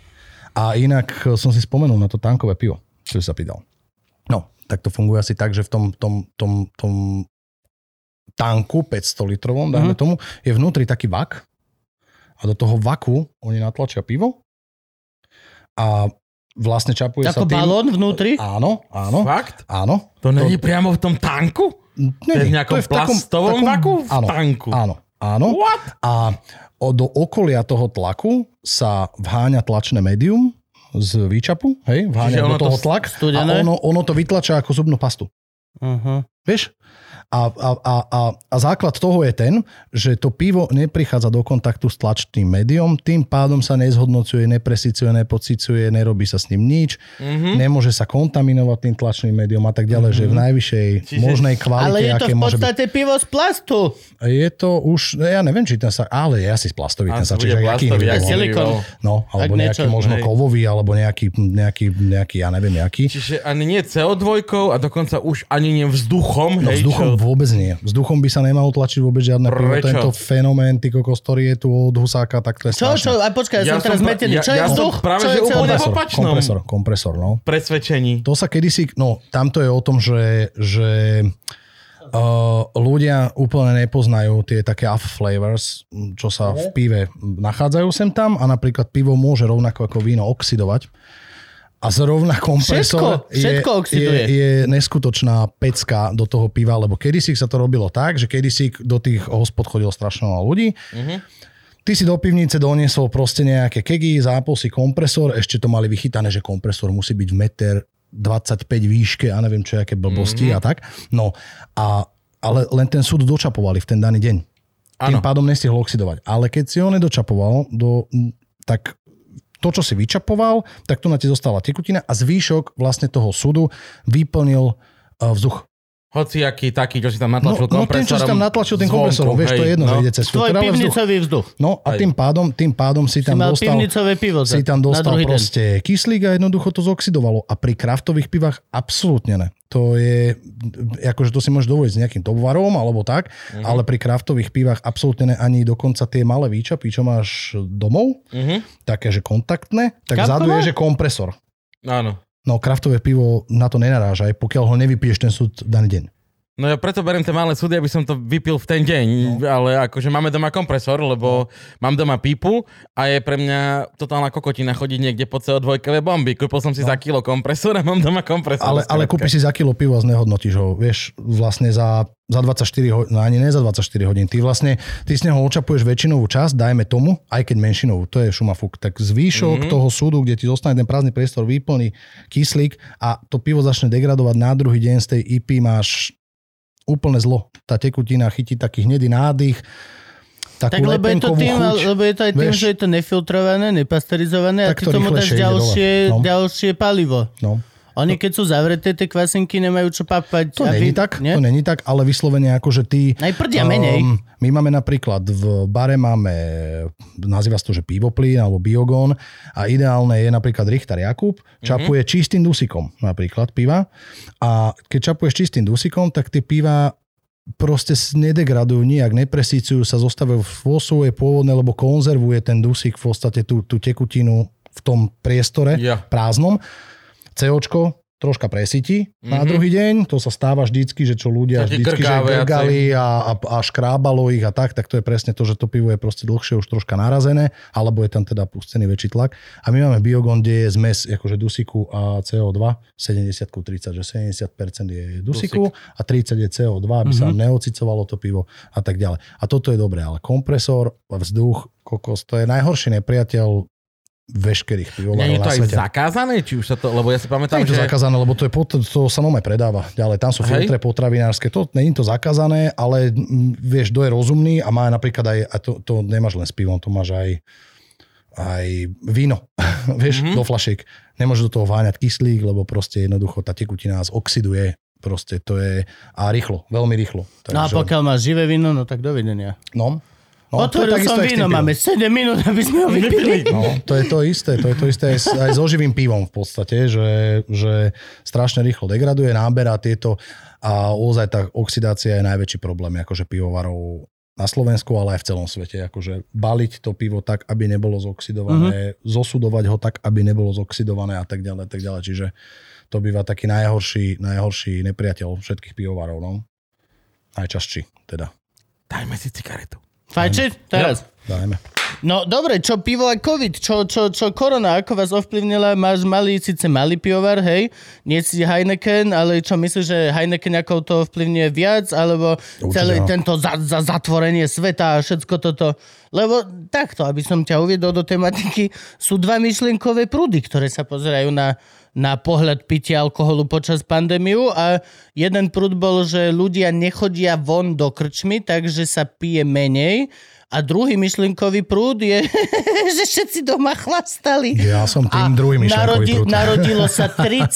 A inak eh, som si spomenul na to tankové pivo, čo si sa pýtal. No, tak to funguje asi tak, že v tom, tom, tom, tom tanku 500 litrovom, dajme Mhm. tomu, je vnútri taký vak a do toho vaku oni natlačia pivo a vlastne čapuje Ako sa tým... balón vnútri? Áno, áno, Fakt? áno. To není priamo v tom tanku? To je v Není, nejakom v takom- plastovom takom- vaku? V Áno, tanku. áno, áno. What? A do okolia toho tlaku sa vháňa tlačné médium z výčapu, hej, vháňa Čiže do ono to toho tlak a studené? ono, ono to vytlačá ako zubnú pastu. Uh-huh. Vieš? A, a, a, a, a základ toho je ten, že to pivo neprichádza do kontaktu s tlačným médium, tým pádom sa nezhodnocuje, nepresicuje, nepocicuje, nerobí sa s ním nič, mm-hmm. nemôže sa kontaminovať tým tlačným médium a tak ďalej, mm-hmm. že v najvyššej Čiže- možnej kvalite, Ale je to aké v môže byť. podstate pivo z plastu. Je to už, no ja neviem, či ten sa, ale je asi z plastový ten sa, čiže plastový, ak bol? silikon. No, alebo Ak nejaký niečo, možno hej. kovový, alebo nejaký, nejaký, nejaký, ja neviem, nejaký. Čiže ani nie CO2 a dokonca už ani nie vzduchom. No hej, vzduchom čo- vôbec nie. Vzduchom by sa nemalo tlačiť vôbec žiadne pivo. Tento fenomén, ty kokos, ktorý je tu od Husáka, tak to je Čo, čo? strašné. A počkaj, ja, Ja som teraz metený. ja- Čo je ja som vzduch? práve, Čo že je úplne CO2? v Kompresor, opačnom. kompresor, kompresor, no. presvedčení. To sa kedysi, no tamto je o tom, že, že uh, ľudia úplne nepoznajú tie také off flavors, čo sa v pive nachádzajú sem tam a napríklad pivo môže rovnako ako víno oxidovať. A zrovna kompresor Všetko, všetko je, oxiduje. je, je neskutočná pecka do toho piva, lebo kedysi sa to robilo tak, že kedysi do tých hospod chodilo strašne veľa ľudí. Ty si do pivnice doniesol proste nejaké kegy, zápol si kompresor, ešte to mali vychytané, že kompresor musí byť v meter 25 výške a neviem čo, aké blbosti a tak. No a ale len ten súd dočapovali v ten daný deň. Tým Áno. pádom nestihol oxidovať. Ale keď si ho nedočapoval, do, tak to, čo si vyčapoval, tak tu na ti zostala tekutina a zvýšok vlastne toho súdu vyplnil uh, vzduch. Hoci aký taký, čo si tam No, natlačil no ten, čo si tam natlačil tým kompresorom, vieš, to je jedno, že ide cez filter, ale vzduch. pivnicový vzduch. No a tým pádom, tým pádom si Si tam mal dostal, pivo si tam na dostal druhý deň. proste kyslík a jednoducho to zoxidovalo. A pri kraftových pivách absolútne ne. To je, akože to si môžeš dovoliť s nejakým topvarom alebo tak, Mhm. ale pri kraftových pivách absolútne ne ani dokonca tie malé výčapy, čo máš domov, Mhm. také, že kontaktné, tak vzadu je, že kompresor. Áno. No kraftové pivo na to nenaráža, aj pokiaľ ho nevypiješ ten súd daný deň. No ja preto beriem tie malé súdy, aby som to vypil v ten deň, no. ale akože máme doma kompresor, lebo mám doma pípu a je pre mňa totálna kokotina chodiť niekde po CO2 bomby. Kúpil som si no. za kilo kompresor a mám doma kompresor. Ale, ale kúpiš si za kilo piva a znehodnotíš ho, vieš, vlastne za, za 24 hodín, no ani ne za 24 hodín. Ty vlastne, ty z neho očapuješ väčšinovú časť, dajme tomu, aj keď menšinovú, to je šumafuk. Tak zvýšok mm-hmm. toho súdu, kde ti zostane ten prázdny priestor, vyplní kyslík a to pivo začne degradovať na druhý deň z tej IP máš úplne zlo. Tá tekutina chytí taký hnedý nádych, takú Tak lebo je, to tým, chuť. lebo je to aj tým, vieš. že je to nefiltrované, nepasterizované a Tak ty to tomu dáš ďalšie. No. ďalšie palivo. No. Oni keď sú zavreté, tie kvasinky nemajú čo papať. To není tak, nie? to není tak, ale vyslovene ako, že ty... Aj prdia menej. my máme napríklad v bare máme, nazýva sa to, že pivoplín alebo biogón a ideálne je napríklad Richter Jakub, čapuje Mhm. mm-hmm. čistým dusikom napríklad piva a keď čapuješ čistým dusikom, tak tie piva proste nedegradujú nijak, nepresícujú sa, zostávajú vo svojej pôvodnej, lebo konzervuje ten dusík v podstate tú, tú tekutinu v tom priestore Ja. prázdnom. COčko troška presytí mm-hmm. na druhý deň, to sa stáva vždycky, že čo ľudia vždycky že a grgali a, a, a škrábalo ich a tak, tak to je presne to, že to pivo je proste dlhšie už troška narazené, alebo je tam teda pustený väčší tlak. A my máme biogon, kde je zmes akože dusiku a CO2, 70 ku 30, že 70% je dusiku a 30 je CO2, aby sa Mhm. neocicovalo to pivo a tak ďalej. A toto je dobré, ale kompresor, vzduch, kokos, to je najhorší nepriateľ veškerých pivovarov Nie je to aj svete. zakázané? Či už sa to, lebo ja si pamätám, Nie je to že... zakázané, lebo to, je pot, to sa nome predáva ďalej. Tam sú Hej. filtre potravinárske, to není to zakázané, ale mm, vieš, kto je rozumný a má napríklad aj, a to, to nemáš len s pivom, to máš aj aj víno, [LAUGHS] vieš, mm-hmm. do flašiek. Nemôžeš do toho váňať kyslík, lebo proste jednoducho tá tekutina nás oxiduje, proste to je, a rýchlo, veľmi rýchlo. No a pokiaľ máš živé víno, no tak dovidenia. no, no, Otvoril som víno, máme 7 minút, aby sme ho vypili. No, to je to isté, to je to isté aj s, aj so živým pivom v podstate, že, že strašne rýchlo degraduje, náberá tieto a ozaj tá oxidácia je najväčší problém akože pivovarov na Slovensku, ale aj v celom svete. Akože baliť to pivo tak, aby nebolo zoxidované, mm-hmm. zosudovať ho tak, aby nebolo zoxidované a tak ďalej, tak ďalej. Čiže to býva taký najhorší, najhorší nepriateľ všetkých pivovarov. No. Najčastší teda. Dajme si cigaretu. Fajčiť? Teraz. Dajme. No dobre, čo pivo a covid, čo, čo, čo korona, ako vás ovplyvnila? Máš malý, síce malý pivovar, hej, nie si Heineken, ale čo myslíš, že Heineken ako to ovplyvňuje viac, alebo Určite celé áno. tento za, za, zatvorenie sveta a všetko toto? Lebo takto, aby som ťa uviedol do tematiky, sú dva myšlienkové prúdy, ktoré sa pozerajú na na pohľad pitia alkoholu počas pandémiu a jeden prúd bol, že ľudia nechodia von do krčmy, takže sa pije menej a druhý myšlienkový prúd je, [LAUGHS] že všetci doma chlastali. Ja som tým A myšlienkový narodi- prúd. Narodilo sa [LAUGHS] 30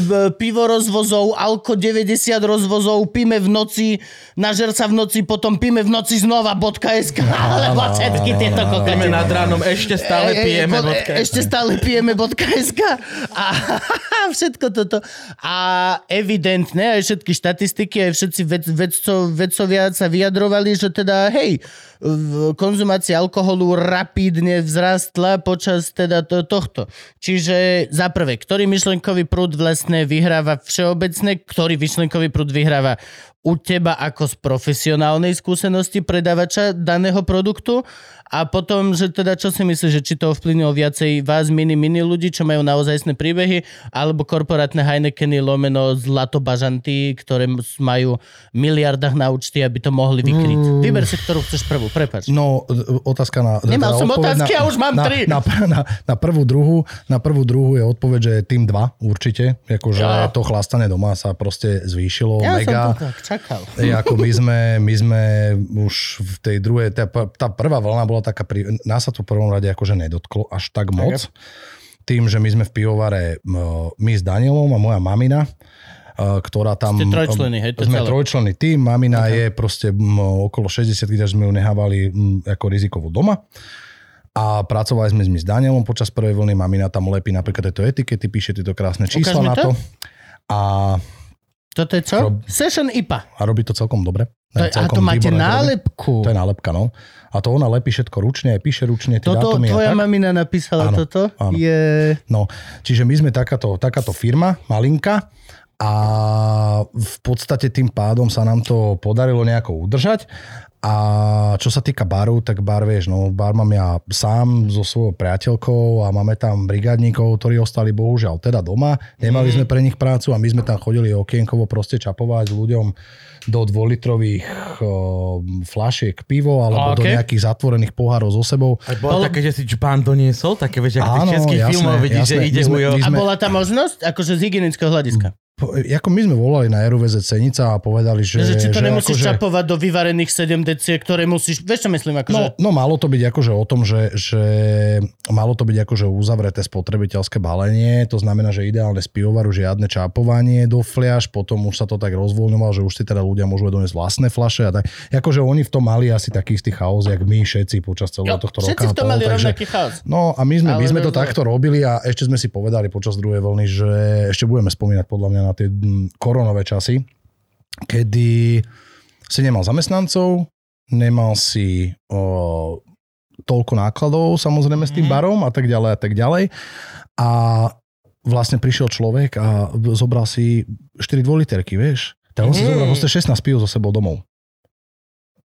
v- pivorozvozov, alko 90 rozvozov, píme v noci, nažer sa v noci, potom píme v noci znova .sk, alebo všetky tieto. Pijeme nad ránom, ešte stále E, e, pijeme. bodka. Ešte stále pijeme .sk a [LAUGHS] všetko toto. A evidentne aj všetky štatistiky, aj všetci ved, vedco, vedcovia sa vyjadrovali, že teda hej, konzumácia alkoholu rapídne vzrastla počas teda to, tohto. Čiže za prvé, ktorý myšlenkový prúd vlastne vyhráva všeobecne, ktorý myšlenkový prúd vyhráva u teba ako z profesionálnej skúsenosti predávača daného produktu a potom, že teda čo si myslíš, že či to ovplyvnilo viacej vás, mini, mini ľudí, čo majú naozajstné príbehy, alebo korporátne Heinekeny lomeno zlatobažanty, ktoré majú miliardách na účty, aby to mohli vykryť. Mm. Vyber si, ktorú chceš prvú, prepač. No, e, otázka na... Nemal teda som otázky a už mám na, tri. Na, na, na, prvú druhú, na prvú druhú je odpoveď, že tým 2 určite. Akože Ja. to chlastanie doma sa proste zvýšilo ja mega. som to tak čakal. E, ako my sme, my sme už v tej druhej, tá, tá prvá vlna bola taká, pri, nás sa to v prvom rade akože nedotklo až tak moc. Tým, že my sme v pivovare, my s Danielom a moja mamina, e, ktorá tam... Ste trojčlenní, hej, to Sme celé. trojčlenný tým, mamina je proste okolo 60, takže sme ju nehávali ako rizikovú doma. A pracovali sme s my s Danielom počas prvej vlny. Mamina tam lepí napríklad tieto etikety, píše tieto krásne čísla mi na to. to. A, Toto je čo? Rob- Session IPA. a robí to celkom dobre. To je, a to máte výborné nálepku. To je nálepka, no. A to ona lepí všetko ručne, píše ručne Toto dátumy. tvoja tak. mamina napísala Áno, toto? áno. Je... No, čiže my sme takáto, takáto firma, malinka, a v podstate tým pádom sa nám to podarilo nejako udržať. A čo sa týka baru, tak bar, vieš, no, bar mám ja sám so svojou priateľkou a máme tam brigádníkov, ktorí ostali bohužiaľ teda doma. Nemali Mhm. sme pre nich prácu a my sme tam chodili okienkovo proste čapovať ľuďom do dvojlitrových o, flašiek pivo alebo A, do nejakých zatvorených pohárov so sebou. Aj bolo také, že si čpán doniesol, také vieš, ako v Áno, tých českých jasné, filmov vidíš, že ide sme- my A sme- bola tá možnosť? Akože z hygienického hľadiska. Ako my sme volali na RUVZ Cenica a povedali, že... Že, že či to nemusíš akože, čapovať do vyvarených 7 decie, ktoré musíš... Vieš čo myslím? Akože... No, no malo to byť akože o tom, že, že malo to byť akože uzavreté spotrebiteľské balenie, to znamená, že ideálne z pivovaru žiadne čapovanie do fliaš, potom už sa to tak rozvoľňovalo, že už si teda ľudia môžu doniesť vlastné flaše a tak. Akože oni v tom mali asi taký istý chaos, jak my všetci počas celého Jo, tohto roka. všetci v tom mali takže- rovnaký chaos. No a my sme, my sme to takto robili a ešte sme si povedali počas druhej vlny, že ešte budeme spomínať podľa mňa na tie mm, koronové časy, kedy si nemal zamestnancov, nemal si o, toľko nákladov samozrejme s tým Mhm. barom a tak ďalej a tak ďalej. A vlastne prišiel človek a zobral si 4 dvojliterky, vieš. Tak on si zobral proste 16 pív so sebou domov.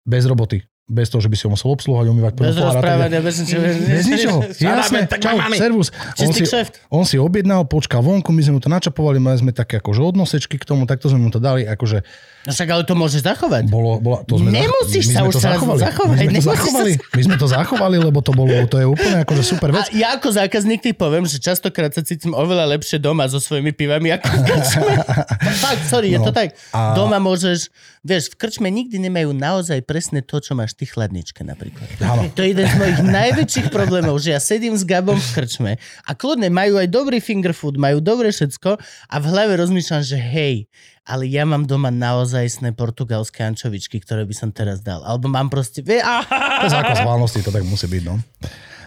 Bez roboty. Bez toho, že by si ho musel obsluhovať, umývať Bez pohár bez ničoho. Bez ničoho. Jasné, čau, servus. On si, on si objednal, počkal vonku, my sme mu to načapovali, mali sme také akože odnosečky k tomu, takto sme mu to dali, akože No však ale to môžeš zachovať. bolo, bola, to sme Nemusíš my sa už to teraz zachovať, My sme to zachovali, my sme to zachovali, lebo to bolo, to je úplne akože super A vec. ja ako zákazník ti poviem, že častokrát sa cítim oveľa lepšie doma so svojimi pivami ako v krčme. [LAUGHS] Fakt, sorry, je to No. tak. A- Doma môžeš, vieš, v krčme nikdy nemajú naozaj presne to, čo máš ty chladničke napríklad. Áno. To je jeden z mojich najväčších problémov, že ja sedím s Gabom v krčme a kľudne majú aj dobrý finger food, majú dobre všetko a v hlave rozmýšľam, že hej, ale ja mám doma naozajstné portugalské ančovičky, ktoré by som teraz dal. Alebo mám proste... To zvládnosti, to tak musí byť, no.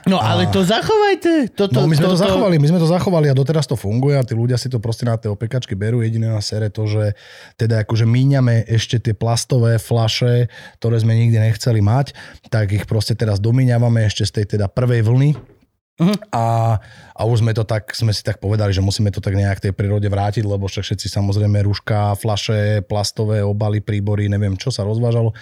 No ale to zachovajte. Toto, No my sme to toto- zachovali, my sme to zachovali a doteraz to funguje a tí ľudia si to proste na tie opekačky berú. Jediné na sere to, že teda akože míňame ešte tie plastové flaše, ktoré sme nikdy nechceli mať, tak ich proste teraz domíňavame ešte z tej teda prvej vlny. Mhm. A, a už sme to tak, sme si tak povedali, že musíme to tak nejak tej prírode vrátiť, lebo však všetci samozrejme rúška, flaše, plastové obaly, príbory, neviem čo sa rozvážalo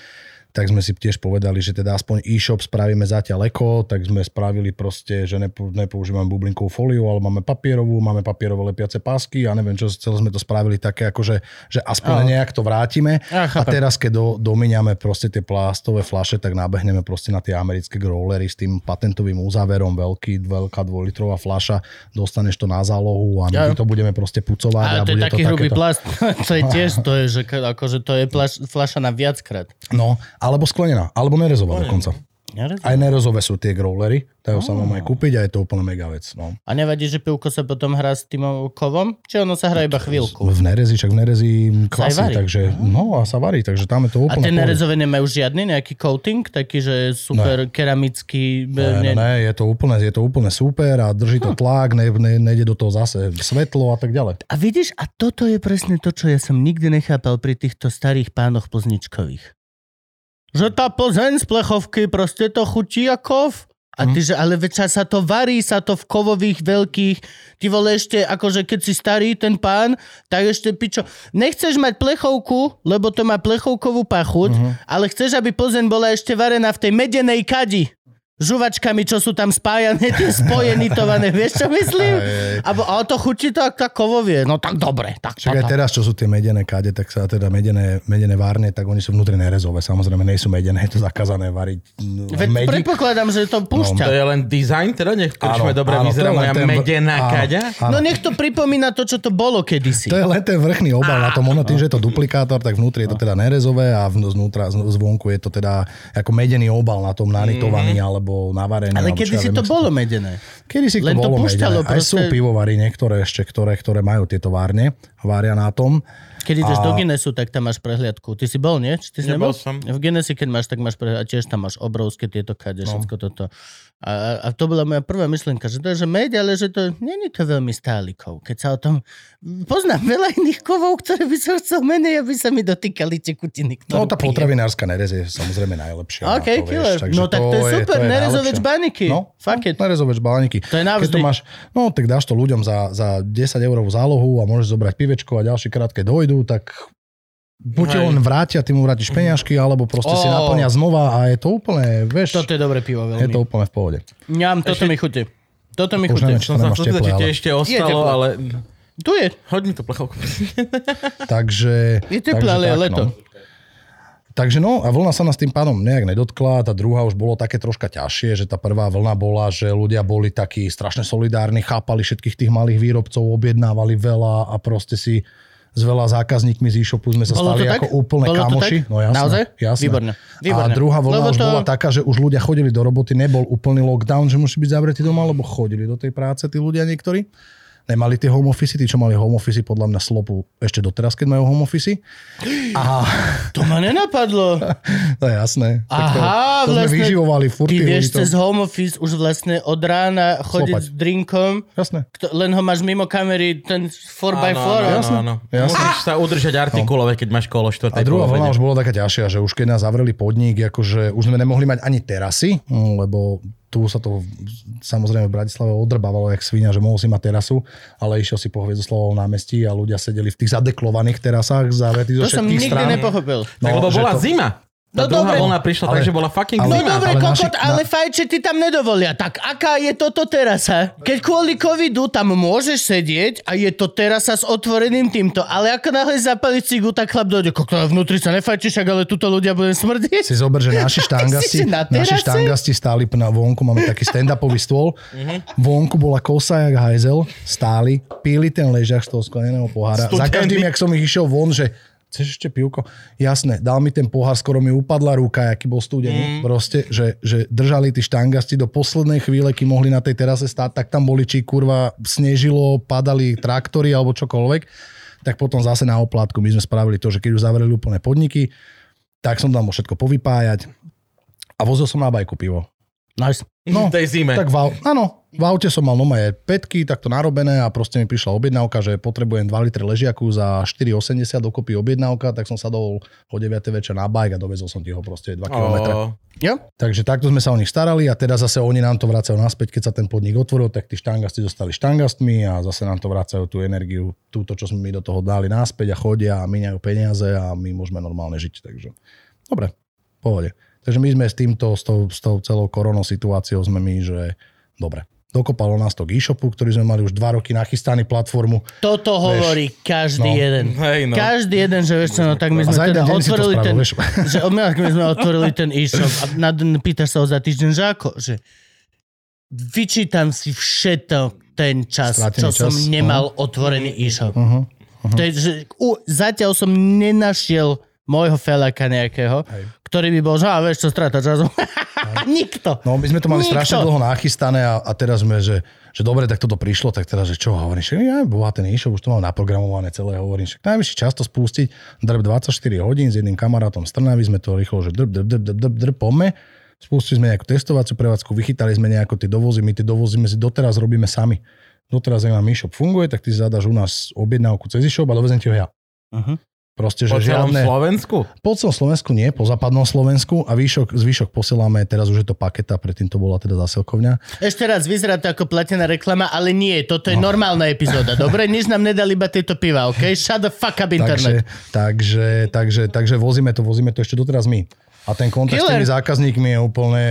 tak sme si tiež povedali, že teda aspoň e-shop spravíme zatiaľ eko, tak sme spravili proste, že nepou, nepoužívame bublinkovú fóliu, ale máme papierovú, máme papierové lepiace pásky a neviem čo, celé sme to spravili také, akože, že aspoň Áno. nejak to vrátime. Ja a teraz, keď do, domíňame proste tie plastové flaše, tak nabehneme proste na tie americké growlery s tým patentovým uzáverom, veľký, veľká dvojlitrová flaša, dostaneš to na zálohu a my Ja. to budeme proste pucovať. Ale a to je taký to hrubý takéto... plast. [LAUGHS] to je tiež, to je, že akože to je plaš, flaša na viackrát. No, alebo sklenená, alebo nerezová dokonca. Nerezum. Aj nerezové sú tie growlery, to sa mám aj kúpiť a je to úplne mega vec. No. A nevadí, že pivko sa potom hrá s tým kovom? Či ono sa hrá iba chvíľku? V nerezi, však v nerezi kvasí, takže no a sa varí, takže tam je to A úplne tie v pohode. nerezové nemajú žiadny nejaký coating? Taký, že super keramický... Ne, ne, ne, je to úplne, je to úplne super a drží Hm. to tlak, ne, ne, nejde do toho zase svetlo a tak ďalej. A vidíš, a toto je presne to, čo ja som nikdy nechápal pri týchto starých pánoch plzničkových. Že tá Plzeň z plechovky proste to chutí ako kov. A ty, že ale veď sa to varí, sa to v kovových veľkých, ty vole ešte, akože keď si starý ten pán, tak ešte pičo, nechceš mať plechovku, lebo to má plechovkovú pachuť, ale chceš, aby Plzeň bola ešte varená v tej medenej kadi žuvačkami, čo sú tam spájané, tie spojenitované, vieš čo myslím? A, a to chutí to ako kovovie. No tak dobre, tak Však aj teraz, čo sú tie medené kade, tak sa teda medené, medené várne, tak oni sú vnútri nerezové. Samozrejme, nie sú medené, je to zakázané variť no, Veď medi. predpokladám, že to púšťa. To je len dizajn, teda nech krčme Áno, dobre áno, vyzerá moja ten- medená áno, kaďa. áno. No nech to pripomína to, čo to bolo kedysi. To je len ten vrchný obal na tom, ono tým, že je to duplikátor, tak vnútri je to teda nerezové a vn- znútra, z- zvonku je to teda ako medený obal na tom nanitovaný alebo Ale alebo kedy čo ja si to bolo medené. Kedy si to Len to bolo púšťalo medené. Aj sú proste- pivovary niektoré ešte, ktoré, ktoré majú tieto várne, vária na tom. Keď ideš A- do Guinnessu, tak tam máš prehliadku. Ty si bol, nie? Či ty si Nebol nebol? som. V Guinnesse, keď máš, tak máš prehliadku. A tiež tam máš obrovské tieto kade, No. všetko toto. A, a, to bola moja prvá myšlienka, že to je, že meď, ale že to není to veľmi stály kov. Keď sa o tom... Poznám veľa iných kovov, ktoré by som chcel menej, aby sa mi dotýkali tekutiny. No tá pijem. potravinárska nerez je samozrejme najlepšia. OK, na to, killer. Vieš, No tak to je super, najlepšie. čbániky. No, Fuck it. nerezové čbániky. To je Keď navždy. to máš, no tak dáš to ľuďom za, za 10 eurovú zálohu a môžeš zobrať pivečko a ďalší krát, keď dojdú, tak buď Hej. len vrátia, ty mu vrátiš peňažky, alebo proste si Ó. naplnia znova a je to úplne, vieš, Toto je dobré pivo je veľmi. to úplne v pohode. Ňam, toto mi chutí. Toto mi Už chutí. neviem, či sa nemáš teplé, ale- ešte ostalo, teplé. ale Tu je. hoď mi to plechovku. [LAUGHS] Takže... Je teplé, takže ale je tak, leto. No. Takže no a vlna sa nás tým pádom nejak nedotkla, tá druhá už bolo také troška ťažšie, že tá prvá vlna bola, že ľudia boli takí strašne solidárni, chápali všetkých tých malých výrobcov, objednávali veľa a proste si s veľa zákazníkmi z e-shopu sme sa Bolo stali tak? ako úplne Bolo kamoši. tak? No jasné, Naozaj? jasné. Výborne, výborne. A druhá vlna Lebo už to- bola taká, že už ľudia chodili do roboty, nebol úplný lockdown, že musí byť zavretí doma, lebo chodili do tej práce tí ľudia niektorí. Nemali tie home office, tí, čo mali home office, podľa mňa slopu ešte doteraz, keď majú home office. A [GASPS] To ma nenapadlo. [LAUGHS] to je jasné. Tak to, Aha, to sme vlastne vyživovali furt. Ty vieš to- cez home office už vlastne od rána chodiť Slopať. s drinkom, Jasné. kto, len ho máš mimo kamery, ten 4x4. áno, Áno, áno, áno. Jasné. Musíš sa udržať artikulovať, keď máš kolo 4. A druhá vlna už bola taká ťažšia, že už keď nás zavreli podnik, akože už sme nemohli mať ani terasy, lebo tu sa to samozrejme v Bratislave odrbávalo jak svinia, že mohol si mať terasu, ale išiel si po Hviezdoslavovom námestí a ľudia sedeli v tých zadeklovaných terasách zavretí zo To som všetkých nikdy strán. nepochopil. Tak, lebo bola to- zima. Tá No druhá dobre. vlna prišla tak, Ale- že bola fucking ale- No zima. dobre, ale kokot, naši- ale fajče ti tam nedovolia. Tak aká je toto terasa? Keď kvôli covidu tam môžeš sedieť a je to terasa s otvoreným týmto, ale ako náhle zapaliť cigu, tak chlap dojde, kokot, vnútri sa nefajči, však ale tuto ľudia budem smrdieť. Si zober, že naši [LAUGHS] štangasti, na naši štangasti stáli na vonku, máme taký stand-upový stôl, vonku bola kosa jak hajzel, stáli, pili ten ležak z toho skleneného pohára. Za Studený. každým, jak som ich išiel von, že chceš ešte pivko? Jasné, dal mi ten pohár, skoro mi upadla ruka, aký bol studený. Mm. Proste, že, že držali tí štangasti do poslednej chvíle, kým mohli na tej terase stáť, tak tam boli, či kurva snežilo, padali traktory alebo čokoľvek. Tak potom zase na oplátku my sme spravili to, že keď už zavreli úplne podniky, tak som tam všetko povypájať a vozil som na bajku pivo. Nice. [LAUGHS] No, tej zime. Tak v, áno, v aute som mal nové petky, takto narobené a proste mi prišla objednávka, že potrebujem 2 litre ležiaku za 4,80 dokopy objednávka, tak som sadol o 9 večer na bajk a dovezol som ti ho proste 2 km. Ó, Jo? Takže takto sme sa o nich starali a teraz zase oni nám to vracajú naspäť, keď sa ten podnik otvoril, tak tí štangasti zostali štangastmi a zase nám to vracajú tú energiu, túto, čo sme my do toho dali naspäť a chodia a míňajú peniaze a my môžeme normálne žiť. Takže dobre. pohode. Takže my sme s týmto, s tou, s tou celou koronou situáciou sme my, že dobre. Dokopalo nás to k e-shopu, ktorý sme mali už dva roky nachystaný platformu. Toto hovorí každý no. jeden. Hej, no. Každý jeden, že vieš čo, no tak my sme teda otvorili spravil, ten, vieš. [LAUGHS] že my, sme otvorili ten e-shop a na, pýtaš sa ho za týždeň, že ako, že vyčítam si všetko ten čas, Stratený čo som čas, nemal otvorený e-shop. Uh-huh. To je, že, u, zatiaľ som nenašiel môjho felaka nejakého, Hej. ktorý by bol, že a vieš čo, strata času. [LAUGHS] Nikto. No my sme to mali Nikto. strašne dlho nachystané a, a teraz sme, že, že dobre, tak toto prišlo, tak teraz, že čo hovorím, že ja boha ten e-shop, už to mám naprogramované celé, hovorím, že najvyšší čas to spustiť, drb 24 hodín s jedným kamarátom z Trnavy sme to rýchlo, že drb, drb, drb, drb, drb, drb, poďme. Spustili sme nejakú testovaciu prevádzku, vychytali sme nejako tie dovozy, my tie dovozy my si doteraz robíme sami. Doteraz, ak nám e-shop funguje, tak ty si zadaš u nás objednávku cez e-shop a dovezem ti ho ja. Uh-huh. Proste, že Po celom žiadne... Slovensku? Po celom Slovensku nie, po západnom Slovensku a výšok, zvyšok posielame, teraz už je to paketa, predtým to bola teda zásilkovňa. Ešte raz, vyzerá to ako platená reklama, ale nie, toto je no. normálna epizóda, dobre? Nič nám nedali iba tieto piva, OK? Shut the fuck up Takže, internet. takže, takže, takže vozíme to, vozíme to ešte doteraz my. A ten kontakt s Killer. tými zákazníkmi je úplne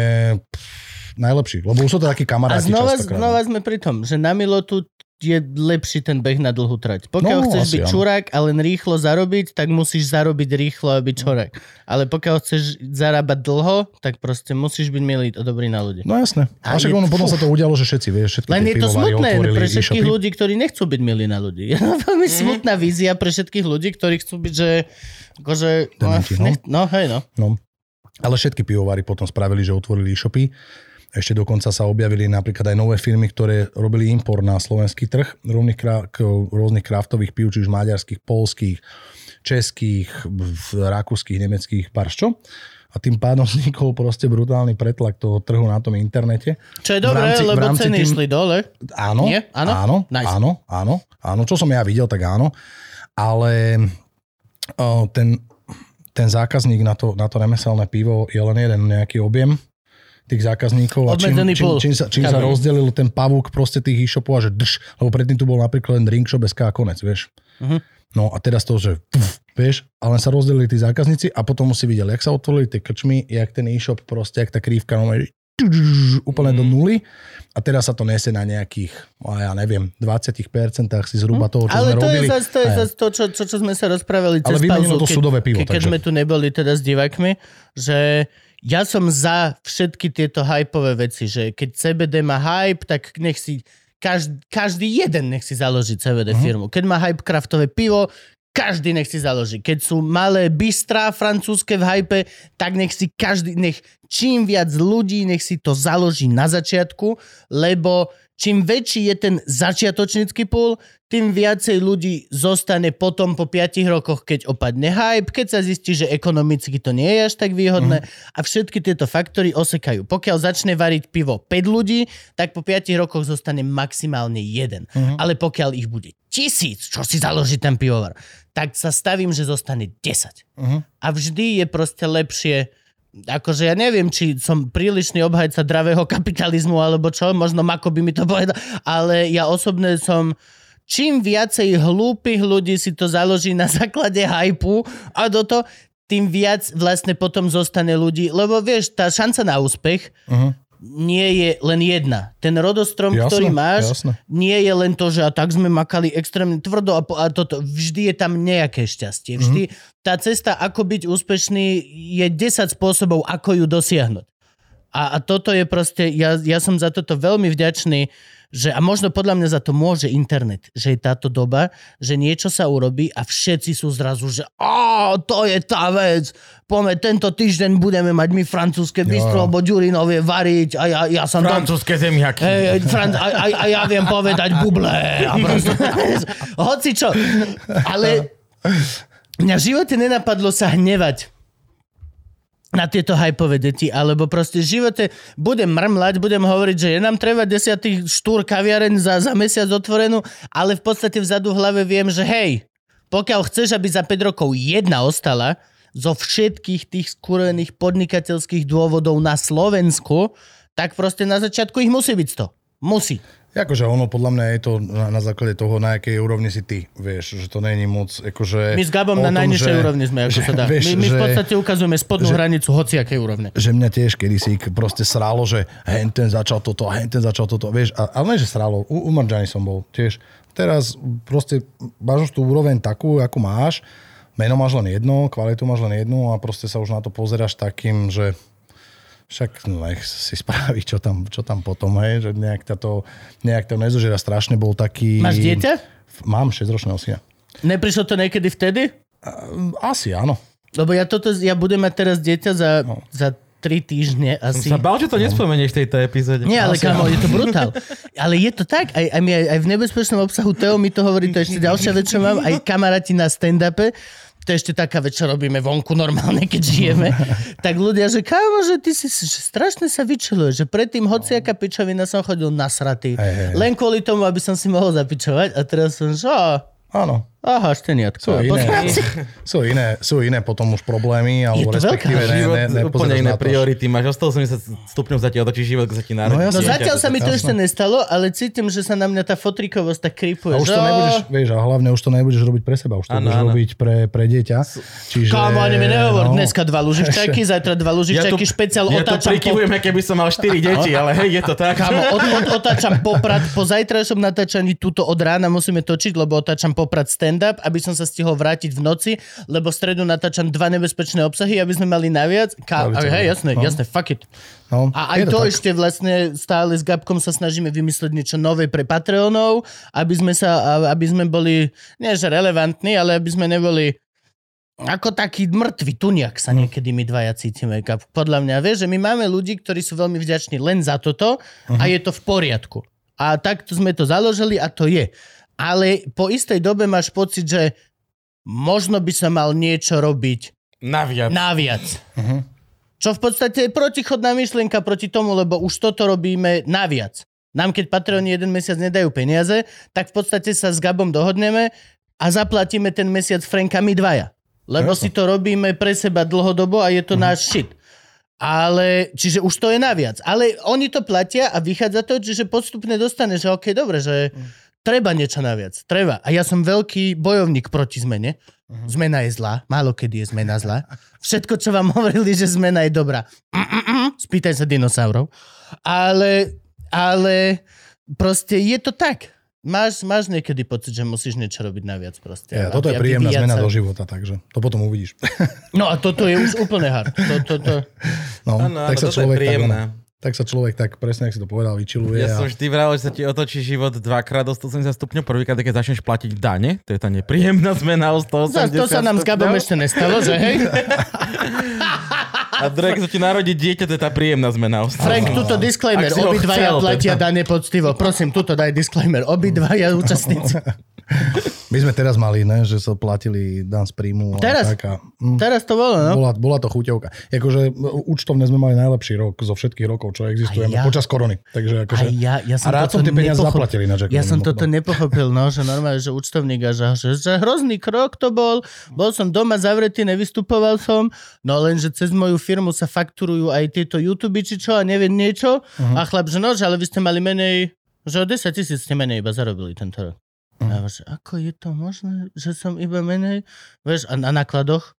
najlepší, lebo už sú to takí A kamaráti znova, častokrát. znova sme pri tom, že na Milotu je lepší ten beh na dlhú trať. Pokiaľ No, chceš byť áno. čurák a len rýchlo zarobiť, tak musíš zarobiť rýchlo a byť čurák. Ale pokiaľ chceš zarábať dlho, tak proste musíš byť milý a dobrý na ľudí. No jasné. A A však je- ono potom sa to udialo, že všetci, vieš, všetky Len je to smutné otvorili pre všetkých e-shopy. ľudí, ktorí nechcú byť milí na ľudí. Je to veľmi smutná vízia pre všetkých ľudí, ktorí chcú byť, že... Akože, Dementi, no. nech, no hej, no. No. Ale všetky pivovary potom spravili, že otvorili e-shopy. Ešte dokonca sa objavili napríklad aj nové firmy, ktoré robili import na slovenský trh rôznych, rôznych kraftových pív, či už maďarských, polských, českých, rakúskych, nemeckých, parščo. A tým pádom [LAUGHS] vznikol proste brutálny pretlak toho trhu na tom internete. Čo je V dobré, rámci- v lebo rámci ceny tým- išli dole. Áno, Nie? Áno? áno, Nice. áno, áno, áno. Čo som ja videl, tak áno. Ale o, ten, ten zákazník na to, na to remeselné pivo je len jeden nejaký objem tých zákazníkov a čím, čím, čím, sa, čím sa rozdelil ten pavúk proste tých e-shopov a že drž, lebo predtým tu bol napríklad len drink shop SK a konec, vieš. Mhm. No a teraz to, že pf, vieš, ale sa rozdelili tí zákazníci a potom si videl, jak sa otvorili tie krčmy, jak ten e-shop proste, jak tá krívka no, úplne do Mhm. nuly a teraz sa to nese na nejakých, no ja neviem, 20% si zhruba toho, čo Mhm. Ale sme to robili. je zase to, je zase to čo, čo, čo sme sa rozprávali cez Ale pauzu, to sudové pivo, keď, keď takže- sme tu neboli teda s divakmi, že ja som za všetky tieto hypové veci, že keď CBD má hype, tak nech si každý, každý jeden nech si založí CBD Mhm. firmu. Keď má hype kraftové pivo, každý nech si založí. Keď sú malé bistrá francúzske v hype, tak nech si každý, nech čím viac ľudí, nech si to založí na začiatku, lebo čím väčší je ten začiatočnícky pool, tým viacej ľudí zostane potom po 5 rokoch, keď opadne hype, keď sa zistí, že ekonomicky to nie je až tak výhodné a všetky tieto faktory osekajú. Pokiaľ začne variť pivo 5 ľudí, tak po 5 rokoch zostane maximálne jeden. Ale pokiaľ ich bude tisíc, čo si založí ten pivovar, tak sa stavím, že zostane 10. Mhm. A vždy je proste lepšie akože ja neviem, či som prílišný obhajca dravého kapitalizmu alebo čo, možno Mako by mi to povedal, ale ja osobne som čím viacej hlúpych ľudí si to založí na základe hypu a do to, tým viac vlastne potom zostane ľudí, lebo vieš, tá šanca na úspech Mhm. Nie je len jedna. Ten rodostrom, Jasné, ktorý máš, jasné. nie je len to, že a tak sme makali extrémne tvrdo a, po- a toto. Vždy je tam nejaké šťastie. Vždy tá cesta, ako byť úspešný, je 10 spôsobov, ako ju dosiahnuť. A, a toto je proste, ja, ja som za toto veľmi vďačný, že, a možno podľa mňa za to môže internet, že je táto doba, že niečo sa urobí a všetci sú zrazu, že a to je tá vec, poďme, tento týždeň budeme mať my francúzske bistro, lebo Ďurinov variť a ja, ja som tam... Francúzske zemiaky. Hej, hej, Fran- a, a, a ja viem povedať buble. A proste, [LAUGHS] hoci čo. Ale mňa v živote nenapadlo sa hnevať na tieto hypové deti, alebo proste v živote budem mrmlať, budem hovoriť, že je nám treba desiatý štúr kaviaren za, za mesiac otvorenú, ale v podstate vzadu v hlave viem, že hej, pokiaľ chceš, aby za 5 rokov jedna ostala, zo všetkých tých skúrených podnikateľských dôvodov na Slovensku, tak proste na začiatku ich musí byť 100. Musí. Akože ono podľa mňa je to na, na základe toho, na akej úrovni si ty, vieš, že to není moc, akože... My s Gabom na najnižšej úrovni sme, ako že, sa dá. Vieš, my, my v že- podstate ukazujeme spodnú že- hranicu hociakej úrovne. že mňa tiež kedysi proste sralo, že hen ten začal toto, hen ten začal toto, vieš, a, ale že sralo, u, u Marjani som bol tiež. Teraz proste máš tú úroveň takú, ako máš, meno máš len jedno, kvalitu máš len jednu a proste sa už na to pozeráš takým, že však no, nech si spraví, čo tam, čo tam potom, hej, že nejak to, nejak to nezožera. Strašne bol taký... Máš dieťa? Mám 6-ročného syna. Neprišlo to niekedy vtedy? Asi áno. Lebo ja, toto, ja budem mať teraz dieťa za, No. za tri týždne asi. Som sa bál, že to nespomenieš v tejto epizóde. Nie, ale kamo, áno. je to brutál. Ale je to tak, aj, aj, aj v nebezpečnom obsahu Teo mi to hovorí, to je ešte ďalšia vec, čo mám, aj kamaráti na stand-upe, to je ešte taká vec, čo robíme vonku normálne, keď žijeme, [LAUGHS] tak ľudia, že kámo, že ty si že strašne sa vyčiluješ, že predtým hociaká pičovina som chodil nasratý, Hej, hej. len kvôli tomu, aby som si mohol zapičovať a teraz som, že Áno. Aha, šteniatko. Sú iné, [LAUGHS] sú, iné, sú iné potom už problémy, alebo to respektíve ne, Život, ne, ne, úplne iné na to. priority. Máš o 180 stupňov za ti otočí život, sa ti narodí. No No jasne. zatiaľ sa mi to ešte nestalo, ale cítim, že sa na mňa tá fotrikovosť tak kripuje. A už že to nebudeš, vieš, a hlavne už to nebudeš robiť pre seba, už to Áno, budeš áno. robiť pre, pre dieťa. Čiže, Kámo, ani mi nehovor, no, dneska dva luživčaky, [LAUGHS] zajtra dva luživčaky, špeciál ja otáčam po... prikyvujem, aké by som mal 4 deti, ale hej, je to tak. Kámo, od, od, otáčam poprad, po zajtrajšom natáčaní túto od rána musíme točiť, lebo otáčam poprad stand-up, aby som sa stihol vrátiť v noci, lebo v stredu natáčam dva nebezpečné obsahy, aby sme mali naviac. Mali to Hej, jasné, No. jasné, fuck it. No, A aj to, tak. ešte vlastne stále s Gabkom sa snažíme vymyslieť niečo nové pre Patreonov, aby sme sa, aby sme boli, nie že relevantní, ale aby sme neboli ako taký mŕtvy tuniak sa niekedy my dvaja cítime. Podľa mňa, vieš, že my máme ľudí, ktorí sú veľmi vďační len za toto a je to v poriadku. A takto sme to založili a to je. Ale po istej dobe máš pocit, že možno by sa mal niečo robiť Naviac. naviac. Čo v podstate je protichodná myšlienka proti tomu, lebo už toto robíme naviac. Nám keď Patreoni jeden mesiac nedajú peniaze, tak v podstate sa s Gabom dohodneme a zaplatíme ten mesiac Frankami dvaja. Lebo si to robíme pre seba dlhodobo a je to náš shit. Ale, čiže už to je naviac. Ale oni to platia a vychádza to, čiže postupne dostane, že OK, dobre, že treba niečo naviac. Treba. A ja som veľký bojovník proti zmene. Zmena je zlá. Málo kedy je zmena zlá. Všetko, čo vám [LAUGHS] hovorili, že zmena je dobrá. Mm-mm-mm. Spýtaj sa dinosaurov. Ale, ale proste je to tak. Máš, máš niekedy pocit, že musíš niečo robiť naviac proste. Ja, toto je príjemná zmena sa. do života, takže to potom uvidíš. No a toto je už úplne hard. To, to, to. No, áno, tak sa toto je človek tak, tak sa človek tak presne, ak si to povedal, vyčiluje. Ja a... som vždy vral, že sa ti otočí život dvakrát o 180 stupňov. Prvýkrát, keď začneš platiť dane, to je tá nepríjemná zmena o 180 Zas, to sa nám s Gabom ešte nestalo, že hej? A druhé, keď sa ti narodí dieťa, to je tá príjemná zmena o 180. Frank, tuto disclaimer. Obidvaja platia dane poctivo. Prosím, tuto daj disclaimer. Obidvaja účastníci. [LAUGHS] [LAUGHS] My sme teraz mali, ne, že sa platili dan z príjmu. Teraz? A tak a, mm, Teraz to bolo, no? bola, bola to chuťovka. Akože účtovne sme mali najlepší rok zo všetkých rokov, čo existujeme ja? počas korony. Takže akože... A ja, ja som a rád som tie peniaze nepochopil. zaplatil ináč. ako Ja som toto nepochopil, no, že normálne, že účtovník a že, že, že hrozný krok to bol. Bol som doma zavretý, nevystupoval som, no lenže cez moju firmu sa fakturujú aj tieto YouTube či čo a neviem niečo. A chlap, že no, že ale vy ste mali menej, že o 10 tisíc ste menej iba zarobili tento rok. A ja, že ako je to možné, že som iba menej? Vieš, a na nákladoch?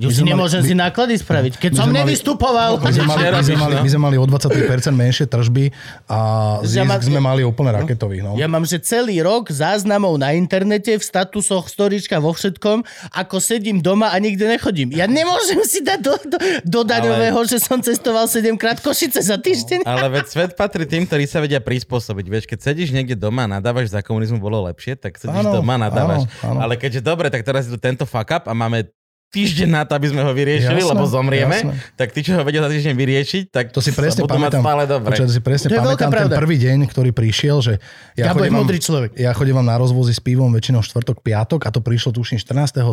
Už si mali- nemôžem my- si náklady spraviť, keď som mali- nevystupoval. My sme, mali, my, sme mali, my sme mali o 23% menšie tržby a Ja zisk sme mali úplne raketový. No. Ja mám, že celý rok záznamov na internete, v statusoch, storička, vo všetkom, ako sedím doma a nikde nechodím. Ja nemôžem si dať do, do, do daňového, že som cestoval 7 krát Košice za týždeň. Ale veď svet patrí tým, ktorí sa vedia prispôsobiť. Vieš, keď sedíš niekde doma a nadávaš, za komunizmu bolo lepšie, tak sedíš Áno, doma a nadávaš. áno, áno. Ale keďže dobre, tak teraz je tu tento fuck up a máme týždeň na to, aby sme ho vyriešili, Jasné, lebo zomrieme, jasné. tak tí, čo ho vedia za týždeň vyriešiť, tak To si presne sa budú mať pamätám. stále dobre. To si presne To pamätám ten pravda. prvý deň, ktorý prišiel, že ja je chodím, človek. ja chodím vám na rozvozy s pivom väčšinou štvrtok, piatok a to prišlo tuším 14.3.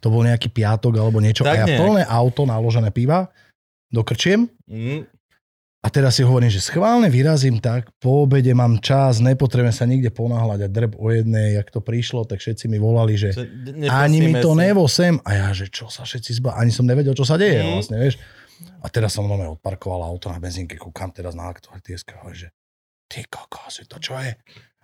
To bol nejaký piatok alebo niečo. Tak a ja nejak. plné auto naložené piva dokrčiem Mm, a teraz si hovorím, že schválne vyrazím tak, po obede mám čas, nepotrebujem sa nikde ponáhľať a drb o jednej, jak to prišlo, tak všetci mi volali, že ani mi to nevo sem. A ja, že čo sa všetci zba... Ani som nevedel, čo sa deje Mm. vlastne, vieš. A teraz som nome odparkoval auto na benzínke, kúkam teraz na aktualitieska, že ty kokos, to čo je?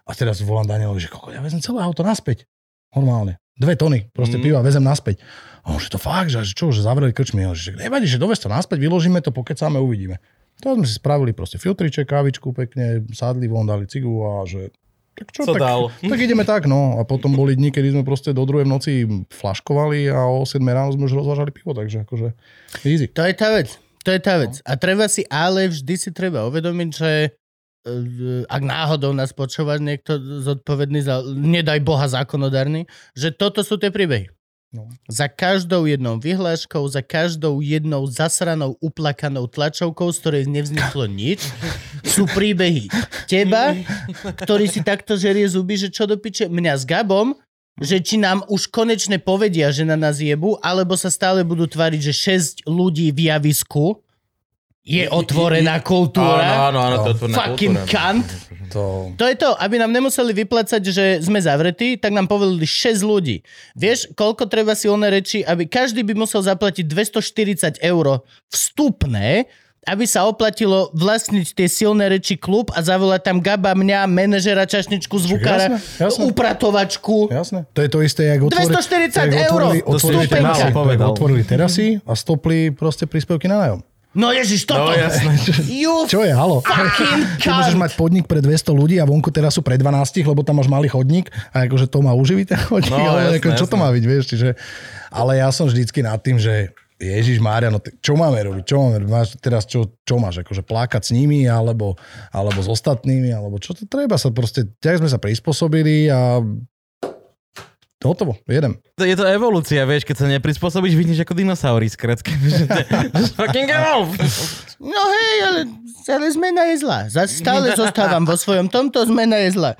A teraz volám Danielovi, že kokos, ja vezmem celé auto naspäť. Normálne. Dve tony, proste Mm. piva vezem naspäť. A on, že to fakt, že čo, že zavreli krčmi. Že nevadí, že dovez to naspäť, vyložíme to, pokecáme, uvidíme. To sme si spravili proste filtriček, kávičku pekne, sadli von, dali cigu a že tak čo, Co tak, dal? [LAUGHS] tak ideme tak, no. A potom boli dni, kedy sme proste do druhej noci flaškovali a o 7 ráno sme už rozvážali pivo, takže akože easy. To je tá vec. To je tá vec. A treba si, ale vždy si treba uvedomiť, že e, ak náhodou nás počúva niekto zodpovedný za, nedaj Boha zákonodárny, že toto sú tie príbehy. No. Za každou jednou vyhláškou, za každou jednou zasranou, uplakanou tlačovkou, z ktorej nevzniklo nič, [LAUGHS] sú príbehy teba, ktorý si takto žerie zuby, že čo do piče, mňa s Gabom, že či nám už konečne povedia, že na nás jebu, alebo sa stále budú tváriť, že 6 ľudí v javisku je otvorená kultúra. Áno, áno, áno, to je otvorená Fucking kultúra. kant. To... To je to, aby nám nemuseli vyplácať, že sme zavretí, tak nám povedali 6 ľudí. Vieš, koľko treba silné reči, aby každý by musel zaplatiť 240 eur vstupné, aby sa oplatilo vlastniť tie silné reči klub a zavolať tam Gaba, mňa, manažera, čašničku, zvukára, jasné, jasné. upratovačku. Jasné. To je to isté, jak otvorili... 240 jak eur, Otvorili, to si otvorili, terasy, povedal. otvorili terasy a stopli proste príspevky na nájom. No ježiš, No toto. jasné. You Čo je, halo? [LAUGHS] Ty môžeš mať podnik pre 200 ľudí a vonku terasu pre 12, lebo tam máš malý chodník a akože to má uživiť ten chodník, No, ale jasné, ako, čo to má byť, vieš, čiže... Ale ja som vždycky nad tým, že Ježiš Mária, no t- čo máme robiť? Čo máme robiť? Máš teraz čo, čo máš? Akože plakať s nimi alebo, alebo s ostatnými? Alebo čo to treba sa proste... Tak sme sa prispôsobili a hotovo, jedem. To- Je to evolúcia, vieš, keď sa neprispôsobíš, vidíš ako. [LAUGHS] Že to- že fucking evolve. No hej, ale, ale zmena je zlá. Zas stále [LAUGHS] zostávam vo svojom tomto, zmena je zlá.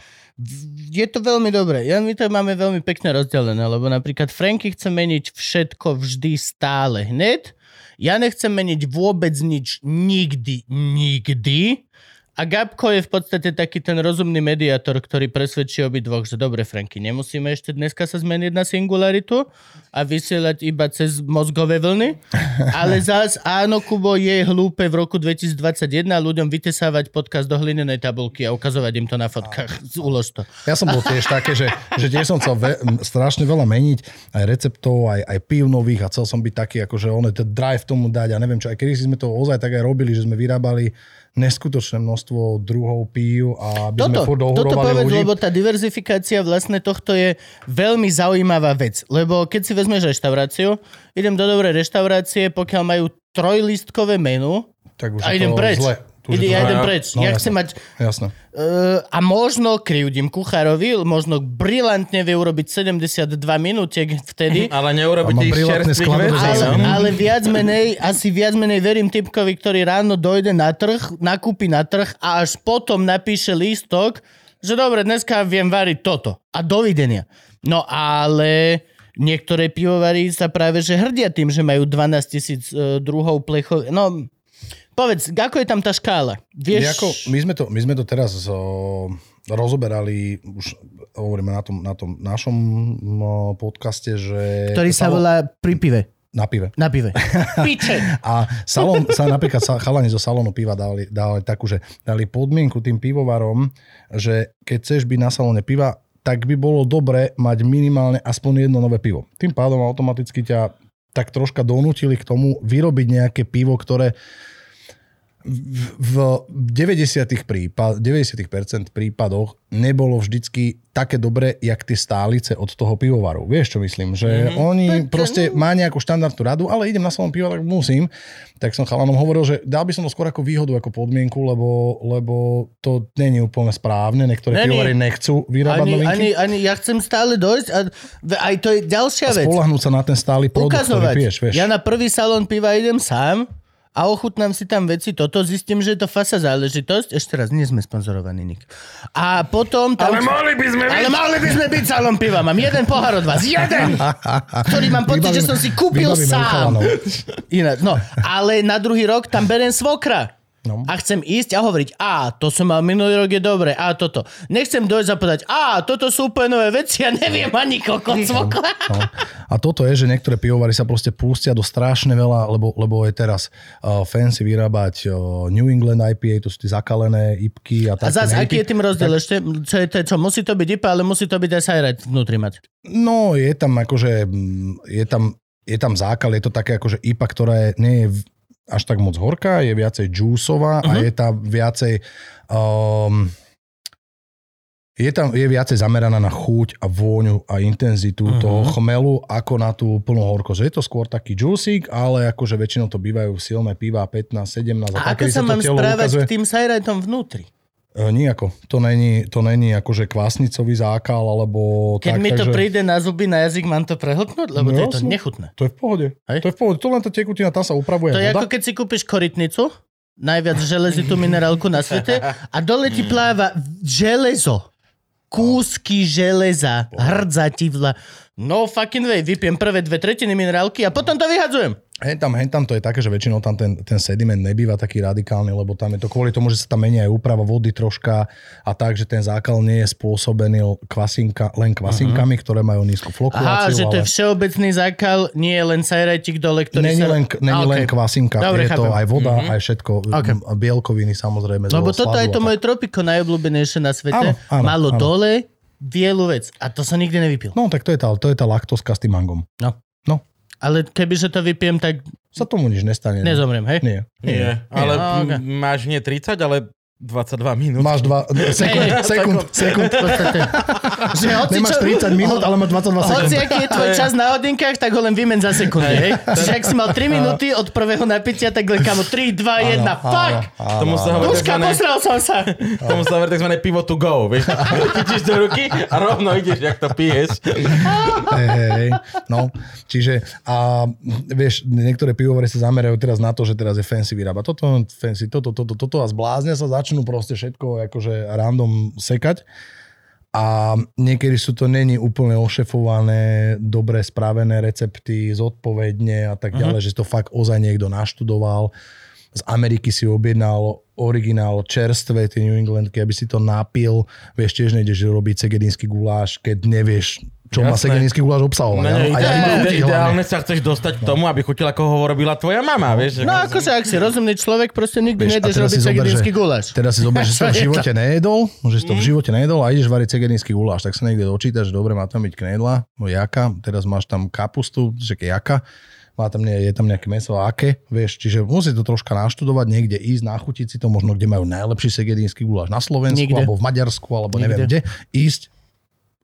Je to veľmi dobré. Ja, my to máme veľmi pekne rozdelené, lebo napríklad Franky chce meniť všetko vždy stále hneď. Ja nechcem meniť vôbec nič nikdy, nikdy. A Gabko je v podstate taký ten rozumný mediátor, ktorý presvedčí obidvoch, že dobre, Franky, nemusíme ešte dneska sa zmeniť na singularitu a vysielať iba cez mozgové vlny. [LAUGHS] Ale zás áno, Kubo, je hlúpe v roku 2021 ľuďom vytesávať podcast do hlinenej tabulky a ukazovať im to na fotkách. [LAUGHS] Ulož to. Ja som bol tiež také, že, že tiež som chcel ve, strašne veľa meniť, aj receptov, aj, aj pív nových a chcel som byť taký, akože on ten drive tomu dať a neviem čo, aj kedy sme to ozaj tak aj robili, že sme vyrábali neskutočné množstvo druhov pív a aby sme Toto, furt toto povedz, ľudí. lebo tá diverzifikácia vlastne tohto je veľmi zaujímavá vec. Lebo keď si vezmeš reštauráciu, idem do dobrej reštaurácie, pokiaľ majú trojlistkové menu tak už a idem preč. Zle. Tu Ide, ja idem preč. No, ja jasné. chcem mať Jasné. Uh, a možno krivdím kuchárovi, možno brilantne vie urobiť 72 minútiek vtedy, [LAUGHS] Ale mám ich brilantné čerstvých vecí. ale, no. ale viac menej, asi viac menej verím typkovi, ktorý ráno dojde na trh, nakúpi na trh a až potom napíše lístok, že dobre, dneska viem variť toto. A dovidenia. No ale niektoré pivovary sa práve že hrdia tým, že majú 12 tisíc uh, druhov plechov. No, povedz, ako je tam tá škála? Vieš... Ako, my, sme to, my sme to teraz o, rozoberali, už hovoríme na tom, na tom našom o, podcaste, že... ktorý sa volá pri pive. Na pive. Na pive. [LAUGHS] Piče. A salon, sa napríklad sa, chalani zo salónu piva dali, dali takú, že dali podmienku tým pivovarom, že keď chceš byť na salóne piva, tak by bolo dobre mať minimálne aspoň jedno nové pivo. Tým pádom automaticky ťa tak troška donútili k tomu vyrobiť nejaké pivo, ktoré v v 90 prípad, 90% prípadoch nebolo vždycky také dobre, jak tie stálice od toho pivovaru. Vieš, čo myslím? Že mm-hmm. oni Tak, proste má nejakú štandardnú radu, ale idem na salón piva, tak musím. Tak som chalanom hovoril, že dal by som to skôr ako výhodu, ako podmienku, lebo, lebo to není úplne správne. Niektoré Není. pivovary nechcú vyrábať Ani, novinky. ani, ani ja chcem stále dojsť a aj to je ďalšia a vec. spolahnúť sa na ten stály produkt, ktorý Ukazovať. piješ. Vieš. Ja na prvý salón piva idem sám a ochutnám si tam veci, toto zistím, že je to fasa záležitosť. Ešte raz, nie sme sponzorovaní, Nik. A potom tam... Ale mohli by sme Ale mali by sme byť salón piva. Mám jeden pohár od vás. Jeden! [LAUGHS] Ktorý mám pocit, že som si kúpil Vybavíme sám. Ináč, no. Ale na druhý rok tam berem svokra. No. A chcem ísť a hovoriť, a to som mal minulý rok je dobre, a toto. Nechcem dojsť a povedať, a toto sú úplne nové veci, ja neviem ani koľko cvokla. No. A toto je, že niektoré pivovary sa proste pustia do strašne veľa, lebo, lebo je teraz uh, fancy vyrábať uh, New England IPA, to sú tie zakalené IPky A a také. zase, ne, aký je tým rozdiel ešte? Čo je to, čo? Musí to byť IPA, ale musí to byť aj Sajrajt vnútri mať. No, je tam akože, mm, je tam, je tam zákal, je to také akože IPA, ktorá je, nie je až tak moc horká, je viacej džúsová uh-huh. a Mhm. je tam viacej um, je tam je viacej zameraná na chuť a vôňu a intenzitu uh-huh. toho chmelu ako na tú plnú horkosť. Je to skôr taký juicík, ale akože väčšinou to bývajú silné piva 15, 17 A ako tak, kedy sa to mám správať ukazuje- k tým Sajrajtom vnútri? E, Nijako. To není, to není akože kvásnicový zákal, alebo Keď tak, mi to takže... príde na zuby, na jazyk, mám to prehltnúť? Lebo No to je to nechutné. To je v pohode. Hej? To je v pohode. To len tá tekutina, tam sa upravuje To je voda. ako keď si kúpiš korytnicu, najviac železitú minerálku na svete a dole ti pláva železo. Kúsky železa. Hrdza ti vla. No fucking way, vypijem prvé dve tretiny minerálky a potom to vyhadzujem. Hen tam, hen tam to je také, že väčšinou tam ten, ten sediment nebýva taký radikálny, lebo tam je to kvôli tomu, že sa tam mení aj úprava vody troška a tak, že ten zákal nie je spôsobený kvasinka, len kvasinkami, ktoré majú nízku Aha, fluktuáciu, že to je ale všeobecný zákal, nie je len sajrajtik dole, ktorý není sa... len, není A, len kvasinka, Dobre, je to chápem. aj voda, aj všetko, Okay. bielkoviny samozrejme. Lebo toto je to moje tropiko najobľúbenejšie na svete. Áno, áno, Malo áno. dole bielu vec. A to som nikdy nevypil. No tak to je tá, to je tá laktoska s tým mangom. No. No. Ale kebyže to vypijem, tak Sa tomu nič nestane. no. nezomriem, hej? Nie. Nie, ale Nie, okay. máš nie 30, ale 22 minút. Máš dva, sekund, Hej, sekund, sekund. [LAUGHS] Že hoci Nemáš čo, 30 minút, ale máš 22 sekúnd. Hoci aký je tvoj čas na hodinkách, tak ho len vymen za sekundy, hej? Čiže ak si mal 3 minúty od prvého napitia, tak len kamo 3, 2, 1, fuck! Tomu sa hovorí Duška, takzvané, posral som sa! tomu sa hovorí takzvané pivo to go, vieš. [LAUGHS] Chytíš do ruky a rovno ideš, jak to piješ. Hej, hej. No, čiže a vieš, niektoré pivovary sa zamerajú teraz na to, že teraz je fancy vyrába toto, fancy toto, toto, toto a zblázne sa začnú proste všetko akože random sekať. A niekedy sú to není úplne ošefované, dobre spravené recepty, zodpovedne a tak ďalej, uh-huh. že to fakt ozaj niekto naštudoval. Z Ameriky si objednal originál čerstvé, tie New Englandky, aby si to napil. Vieš, tiež nejdeš robiť segedínsky guláš, keď nevieš, čo má Jasné. segedínsky guláš obsahovať. No, áno? A jak má ide, chutiť hlavne. ideálne sa chceš dostať k tomu, aby chutil, ako ho robila tvoja mama, vieš. No akože, ak si rozumný človek, proste nikdy Vieš, a nejdeš teraz robiť si zober, segedínsky že- guláš. Teraz si zober, že si to v [LAUGHS] živote nejedol, že si to v Mm. živote nejedol a ideš variť segedínsky guláš, tak sa niekde dočítaš, že dobre, má tam byť knedla, no jaka, teraz máš tam kapustu, že jaka, má tam, nie, je tam nejaké meso a aké, vieš, čiže musí to troška naštudovať, niekde ísť, nachutiť si to, možno kde majú najlepší segedínsky guláš na Slovensku, Nikde. alebo v Maďarsku, alebo neviem Nikde. kde, ísť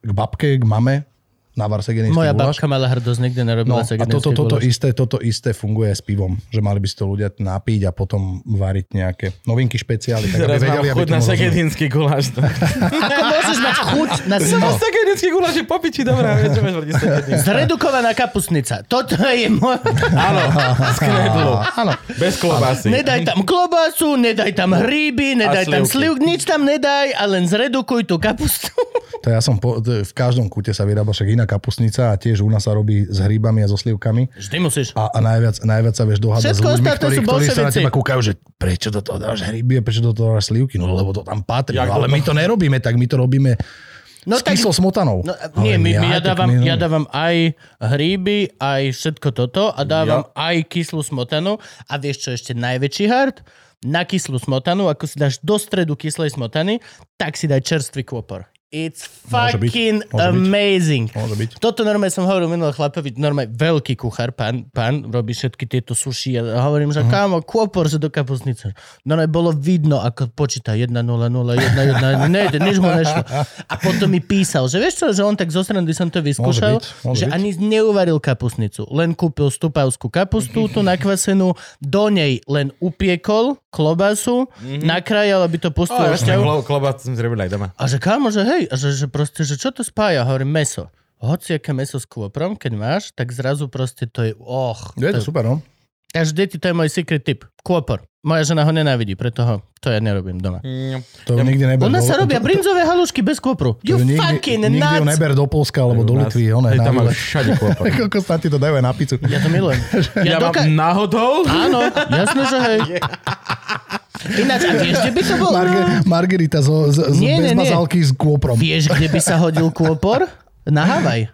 k babke, k mame, navar segedínsky Moja guláš. babka mala hrdosť, nikdy nerobila No a toto, toto, guláš. isté, toto isté funguje s pivom, že mali by si to ľudia napiť a potom variť nejaké novinky špeciály, tak aby Teraz mám vedeli, aby chuť tomu na segedínsky guláš. Ako môžeš mať chuť na No, segedínsky guláš je popiči, dobrá, čo máš. [LAUGHS] Zredukovaná kapustnica. Toto je môj... [LAUGHS] Áno, z knedlu. Áno. Bez klobásy. Nedaj tam klobásu, nedaj tam hríby, nedaj tam sliv, nič tam nedaj a len zredukuj tú kapustu. To ja som po, to v každom kúte sa vyrába však iná kapusnica a tiež u nás sa robí s hríbami a so slivkami. Vždy musíš. A, a najviac, najviac sa vieš dohádať s Všetko ľuďmi, ostatné ktorí, ktorí sa na teba kúkajú, že prečo do toho dáš hríby a prečo do toho dáš slivky, no lebo to tam patrí. No, ale my to nerobíme, tak my to robíme No s kyslou smotanou. No, nie, my, my, ja, tak dávam, ja dávam aj hríby, aj všetko toto a dávam aj kyslú smotanu a vieš čo ešte najväčší hard? Na kyslú smotanu, ako si dáš do stredu kyslej smotany, tak si daj čerstvý kôpor. It's Môže byť, fucking môže byť. amazing. Môže byť. Toto normálne som hovoril minulý chlapovi, normálne veľký kuchár, pán, pán robí všetky tieto suši a hovorím, že Mhm. kámo, kôpor, že do kapusnice. Normálne bolo vidno, ako počíta 1, 0, 0, 1, 1, 1, nejde, nič mu nešlo. A potom mi písal, že vieš čo, že on tak zo strany som to vyskúšal, byť, môže že byť. ani neuvaril kapusnicu, len kúpil stupavskú kapustu, tú nakvasenú, do nej len upiekol klobasu, nakrájal, aby to pustil Oh, ešte. jasne, klo- klobás som zrobil aj doma. A že kámo, že hej, a že, že proste, že čo to spája? Hovorím, meso. Hoci aké meso s kôprom, keď máš, tak zrazu proste to je, och. Je to super, no. Takže deti, to je môj secret tip. Kôpor. Moja žena ho nenávidí, preto ho, to ja nerobím doma. Mm, To nikdy neber U nás sa robia to- brinzové halušky bez kôpru. to You nikdy, fucking nikdy ho nuts! neber do Polska alebo do Litvy. One, hej, tam máš všade kôpor. Koľko sa ti to dajú aj na pizzu. Ja to milujem. [LAUGHS] Ja, Ja, mám doka- náhodou? Áno, jasné, že hej. [LAUGHS] [LAUGHS] Ináč, a vieš, kde by to bolo? Marge, Margarita zo, z, z, Nie, bez nie, s kôprom. Vieš, kde by sa hodil [LAUGHS] kôpor? Na Havaj.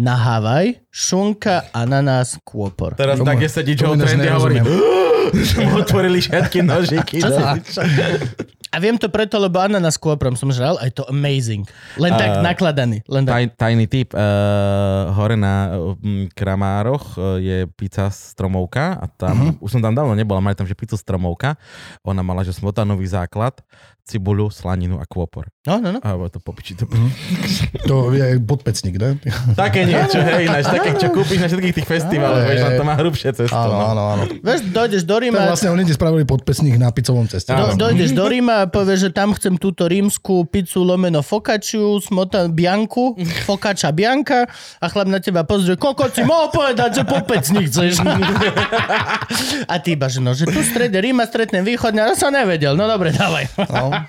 Na Havaj, šunka, ananás, kôpor. Teraz Tomu- tak je sedí Joe tomu ináč Trendy hovorí, [GASPS] že mu otvorili všetky [LAUGHS] nožiky. Čo si- A viem to preto, lebo ananás s kôprom som žral a je to amazing. Len tak A- nakladaný. Len tak. Taj, tajný tip. Uh, hore na um, Kramároch uh, je pizza stromovka a tam, uh-huh. už som tam dávno nebol, mali tam, že pizzu stromovka. Ona mala, že smotanový základ, cibuľu, slaninu a kôpor. No, no, no. A bolo to popiči. To... To je podpecník, ne? Také niečo, [LAUGHS] hej, ináč, také, čo kúpiš na všetkých tých festivaloch, vieš, len to má hrubšie cesto. Áno, no. áno, áno. Vieš, dojdeš do To Ríma, vlastne oni ti spravili podpesník na picovom ceste. do, dojdeš do Ríma a povieš, že tam chcem túto rímsku pizzu lomeno focacciu, smota bianku, focaccia bianka a chlap na teba pozrie, koľko si mohol povedať, že popecník chceš. [LAUGHS] a ty iba, že no, že tu v strede Ríma stretnem východňa, ja som nevedel, no dobre, dávaj. No.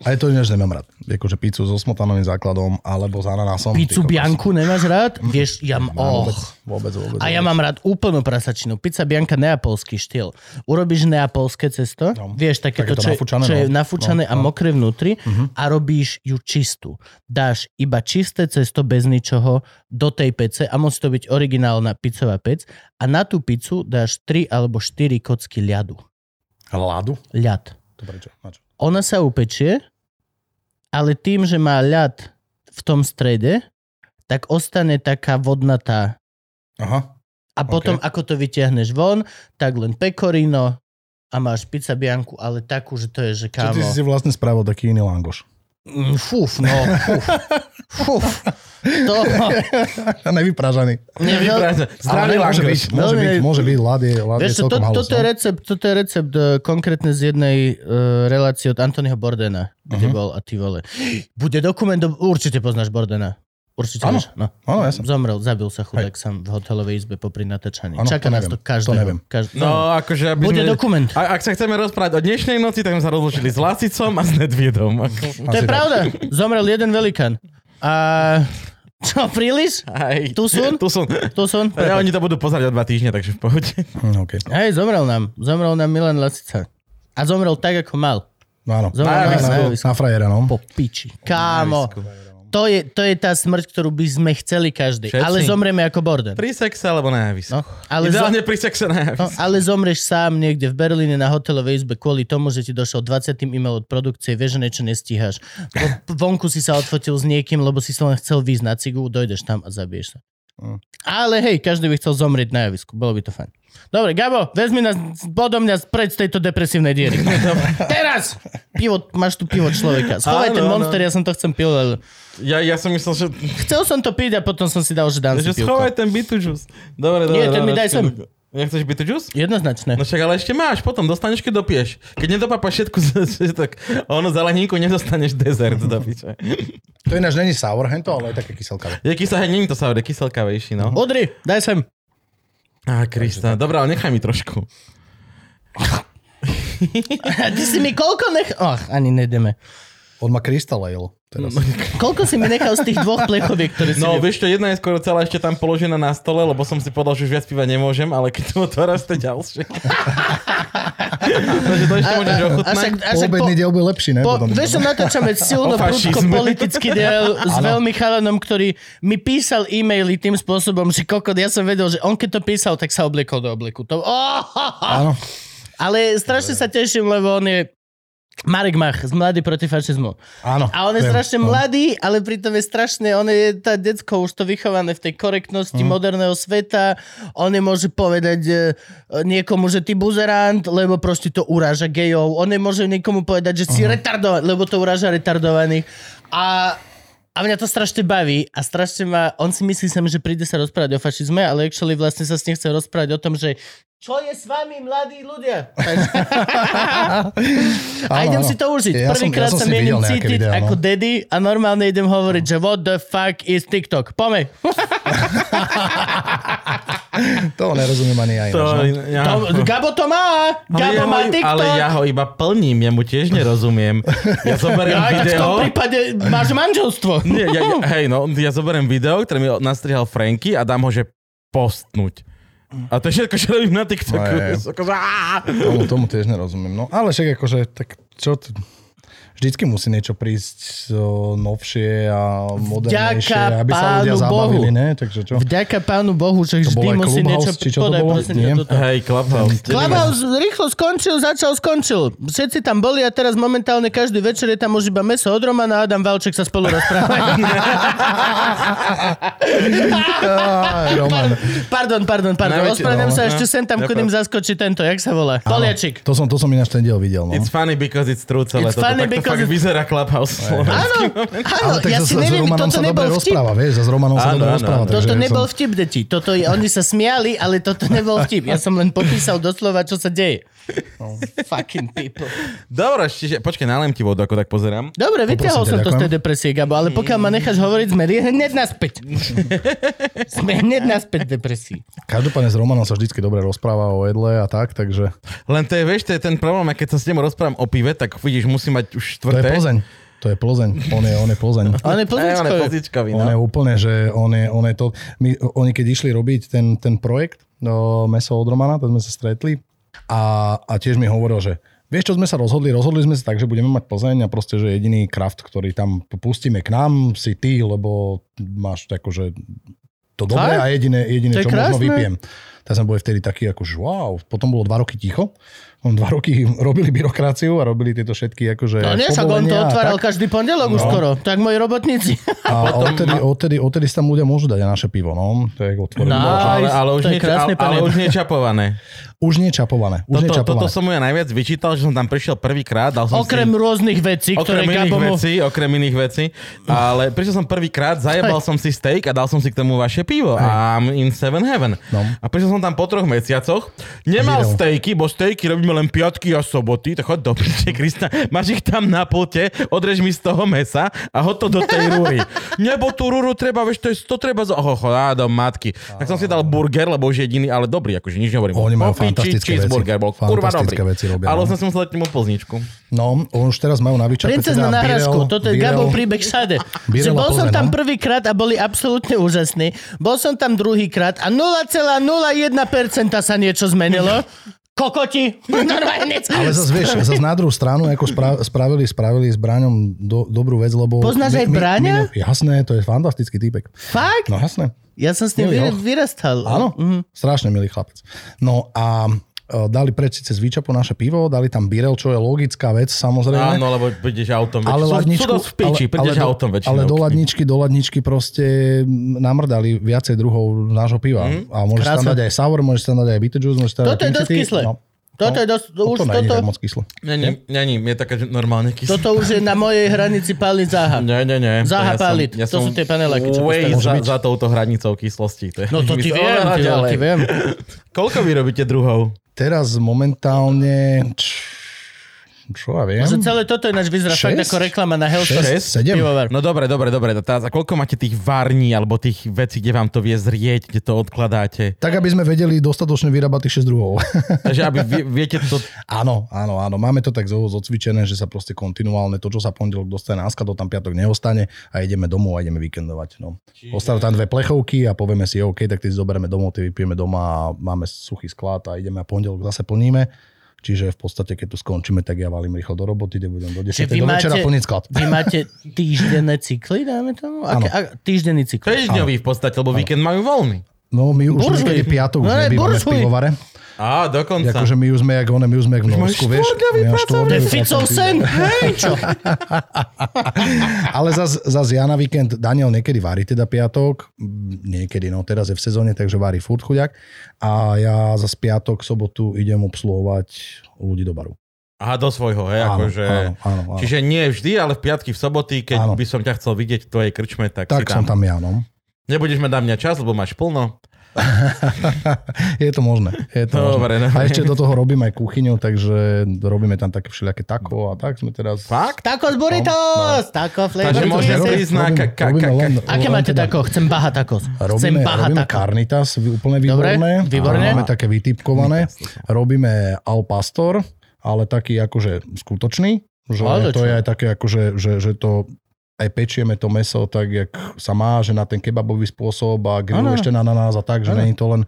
Aj to ináč nemám rád. Akože pizzu so smotanovým základom alebo s ananásom. Pizzu bianku nemáš rád? Vieš, ja... m- Oh. Vôbec, vôbec, vôbec. A ja mám rád úplnú prasačinu. Pizza bianka neapolský štýl. Urobíš neapolské cesto, No. vieš, takéto, Takéto čo, je- nafúčané, čo je no. nafúčané No, a no. mokré vnútri a robíš ju čistú. Dáš iba čisté cesto bez ničoho do tej pece a musí to byť originálna pizzová pec a na tú pizzu dáš 3 alebo 4 kocky ľadu. Ládu? Ľad. To prečo? Na čo? Ona sa upečie, ale tým, že má ľad v tom strede, tak ostane taká vodnatá Aha. A potom, OK. ako to vyťahneš von, tak len pecorino a máš pizza bianku, ale takú, že to je, že kámo... ty si si vlastne spravil taký iný langoš? Mm, Fúf, no, fúf. [LAUGHS] Fúf. To... [LAUGHS] Nevypražaný. Nevyprázdne. Zdravý langoš. byť, môže byť, môže byť, lad je, lad je to, halus. toto, je recept, toto je recept uh, konkrétne z jednej uh, relácie od Antonyho Bordena, kde Mhm. bol a ty vole. Bude dokument, do... určite poznáš Bordena. Určite Áno. No. Áno, jasne. Zomrel, zabil sa chudák sám v hotelovej izbe popri natáčaní. Čaká to nás neviem. to To každého. neviem. Každ... No, akože, aby Bude sme... dokument. A, ak sa chceme rozprávať o dnešnej noci, tak sme sa rozlučili s Lasicom a s Nedviedom. To je pravda. Zomrel jeden velikán. A... Čo, príliš? Aj. Tu sú? Tu sú. Tu som? Ja, oni to budú pozerať o dva týždne, takže v pohode. Hm, okay. Hej, zomrel nám. Zomrel nám Milan Lasica. A zomrel tak, ako mal. No áno. Zomrel Na na, na, Na, na frajera, no. Po piči. Kámo. To je, to je tá smrť, ktorú by sme chceli každý. Všetci. Ale zomrieme ako Borden. Pri sexe alebo na javisku. No, ale, zo, Ideálne pri sexe na no, ale zomreš sám niekde v Berlíne na hotelovej izbe kvôli tomu, že ti došiel 20. e-mail od produkcie, vieš, že niečo nestíhaš. Vo- Vonku si sa odfotil s niekým, lebo si sa len chcel výjsť na cigu, dojdeš tam a zabiješ sa. Mm. Ale hej, každý by chcel zomrieť na javisku. Bolo by to fajn. Dobre, Gabo, vezmi nás podo mňa preč z tejto depresívnej diery. [LAUGHS] Teraz! Pivo, máš tu pivo človeka. Schovaj Áno, ten áno. monster, ja som to chcem pil, ale... Ja, ja som myslel, že, Chcel som to piť a potom som si dal, že dám že si pivko. schovaj ten Beetlejuice. Dobre, dobre. Nie, ten mi daj sem. Nechceš Beetlejuice? Jednoznačné. No však ale ešte máš, potom dostaneš, keď dopiješ. Keď nedopápaš všetku, [LAUGHS] tak ono zeleninku nedostaneš dezert do piče. To ináč není sour hento, ale je také kyselkavé. Je hej, není to sour, je kyselkavejší, no. Udri, daj sem. Á, Krista, dobré, ale nechaj mi trošku. [LAUGHS] Ty si mi koľko nech... Ach, ani nejdeme. On má Crystal Ale teraz. [LAUGHS] Koľko si mi nechal z tých dvoch plechoviek, ktoré si... No, mi... vieš čo, jedna je skoro celá ešte tam položená na stole, lebo som si povedal, že už viac piva nemôžem, ale keď to otváraš, to ďalšie. Takže to ešte môžeš ochutnať. Poobedný diel bude lepší, ne? po, vieš, že natáčame silno [LAUGHS] prudko politický diel s veľmi chalanom, ktorý mi písal e-maily tým spôsobom, že kokot, ja som vedel, že on keď to písal, tak sa obliekol do obleku. To... Oh, [LAUGHS] Áno. ale strašne sa teším, lebo on je Marek Mach z Mladý proti fašizmu. Áno. A on je viem, strašne no. mladý, ale pritom je strašne, on je tá decko už to vychované v tej korektnosti mm. moderného sveta. On nemôže povedať e, niekomu, že ty buzerant, lebo proste to uráža gejov. On nemôže niekomu povedať, že si Mhm. retardovaný, lebo to uráža retardovaných. A a mňa to strašne baví a strašne ma, on si myslí sem, že príde sa rozprávať o fašizme, ale actually vlastne sa s ním chce rozprávať o tom, že čo je s vami, mladí ľudia? [LAUGHS] A idem si to užiť. Ja Prvýkrát ja sa mienim cítiť videá, no. ako daddy a normálne idem hovoriť, že what the fuck is TikTok. Pome. [LAUGHS] To nerozumiem ani ja. To, ináč, no. ja, To, Gabo to má. ale, Gabo ja ho, má TikTok. ale ja ho iba plním, ja mu tiež nerozumiem. Ja zoberiem Ja, tak v tom video... prípade máš manželstvo. Nie, ja, ja, hej, no, ja zoberiem video, ktoré mi nastrihal Franky a dám ho, že postnúť. A to je všetko, čo robím na TikToku. No, je. Akože! Tomu, tomu tiež nerozumiem. No, ale však akože, tak čo... T- Vždycky musí niečo prísť o, novšie a modernejšie, Vďaka aby sa ľudia Pánu zabavili, Bohu. ne? Takže čo? Vďaka pánu Bohu, že To vždy aj musí niečo či čo to bolo? Hej, Clubhouse. Clubhouse rýchlo skončil, začal, skončil. Všetci tam boli a teraz momentálne každý večer je tam už iba meso od Romana a Adam Valček sa spolu rozprávajú. [LAUGHS] Pardon, pardon, pardon. Ospravedlňujem sa no, ešte no. sem tam, kudým zaskočí tento, jak sa volá? Poliačik. To som, to som ináč ten diel videl, no. It's funny because it's true celé It's toto. funny tak to because fakt vyzerá Clubhouse. Áno, áno, ja si neviem, Romanom toto sa dobre nebol vtip. rozpráva, vieš, s Romanom sa dobre rozpráva. Toto nebol vtip, deti. Toto je, oni sa smiali, ale toto nebol vtip. Ja som len popísal doslova, čo sa deje. No. Fucking people. Dobre, čiže počkaj, naliem ti vodu, ako tak pozerám. Dobre, vyťahol ťa, som to z tej ďakujem. depresie, Gabo, ale pokiaľ ma necháš hovoriť, sme hneď naspäť. [LAUGHS] sme hneď naspäť v depresii. Každopádne s Romanom sa vždycky dobre rozpráva o jedle a tak, takže Len to je, vieš, to je ten problém, a keď sa s ním rozprávam o pive, tak vidíš, musí mať už to je štvrté. Plzeň. To je Plzeň. On je, on je Plzeň. [LAUGHS] On je Ej, [LAUGHS] on On je úplne, že on je, on je to... My, oni keď išli robiť ten, ten projekt no, Meso od Romana, tak sme sa stretli a, a tiež mi hovoril, že vieš čo sme sa rozhodli? Rozhodli sme sa tak, že budeme mať Plzeň a proste, že jediný kraft, ktorý tam pustíme k nám, si ty, lebo máš akože to dobré a jediné, jediné čo možno krásne. vypijem. Tak sme boli vtedy takí, ako že wow. Potom bolo dva roky ticho. On dva roky [LAUGHS] robili byrokraciu a robili tieto všetky akože No nie, však on to otváral tak. každý pondelok už No. skoro. Tak moji robotníci. A [LAUGHS] odtedy, odtedy, odtedy si tam ľudia môžu dať aj naše pivo, no. To je otvorené. No. Ale, ale, už nie, krásne, ale, už nie čapované. Už nie čapované. Už nie Toto, čapované. toto som mu ja najviac vyčítal, že som tam prišiel prvýkrát. Dal som Okrem si... rôznych vecí, ktoré Okrem iných Gabo vecí, okrem iných vecí. Ale prišiel som prvýkrát, zajebal som si steak a dal som si k tomu vaše pivo. A I'm in seven heaven. No. A prišiel som tam po troch mesiacoch. Nemal stejky, bo stejky robíme len piatky a soboty. Tak choď do piče, Krista. Máš ich tam na pulte, odrež mi z toho mesa a hoď to do tej rúry. Nebo tú rúru treba, vieš, to, je, to treba... Z... Oh, do matky. Tak som si dal burger, lebo už jediný, ale dobrý, akože nič nehovorím. Oni majú fantastické veci. cheeseburger bol kurva dobrý. Veci robia, ale no. som si musel dať mu plzničku. No, už teraz majú na výčape Princezna teda na Birel- toto je Gabov príbeh. Birel Že bol som tam no. prvýkrát a boli absolútne úžasní. Bol som tam druhýkrát a 0,01% sa niečo zmenilo. [LAUGHS] Kokoti. Normálne. Ale zase vieš, zase na druhú stranu, ako spra- spravili, spravili s Bráňom do, dobrú vec, lebo... Poznáš aj Bráňa? jasné, to je fantastický týpek. Fakt? No jasné. Ja som s ním vyrastal. Áno, Mhm. strašne milý chlapec. No a dali preč síce z výčapu naše pivo, dali tam Birel, čo je logická vec, samozrejme. Áno, lebo ideš autom. ale sú, ladničku, v piči, ale, prídeš ale, do- autom väčšinou. ale do ladničky, do ladničky proste namrdali viacej druhov nášho piva. Mm, a môžeš tam Krásne. dať aj sour, môžeš tam dať aj bitter juice, môžeš tam dať Toto je dosť kyslé. No, Toto je dosť, už to toto, tak moc kyslé. Není, není, je taká že normálne kyslá. toto už je na mojej hranici páliť záha. Nie, nie, nie. Záha ja pálit. ja To sú tie paneláky, čo Way za, za touto hranicou kyslosti. To je, No to sme viem, ti viem. [LAUGHS] Koľko vy robíte druhov? Teraz momentálne... čo ja viem? Že celé toto ináč vyzerá fakt ako reklama na Hellstone. Šesť? Sedem? Pivovar. No dobre, dobre, dobre. Teraz, a koľko máte tých varní alebo tých vecí, kde vám to vie zrieť, kde to odkladáte? Tak, aby sme vedeli dostatočne vyrábať tých 6 druhov. [LAUGHS] Takže aby vie, viete to... áno, áno, áno. Máme to tak zo- zocvičené, že sa proste kontinuálne to, čo sa pondelok dostane na to tam piatok neostane a ideme domov a ideme víkendovať. No. Ostanú tam dve plechovky a povieme si, OK, tak ty si zoberieme domov, ty vypijeme doma a máme suchý sklad a ideme a pondelok zase plníme. Čiže v podstate, keď tu skončíme, tak ja valím rýchlo do roboty, kde budem do 10. Čiže vy do večera plniť sklad. Vy máte týždenné cykly, dáme tomu? Aké, a, týždenný cyklus. Týždňový v podstate, lebo víkend majú voľný. No my už Buržuj. niekedy piatok už No, ne, nebývame v pivovare. Á, dokonca. Akože my už sme jak, one, my už sme jak v Norsku, vieš. To je Ficov sen. Hej, čo? [LAUGHS] Ale zas, zas ja na víkend, Daniel niekedy varí teda piatok, niekedy, no teraz je v sezóne, takže varí furt chuďak. A ja zas piatok, sobotu idem obsluhovať ľudí do baru. Aha, do svojho, hej, Áno, akože... áno, áno, áno. Čiže nie vždy, ale v piatky, v soboty, keď Áno. by som ťa chcel vidieť v tvojej krčme, tak, Tak si som tam. tam ja, no. Nebudeš mať na mňa čas, lebo máš plno. [LAUGHS] je to možné. Je to Dobre, možné. dobre. A ešte do toho robím aj kuchyňu, takže robíme tam také všelijaké tako a tak sme teraz... Fakt? Tacos burritos! Taco flavor. Takže môžeme prísť na ka- ka- robíme ka- len, Aké máte teda- tako? Chcem baha. Chcem Robíme, baha robíme taco. carnitas, úplne Dobre, výborné. A Máme také vytypkované. Robíme al pastor, ale taký akože skutočný. Že Ale to je aj také akože, že, že to aj pečieme to meso tak, jak sa má, že na ten kebabový spôsob a Áno. grill ešte na nás a tak, že není to len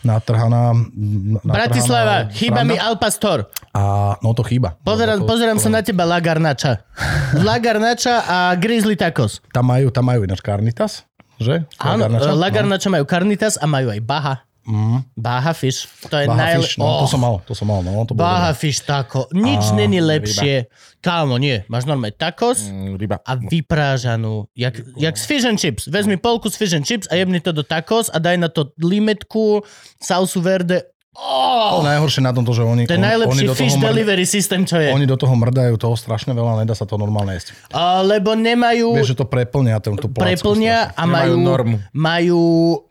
natrhaná... natrhaná Bratislava, chýba mi. Al Pastor. A no to chýba. Pozerám, Lebo to- pozerám to- sa na teba, Lagarnača. [LAUGHS] Lagarnača a Grizzly Tacos. Tam majú, tam majú ináč carnitas, že? Áno, Lagarnača? eh, Lagarnača majú Carnitas a majú aj Baha. Mm. Baha Fish. To je Baha najle... fish, no, to som mal, to som mal, no, to Baha. Fish taco. Nič A, není lepšie. Kámo, nie. Máš normálne tacos Mm, ryba. a vyprážanú. Jak, jak z fish and chips. Vezmi polku z fish and chips a jebni to do tacos a daj na to limetku, sausu verde. Oh, To najhoršie na tomto, že oni, to je najlepší oni, do toho fish mrd- delivery systém, čo je. oni do toho mrdajú toho strašne veľa, nedá sa to normálne jesť. A, lebo nemajú... Vieš, že to preplňa ten, tú placku preplnia a majú, Nemajú normu. majú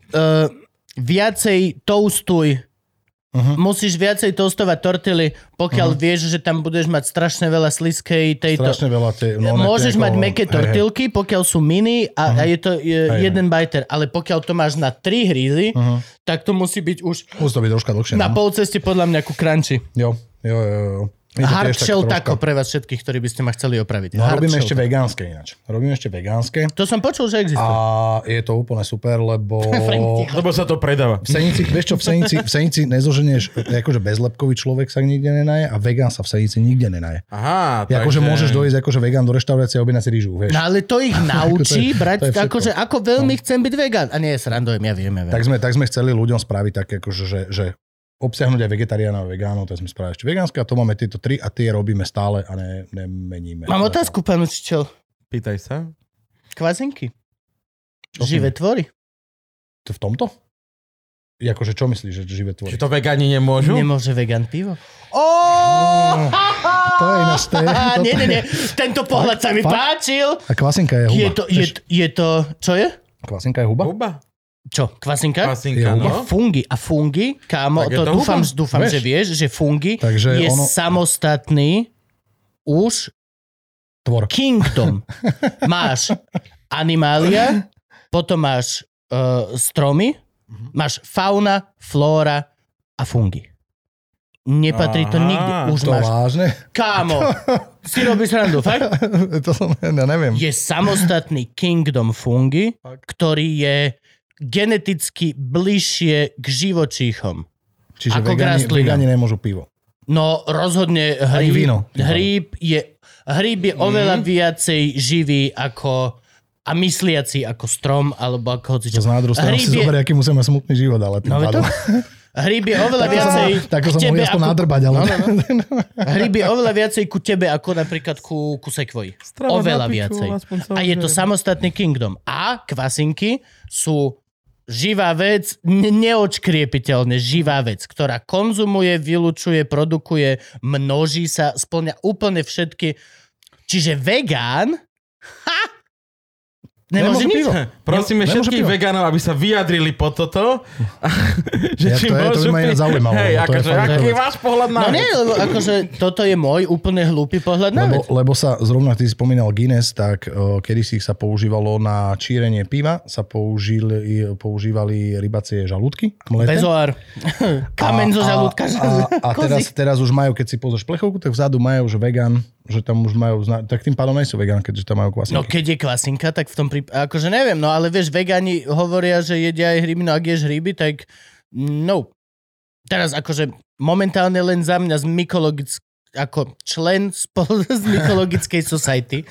uh, viacej toastuj. Mhm. Musíš viacej toastovať tortily, pokiaľ vieš, že tam budeš mať strašne veľa sliskej tejto. Strašne veľa tie... No, Môžeš mať meké tortilky, pokiaľ sú mini a, a je to je, Hej, jeden biter, ale pokiaľ to máš na tri hrízy, Mhm. tak to musí byť už Musí to byť troška dlhšie. na no. pol ceste podľa mňa ku crunchy. Jo, jo, jo, jo. Hard tak shell taco pre vás všetkých, ktorí by ste ma chceli opraviť. No Hard robíme ešte taco. vegánske ináč. Robíme ešte vegánske. To som počul, že existuje. A je to úplne super, lebo. [LAUGHS] Lebo sa to predáva. v Senici, vieš čo, v Senici, v Senici nezoženieš, akože bezlepkový človek sa nikde nenaje a vegán sa v Senici nikde nenaje. Aha, Ja, akože môžeš dojsť akože vegán do reštaurácie a objednať si rýžu, vieš. No ale to ich [LAUGHS] naučí to je- brať, to je akože ako veľmi chcem byť vegán. A nie, srandujem, ja viem, ja viem. Tak sme, tak sme chceli ľuďom spraviť také, akože, že, že obsiahnuť aj vegetariánov a vegánov, tak sme spravili ešte vegánske a to máme tieto tri a tie robíme stále a ne, nemeníme. Mám otázku, pán učiteľ. Pýtaj sa. Kvazinky. Čo Živé tvory. To v tomto? Akože čo myslíš, že živé tvory? Či to vegáni nemôžu? Nemôže vegan pivo. [LAUGHS] To je ináč, [LAUGHS] to je, toto nie, nie, nie. Tento pohľad sa mi Fakt? páčil. A kvasinka je huba. Je to, je, je to, čo je? Kvasinka je huba? Huba? Čo, kvasinka? Kvasinka, no. fungi. A fungi, kámo, Tak to, to dúfam, dúfam Vieš. že vieš, že fungi Takže je ono- samostatný už Tvor. kingdom. [LAUGHS] máš animália, potom máš uh, stromy, Mhm. máš fauna, flóra a fungi. Nepatrí to Aha, nikde. Už To máš... vážne? Kámo, [LAUGHS] si robíš randu, fakt? to som, ja neviem. Je samostatný kingdom fungi, ktorý je geneticky bližšie k živočíchom. Čiže ako vegáni, vegáni nemôžu pivo. No rozhodne hríb, víno. hríb je, hríb je oveľa viacej živý ako a mysliaci ako strom, alebo ako hoci To z na druhú stranu si je, zober, aký musíme smutný život, ale tým no, to, pádom. [LAUGHS] hríb je oveľa Tak to som viacej mohol- tak to som tebe ako, nadrbať, ale... No, no, hríb je oveľa viacej ku tebe ako napríklad ku, ku sekvoji. Strava Oveľa na piču, viacej. A je to samostatný kingdom. A kvasinky sú živá vec, ne- neočkriepiteľne živá vec, ktorá konzumuje, vylučuje, produkuje, množí sa, splňa úplne všetky. Čiže vegán, nemôže Nemôže nič. pivo. Prosíme Nemôže všetkých pivo. vegánov, aby sa vyjadrili po toto. [LAUGHS] že Ja, či to je- to by môžu ma zaujímalo, Hej, akože, aký je váš pohľad na No nie, lebo akože toto je môj úplne hlúpy pohľad na Lebo, vec. lebo sa zrovna, ty si spomínal Guinness, tak uh, kedysi sa používalo na čírenie piva, sa použili, používali rybacie žalúdky. mleté. Bezoár. [LAUGHS] Kameň zo žalúdka. A, a, [LAUGHS] a teraz, teraz už majú, keď si pozrieš plechovku, tak vzadu majú, že vegan, že tam už majú, zna- tak tým pádom nie sú vegan, keďže tam majú kvasinky. No keď je kvasinka, tak v tom prípade, akože neviem, no ale vieš, vegáni hovoria, že jedia aj hryby, no ak ješ hryby, tak no. Teraz akože momentálne len za mňa z mykologick ako člen spolu [LAUGHS] z Mykologickej society.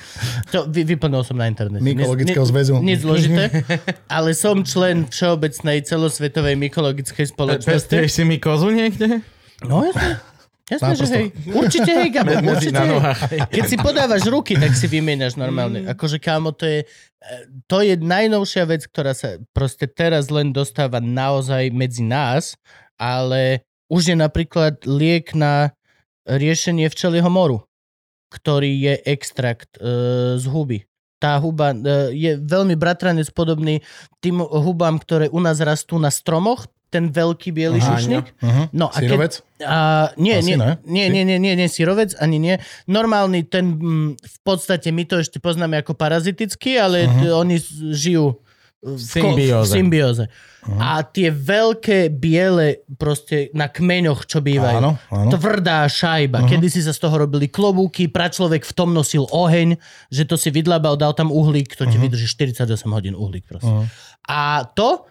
To vy, vyplnil som na internete. Mykologického zväzu. Nič zložité. [LAUGHS] Ale som člen Všeobecnej celosvetovej mykologickej spoločnosti. Pestuješ si mi kozu niekde? No jasne. Jasne, že hej. Určite hej, Gabo. Určite hej. Keď si podávaš ruky, tak si vymieňaš normálne. Akože kámo, to je, e, to je najnovšia vec, ktorá sa proste teraz len dostáva naozaj medzi nás, ale už je napríklad liek na riešenie včelieho moru, ktorý je extrakt e, z huby. Tá huba e, je veľmi bratranec podobný tým hubám, ktoré u nás rastú na stromoch, ten veľký biely Aha, šušník. Uh-huh. No a keď, Syrovec? a, nie, Asi nie, ne. nie, nie, nie, nie, nie, syrovec, ani nie. Normálny ten, mm, v podstate my to ešte poznáme ako parazitický, ale Mhm. uh-huh. oni žijú v, Symbióze. v symbióze. A tie veľké biele proste na kmeňoch, čo bývajú. Áno, áno. Tvrdá šajba. Kedy si sa z toho robili klobúky, pračlovek v tom nosil oheň, že to si vydlabal, dal tam uhlík, to ti vydrží 48 hodín uhlík proste. A to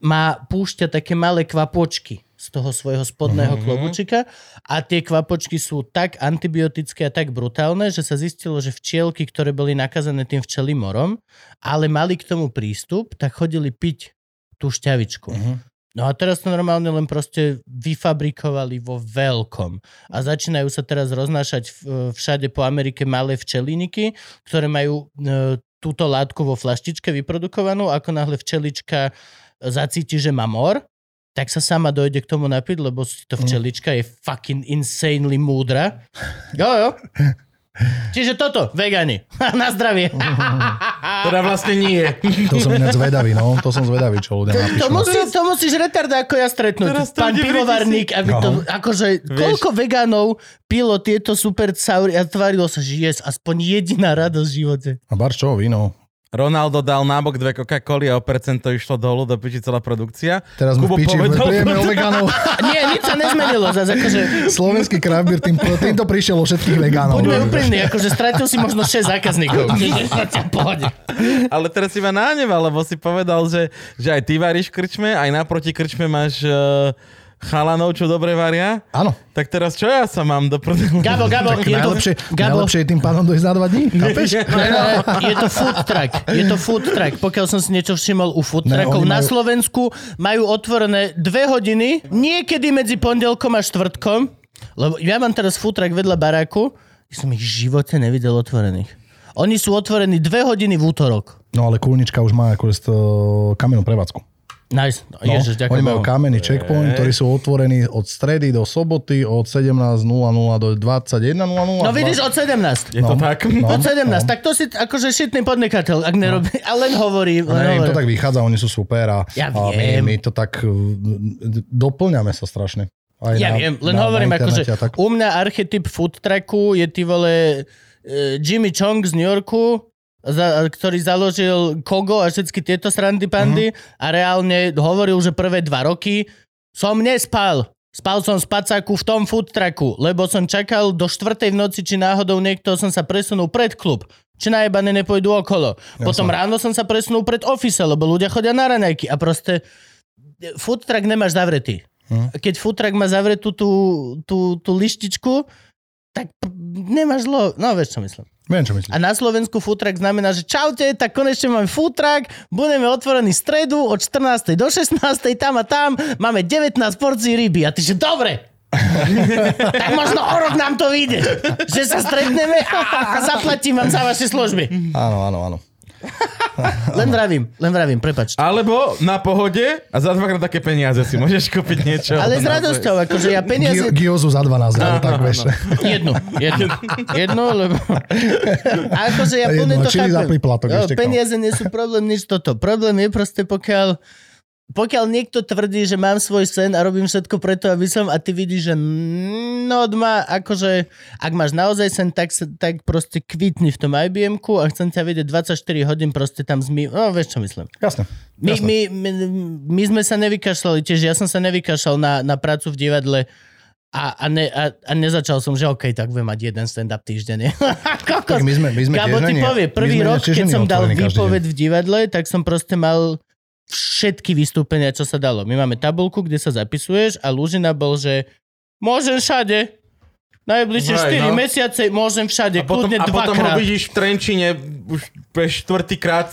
má púšťa také malé kvapočky z toho svojho spodného Mhm. klobučika a tie kvapočky sú tak antibiotické a tak brutálne, že sa zistilo, že včielky, ktoré boli nakazané tým včelým morom, ale mali k tomu prístup, tak chodili piť tú šťavičku. Mhm. No a teraz to normálne len proste vyfabrikovali vo veľkom. A začínajú sa teraz roznášať v- všade po Amerike malé včeliniky, ktoré majú e, túto látku vo flaštičke vyprodukovanú. Ako náhle včelička zacíti, že má mor, tak sa sama dojde k tomu napiť, lebo si to včelička je fucking insanely múdra. Jo, jo. Čiže toto, vegani. [LAUGHS] Na zdravie. [LAUGHS] Teda vlastne nie. To som ináč zvedavý, no. To som zvedavý, čo ľudia napíšu. To, musí, to musíš retarda ako ja stretnúť. Teraz to Pán pivovarník, aby to, No. akože, koľko vegánov pilo tieto super saury a tvárilo sa, že jes aspoň jediná radosť v živote. A bar čo, víno. Ronaldo dal nábok dve Coca-Coly a o percento išlo dolu, do piči celá produkcia. Teraz v piči, povedal- [LAUGHS] o vegánov. [LAUGHS] Nie, nič sa nezmenilo. Zase akože, Slovenský beer, tým, týmto prišiel o všetkých vegánov. buďme úprimní, akože stratil si možno 6 zákazníkov. [LAUGHS] Ale teraz si ma nahneval, lebo si povedal, že, že aj ty varíš v krčme, aj naproti krčme máš uh, chalanov, čo dobre varia. Áno. Tak teraz čo ja sa mám do prdelu? Gabo, Gabo, Tak je to, najlepšie, Gabo, najlepšie je tým pánom dojsť na dva dní. Chápeš? Ne, ne, ne, je to food truck. Je to food truck. Pokiaľ som si niečo všimol u food Ne, truckov oni na majú- Slovensku, majú otvorené dve hodiny, niekedy medzi pondelkom a štvrtkom, lebo ja mám teraz food truck vedľa baráku, som ich v živote nevidel otvorených. Oni sú otvorení dve hodiny v útorok. No ale Kulnička už má akože to kamennú prevádzku. Nice. No, Ježiš, ďakujem. oni majú kamenný checkpoint, ktorí sú otvorení od stredy do soboty od 17.00 do 21.00. No vidíš, od 17. Je to tak? No, Od 17, no. tak to si akože šitný podnikateľ, ak nerobí, a len hovorí. Len Ne, im to hovorí. tak vychádza, oni sú super a, Ja a my, my to tak doplňame sa strašne. Aj Ja na, viem, len na, hovorím, na akože tak. u mňa archetyp food trucku je ty vole e, Jimmy Chong z New Yorku, za, ktorý založil Kogo a všetky tieto srandy pandy a reálne hovoril, že prvé dva roky som nespal. Spal som v spacáku v tom food trucku, lebo som čakal do štvrtej v noci, či náhodou niekto som sa presunul pred klub. Či najebané nepôjdu okolo. Potom ráno som sa presunul pred office, lebo ľudia chodia na raňajky a proste food truck nemáš zavretý. Hm. Keď food truck má zavretú tú, tú, tú lištičku, tak nemáš zlo. No, vieš, čo myslím. Viem, čo myslíš. A na Slovensku truck znamená, že čaute, tak konečne máme truck, budeme otvorení stredu od 14. do 16. tam a tam, máme 19 porcií ryby. A ty že dobre, [LAUGHS] tak možno o rok nám to vyjde, že sa stretneme a, a zaplatím vám za vaše služby. Áno, áno, áno. Len vravím, len vravím, prepačte. Alebo na pohode a za dvakrát také peniaze si môžeš kúpiť niečo. Ale s radosťou, akože ja peniaze... Gio- Giozu za 12, alebo tak, vieš. Jednu, jednu. Jednu, lebo... A akože ja plne to za chápem. príplatok ešte, Peniaze nie sú problém, nič toto. Problém je proste, pokiaľ pokiaľ niekto tvrdí, že mám svoj sen a robím všetko preto, aby som, a ty vidíš, že no ma, akože, ak máš naozaj sen, tak, sa, tak proste kvitni v tom ibm a chcem ťa vidieť 24 hodín proste tam zmi... No, vieš, čo myslím. Jasne. My, my, my, my sme sa nevykašľali, tiež ja som sa nevykašľal na, na prácu v divadle a, a, ne, a, a nezačal som, že OK, tak budem mať jeden stand-up týždenne. [LAUGHS] Tak my sme, my sme Gabo ti povie, prvý rok, keď som dal výpoveď v divadle, tak som proste mal všetky vystúpenia, čo sa dalo. My máme tabulku, kde sa zapisuješ a Lužina bol, že môžem všade. Najbližšie Hej, 4 no. mesiace môžem všade, A potom, kľudne a potom ho vidíš v Trenčine už pre štvrtýkrát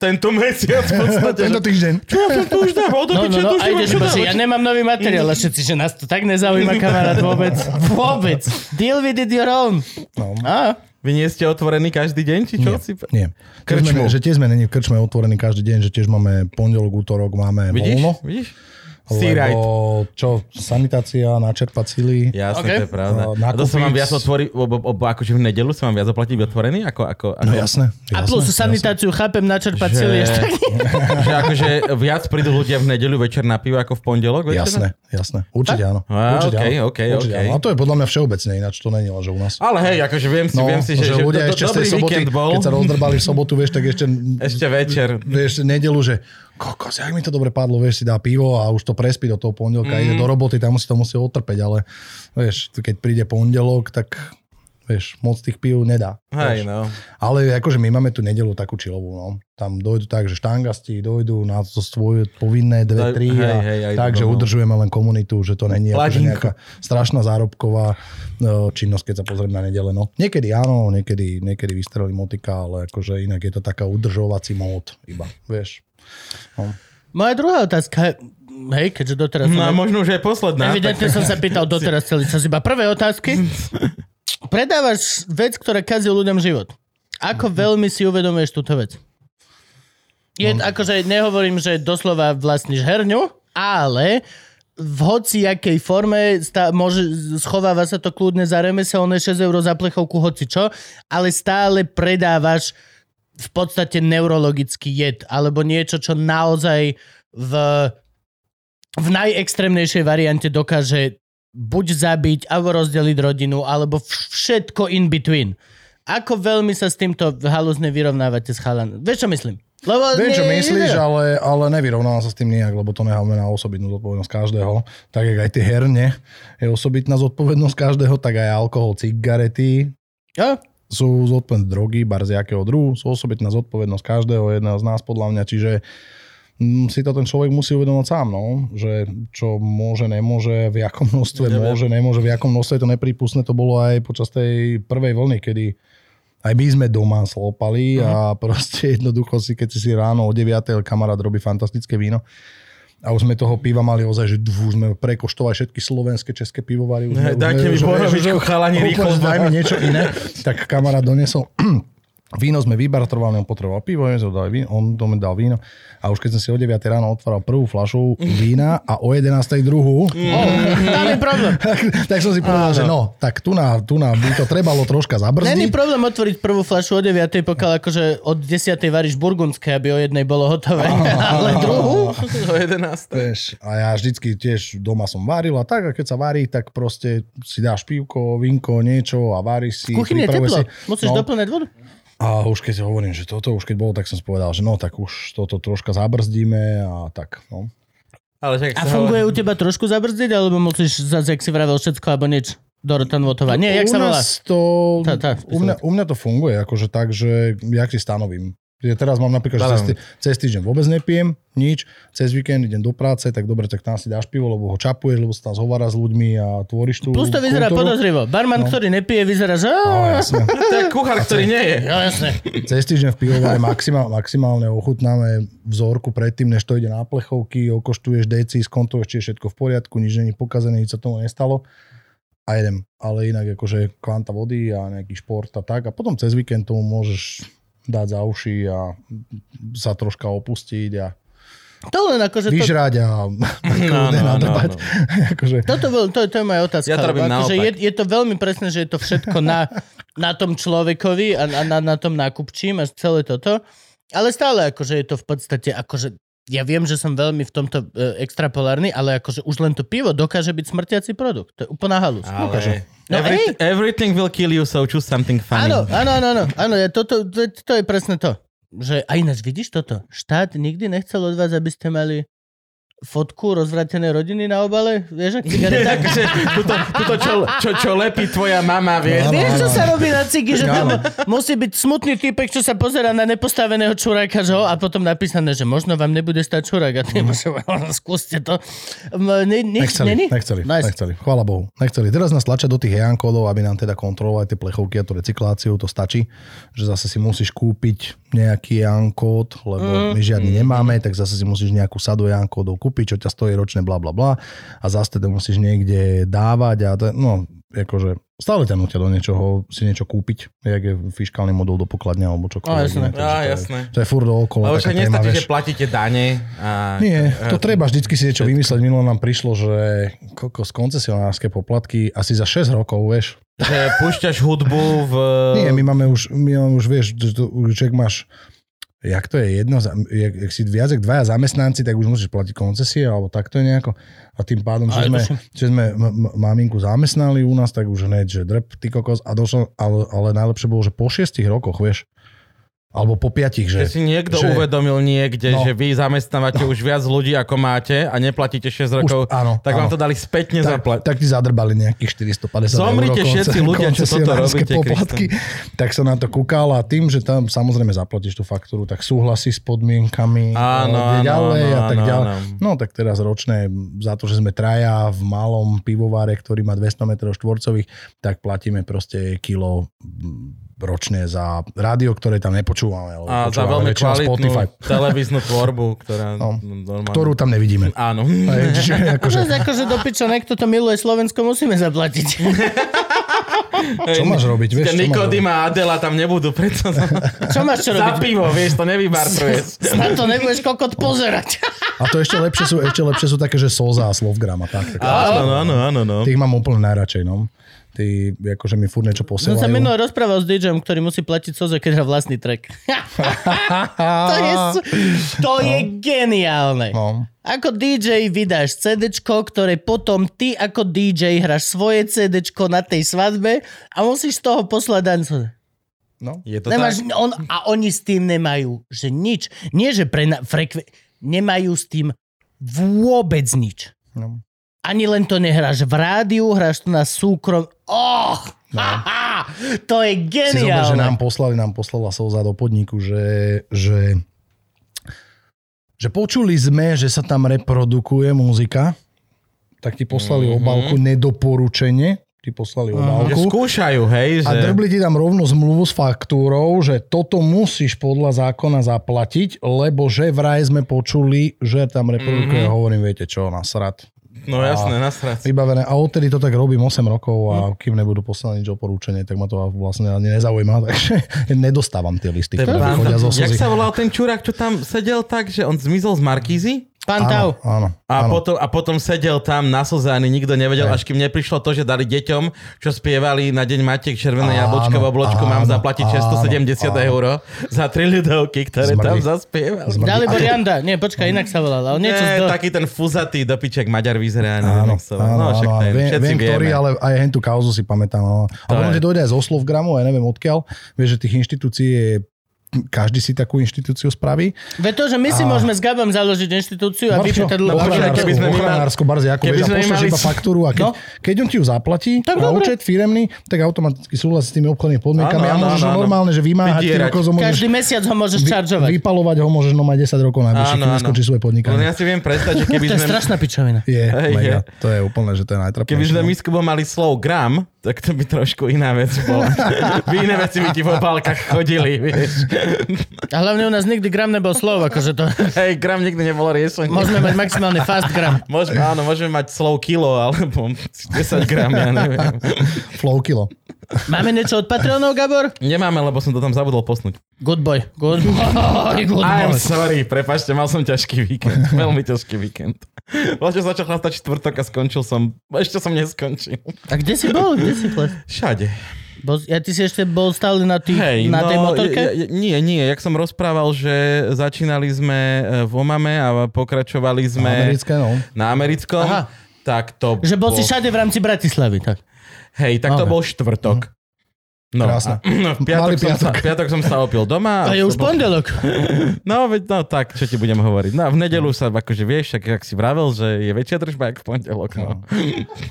tento mesiac v podstate. [LAUGHS] Tento týždeň. Čo ja som tu už [LAUGHS] dal? No, no, no, a ideš iba, že ja nemám nový materiál a všetci, že nás to tak nezaujíma, kamarát, vôbec. [LAUGHS] Vôbec. Deal with it your own. No. Á, Vy nie ste otvorení každý deň, či čo? Si... Nie. Krčmu. sme, že tiež sme není krčme otvorení každý deň, že tiež máme pondelok, útorok, máme Vidíš? voľno. Vidíš? Lebo čo, sanitácia, načerpať sily. Jasné, Okay. to je pravda. No, A to sa mám viac otvoriť, akože v nedelu sa mám viac oplatiť otvorený? Ako, ako, ako, No jasné. A plus jasné. sanitáciu chápem, načerpať Že- cíly ešte [LAUGHS] že akože viac prídu ľudia v nedeľu večer na pivo ako v pondelok? večer? Jasné, jasné. Určite áno. Á, Určite okej, áno. okej, Určite okej. áno. A to je podľa mňa všeobecne, ináč to není len, že u nás. Ale hej, akože viem si, No, viem si, že, že, ľudia ešte z tej dobrý soboty, víkend bol. keď sa rozdrbali v sobotu, vieš, tak ešte, Ešte večer. vieš, nedelu, že kokos, jak mi to dobre padlo, vieš, si dá pivo a už to prespí do toho pondelka, mm. ide do roboty, tam si to musí otrpeť, ale vieš, keď príde pondelok, tak vieš, moc tých pív nedá. Hej, no. Ale akože my máme tu nedelu takú čilovú, no. Tam dojdu tak, že štangasti dojdu na to svoje povinné dve, tri hej, a hej, aj tak, že domov. udržujeme len komunitu, že to není akože nejaká strašná zárobková e, činnosť, keď sa pozrieme na nedele. No. Niekedy áno, niekedy, niekedy vystrelí motika, ale akože inak je to taká udržovací mód iba, vieš. No. Moja druhá otázka, hej, keďže doteraz... No a možno, že je posledná. Evidentne som sa pýtal doteraz celý čas iba prvé otázky. [LAUGHS] Predávaš vec, ktorá kazí ľuďom život. Ako veľmi si uvedomuješ túto vec? Je, No. akože nehovorím, že doslova vlastníš herňu, ale v hociakej forme stá, môže, schováva sa to kľudne za remeselné 6 eur za plechovku hoci čo, ale stále predávaš v podstate neurologický jed, alebo niečo, čo naozaj v, v najextrémnejšej variante dokáže buď zabiť, alebo rozdeliť rodinu, alebo všetko in between. Ako veľmi sa s týmto halúzne vyrovnávate s chalan? Vieš, čo myslím? Lebo Viem, čo nie- myslíš, nie- ale, ale nevyrovnávam sa s tým nejak, lebo to necháme na osobitnú zodpovednosť každého. Tak, jak aj tie herne je osobitná zodpovednosť každého, tak aj alkohol, cigarety, Jo? Sú zodpovedné drogy, bar z jakého druhu, sú osobitná zodpovednosť každého jedného z nás podľa mňa, čiže mm, si to ten človek musí uvedomať sám, no, že čo môže, nemôže, v jakom množstve Neviem. môže, nemôže, v jakom množstve je to neprípustné, to bolo aj počas tej prvej vlny, kedy aj my sme doma slopali a [LAUGHS] proste jednoducho si, keď si si ráno o 9. kamarát robí fantastické víno, a už sme toho piva mali ozaj, že dvu, sme prekoštovali všetky slovenské, české pivovary. Už už dajte mi že- chalani, rýchlo. Daj mi niečo iné. Tak kamarát donesol [CLEARS THROAT] víno sme vybartrovali, on potreboval pivo, my sme dali víno, on to mi dal víno a už keď som si o 9 ráno otváral prvú flašu vína a o 11 druhú, Tam je problém. [LAUGHS] tak, tak som si povedal, že no, tak tu na, tu na by to trebalo troška Není zabrzdiť. problém otvoriť prvú flašu o 9, pokiaľ akože od 10 varíš burgundské, aby o jednej bolo hotové. [LAUGHS] Ale druhú? O 11. Vieš, a ja vždycky tiež doma som varil a tak, a keď sa varí, tak proste si dáš pivko, vinko, niečo a varíš si. V kuchyni je teplo. pripravuješ Musíš no, doplňať vodu. A už keď si hovorím, že toto už keď bolo, tak som si povedal, že no, tak už toto troška zabrzdíme a tak, no. Ale čak, A funguje u teba trošku zabrzdiť, alebo musíš zase, jak si vravel, všetko alebo nič? Dorotan Votová. Nie, jak u sa volá? to, Tá, tá, u, mňa, u mňa to funguje, akože tak, že ja si stanovím. Ja teraz mám napríklad, že cez, tý- cez týždeň vôbec nepijem, nič, cez víkend idem do práce, tak dobre, tak tam si dáš pivo, lebo ho čapuješ, lebo sa tam zhovára s ľuďmi a tvoríš tú Plus to vyzerá kultúru. podozrivo. Barman, ktorý nepije, vyzerá, že... No. [LAUGHS] To je kuchár, ktorý nie je. Jo, jasné. Cez týždeň v pivovare maximál, maximálne ochutnáme vzorku predtým, než to ide na plechovky, okoštuješ deci, skontuješ, či je všetko v poriadku, nič není pokazené, nič sa tomu nestalo a jedem. Ale inak akože kvanta vody a nejaký šport a tak. A potom cez víkend tomu môžeš dať za uši a sa troška opustiť a To len akože... To, vyžrať a kľudne [LAUGHS] no, no, nadrbať. [LAUGHS] Akože, toto bol, to, to je moja otázka. Ja to robím akože je, je to veľmi presné, že je to všetko na, na tom človekovi a, a na, na tom nákupčím a celé toto. Ale stále akože je to v podstate akože ja viem, že som veľmi v tomto e, extrapolárny, ale akože už len to pivo dokáže byť smrtiaci produkt. To je úplná halus. Ale No every, everything will kill you, so choose something funny. Áno, áno, áno, áno, áno ja toto, to, to je presne to. Že, a ináč vidíš toto? Štát nikdy nechcel od vás, aby ste mali fotku rozvratenej rodiny na obale? Vieš, ak cigareta? [LAUGHS] Takže tuto, tuto čo, čo, čo lepí tvoja mama, vieš? Áno, Vieš, čo sa robí na cigy, že tam musí byť smutný typek, čo sa pozera na nepostaveného čuráka, že ho, a potom napísané, že možno vám nebude stať čurák a ty môže, [LAUGHS] skúste to. Ne, ne, Nechceli, není? nechceli, Nice. nechceli. Chvála Bohu. Nechceli. Teraz nás tlačia do tých EAN kódov, aby nám teda kontrolovali tie plechovky a tú recykláciu, to stačí. Že zase si musíš kúpiť nejaký EAN kód, lebo my žiadny nemáme, tak zase si musíš nejakú sadu EAN kódov kúpiť, čo ťa stojí ročne, bla bla bla. A zase teda musíš niekde dávať a to, no, akože stále ťa nutia do niečoho, si niečo kúpiť, jak je fiskálny modul do pokladne alebo čokoľvek. Á, jasné. iné, takže Á, to je- jasné. To je furt. Lebo taká však nestačí, že platíte dane. A... Nie, to treba vždycky si niečo vymysleť. Minulo nám prišlo, že kokos koncesionárske poplatky asi za 6 rokov, vieš. Že púšťaš hudbu v... Nie, my máme už, my máme už vieš, že, to, máš jak to je jedno, jak, jak si viac jak dvaja zamestnanci, tak už musíš platiť koncesie, alebo takto je nejako. A tým pádom, že sme, že sme m- maminku zamestnali u nás, tak už hneď, že drp, ty kokos, a došlo, ale, ale najlepšie bolo, že po šiestich rokoch, vieš, alebo po piatich, Že že... si niekto že- uvedomil niekde, No. že vy zamestnávate už viac ľudí, ako máte a neplatíte 6 rokov, Už, áno, tak vám áno. to dali spätne tak, zaplatiť. tak ti zadrbali nejakých 450 Zomrite eur všetci ľudia, čo toto robíte, poplatky. Tak som na to kúkal a tým, že tam samozrejme zaplatíš tú faktúru, tak súhlasí s podmienkami Áno, a áno, ďalej áno, a tak ďalej. áno. No tak teraz ročné, za to, že sme traja v malom pivovare, ktorý má 200 m štvorcových, tak platíme proste kilo ročne za rádio, ktoré tam nepočúvame. ale A za veľmi kvalitnú Spotify, televíznu tvorbu, ktorá... No, normálne... ktorú tam nevidíme. Áno. Hej, Čiže [LAUGHS] akože, Že... Akože do piča, niekto to miluje Slovensko, musíme zaplatiť. [LAUGHS] čo máš robiť? Vieš, Nikodým a Adela tam nebudú, preto za, [LAUGHS] Čo máš čo za robiť? pivo, vieš, to nevybartruješ. Na to nebudeš kokot pozerať. A to ešte lepšie sú, ešte lepšie sú také, že Soza a Slovgram a tak. tak. Áno, áno, áno, no. Tých mám úplne najradšej, no. Tí, akože mi furt niečo Som sa posielajú. minulý rozprával s DJom, ktorý musí platiť Soze, keď hrá vlastný track. [LAUGHS] to je, to je geniálne. No. Ako DJ vydáš CDčko, ktoré potom ty ako DJ hráš svoje CDčko na tej svadbe a musíš z toho poslať daň. No. Je to Nemáš, tak? on, a oni s tým nemajú, že nič. Nie, že pre na, frekve, nemajú s tým vôbec nič. No. Ani len to nehráš v rádiu, hráš to na súkrom. Oh, No. haha, to je Si zober, že nám geniálne. poslali, nám poslala Soza do podniku, že, že, že počuli sme, že sa tam reprodukuje muzika, tak ti poslali Mhm. obálku nedoporučenie, ti poslali Aha. Že obálku. skúšajú, hej, že... A drbli ti tam rovno zmluvu s faktúrou, že toto musíš podľa zákona zaplatiť, lebo že vraj sme počuli, že tam reprodukuje. Mhm. Hovorím, viete čo, nasrad. No jasné, nasrať. Vybavené. A odtedy to tak robím 8 rokov Hm. a kým nebudú poslané nič oporúčanie, tak ma to vlastne ani nezaujíma. [LAUGHS] Takže nedostávam tie listy, ktoré chodia zo Jak sa volal ten čurák, čo tam sedel tak, že on zmizol z Markízy? Pán Áno, Tau. áno, A, áno. potom, a potom sedel tam na slze, ani nikto nevedel, Hej. až kým neprišlo to, že dali deťom, čo spievali na Deň Matiek červené Áno, jablčko v obločku, mám áno, zaplatiť áno, 670 áno. eur za tri ľudovky, ktoré Zmrdí. tam zaspievali. Zmrdí. Dalibor Janda. Nie, počkaj, inak sa volal. Ale niečo Nie, z do... taký ten fuzatý dopiček Maďar vyzerá, Áno, volá. áno, no, však áno, ten, viem, viem, ktorý, ale aj hen tú kauzu si pamätám. No. A To potom ti dojde aj zo Slovgramu, ja neviem odkiaľ. Vieš, že tých inštitúcií je každý si takú inštitúciu spraví. Veď to, že my si A- môžeme s Gabom založiť inštitúciu a vypýtať No, počkaj, keby sme mali- ochranársko barziaku, keby sme mali iba faktúru a keď, No. keď on ti ju zaplatí Tak na účet firemný, tak automaticky súhlasí s tými obchodnými podmienkami Áno, a môžeš áno, normálne, že vymáhať môžeš Každý mesiac ho môžeš vy, čaržovať. vypalovať ho môžeš no mať 10 rokov najbližšie, Áno, kým svoje podnikanie. ja si viem predstaviť, že keby To je sme... strašná pičovina. Je. To je úplne, že to je najtrapnejšie. Keby sme no. my s mali slow gram, tak to by trošku iná vec bola. [LAUGHS] By iné veci by ti v obálkach chodili, vieš. A hlavne u nás nikdy gram nebol slov, akože to... Hej, gram nikdy nebolo riešenie. Môžeme mať maximálne fast gram. Môžeme, áno, môžeme mať slow kilo, alebo 10 gram, ja neviem. Flow kilo. Máme niečo od Patreonov, Gabor? Nemáme, lebo som to tam zabudol posnúť. Good boy. Good boy. Good I'm boy. sorry, prepačte, mal som ťažký víkend. Veľmi ťažký víkend. Vlastne začal chlastať čtvrtok a skončil som, ešte som neskončil. A kde si bol? Kde si ples? Všade. Bol, ja ty si ešte bol stále na, tých, Hej, na tej no, motorke? je- je- nie, nie, jak som rozprával, že začínali sme e, v Omame a pokračovali sme Americké, no. na americkom, Aha. tak to Že bol si bol- všade v rámci Bratislavy, tak. Hej, tak to Ok. bol štvrtok. No, Krásne. a, [CLEARS THROAT] no, v piatok, Malý som sa, piatok. v piatok som sa opil doma. To a je už pondelok. [LAUGHS] No, veď, no tak, čo ti budem hovoriť. No v nedelu sa, akože vieš, tak jak si vravel, že je väčšia držba, jak v pondelok. No.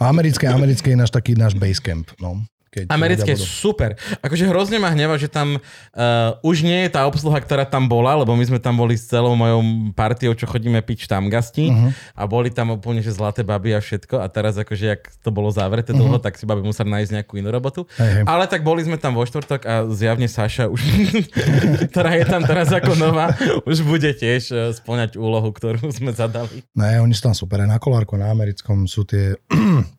Americké, americké je náš taký náš base camp. No. Keď Americké je super. Akože hrozne ma hneva, že tam uh, už nie je tá obsluha, ktorá tam bola, lebo my sme tam boli s celou mojou partiou, čo chodíme piť tam gasti Mhm. a boli tam úplne, že zlaté baby a všetko a teraz akože, jak to bolo zavreté dlho, tak si babi museli nájsť nejakú inú robotu. Hej. Ale tak boli sme tam vo štvrtok a zjavne Saša už, [LAUGHS] ktorá je tam teraz ako nová, už bude tiež uh, splňať úlohu, ktorú sme zadali. Ne, oni sú tam super. Na kolárku, na americkom sú tie [CLEARS THROAT]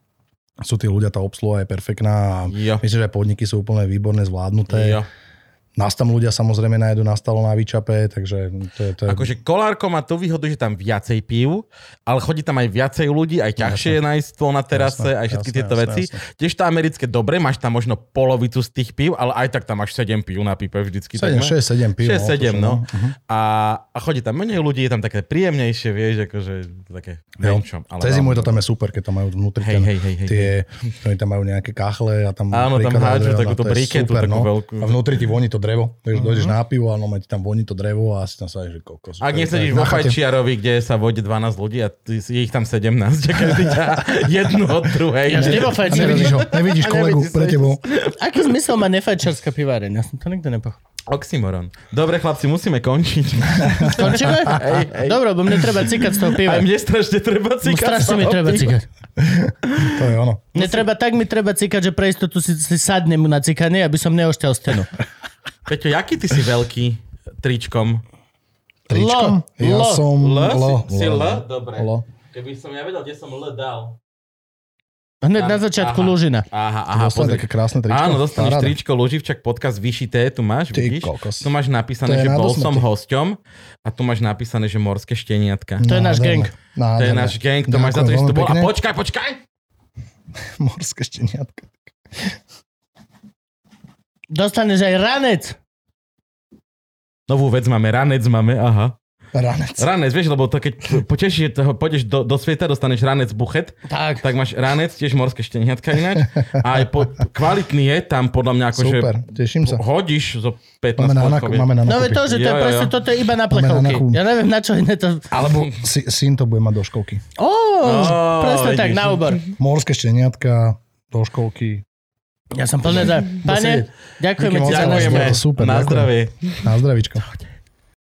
sú tí ľudia, tá obsluha je perfektná a Jo. myslím, že aj podniky sú úplne výborne zvládnuté. Jo. Nás tam ľudia samozrejme nájdu na stalo na výčape, takže to je... To je Akože Kolárko má tú výhodu, že tam viacej pív, ale chodí tam aj viacej ľudí, aj ťažšie je nájsť stôl na terase, Jasné, aj všetky jasné, tieto jasné, veci. jasné. Tiež to americké dobre, máš tam možno polovicu z tých pív, ale aj tak tam máš 7 pív na pipe vždycky. 7, takmer. 6, 7 piv. 6, 7, no. Mhm. A, a chodí tam menej ľudí, je tam také príjemnejšie, vieš, akože také Jo. menšom. Ale Cez zimu to tam je super, keď tam majú vnútri Hej, ten, hej, hej, hej, tie, oni tam majú nejaké kachle a tam Áno, tam hádžu takúto briketu, takú no. veľkú. A vnútri ti voní to drevo, vieš, Mhm. dojdeš na pivo a no, ti tam voní to drevo a asi tam sa že kokos. Ak To nesedíš to je vo. Fajčiarovi, kde sa vode 12 ľudí a ty, je ich tam 17, [LAUGHS] že každý ťa jednu od druhej. Ja fajčiarovi. nevidíš ho, nevidíš A kolegu nevidíš pre tebou. Aký zmysel má nefajčiarská piváreň? Ja som to nikto nepochopil. Oxymoron. Dobre, chlapci, musíme končiť. [LAUGHS] Končíme? Hej, hej. Dobre, bo mne treba cikať z toho piva. Aj mne strašne treba cikať. strašne mi treba cikať. To je ono. Mne treba, tak mi treba cikať, že pre istotu si, si sadnem na cikanie, aby som neošťal stenu. Peťo, jaký ty si veľký tričkom? Tričkom? Lo, Ja lo, som... L? Lo, Si, si L? Dobre. Lo. Keby som ja vedel, kde som L dal. Hneď na začiatku aha. Lužina. Aha, aha, pozri. také krásne tričko. Áno, dostaneš Paráda. tričko Luživčak podcast Vyšité, tu máš, Ty vidíš? kokos. Tu máš napísané, To že bol som hosťom a tu máš napísané, že morské šteniatka. To je náš gang. To je náš gang, to máš za to, že to bol. A počkaj, počkaj! [LAUGHS] Morské šteniatka. Dostaneš aj ranec. Novú vec máme, ranec máme, aha. Ranec. Ranec, vieš, lebo to keď potešíš toho, pôjdeš do, do sveta, dostaneš ranec buchet, Tak. tak máš ranec, tiež morské šteniatka ináč. A aj po, kvalitný je tam podľa mňa akože Super, teším sa. hodíš zo 15 Máme na, vie. máme na No veď nakupy. to, že to je Jo, jo, presne, jo. toto je iba na na plechovky. naku. Ja neviem, na čo iné to... Alebo sy, syn to bude mať do školky. Ó, presne tak, vidíš. na úbor. Morské šteniatka do školky. Ja som plne za... Pane, ďakujeme ti moc, za ďakujeme. návštevu. Super, Na zdravie. Na zdravičko.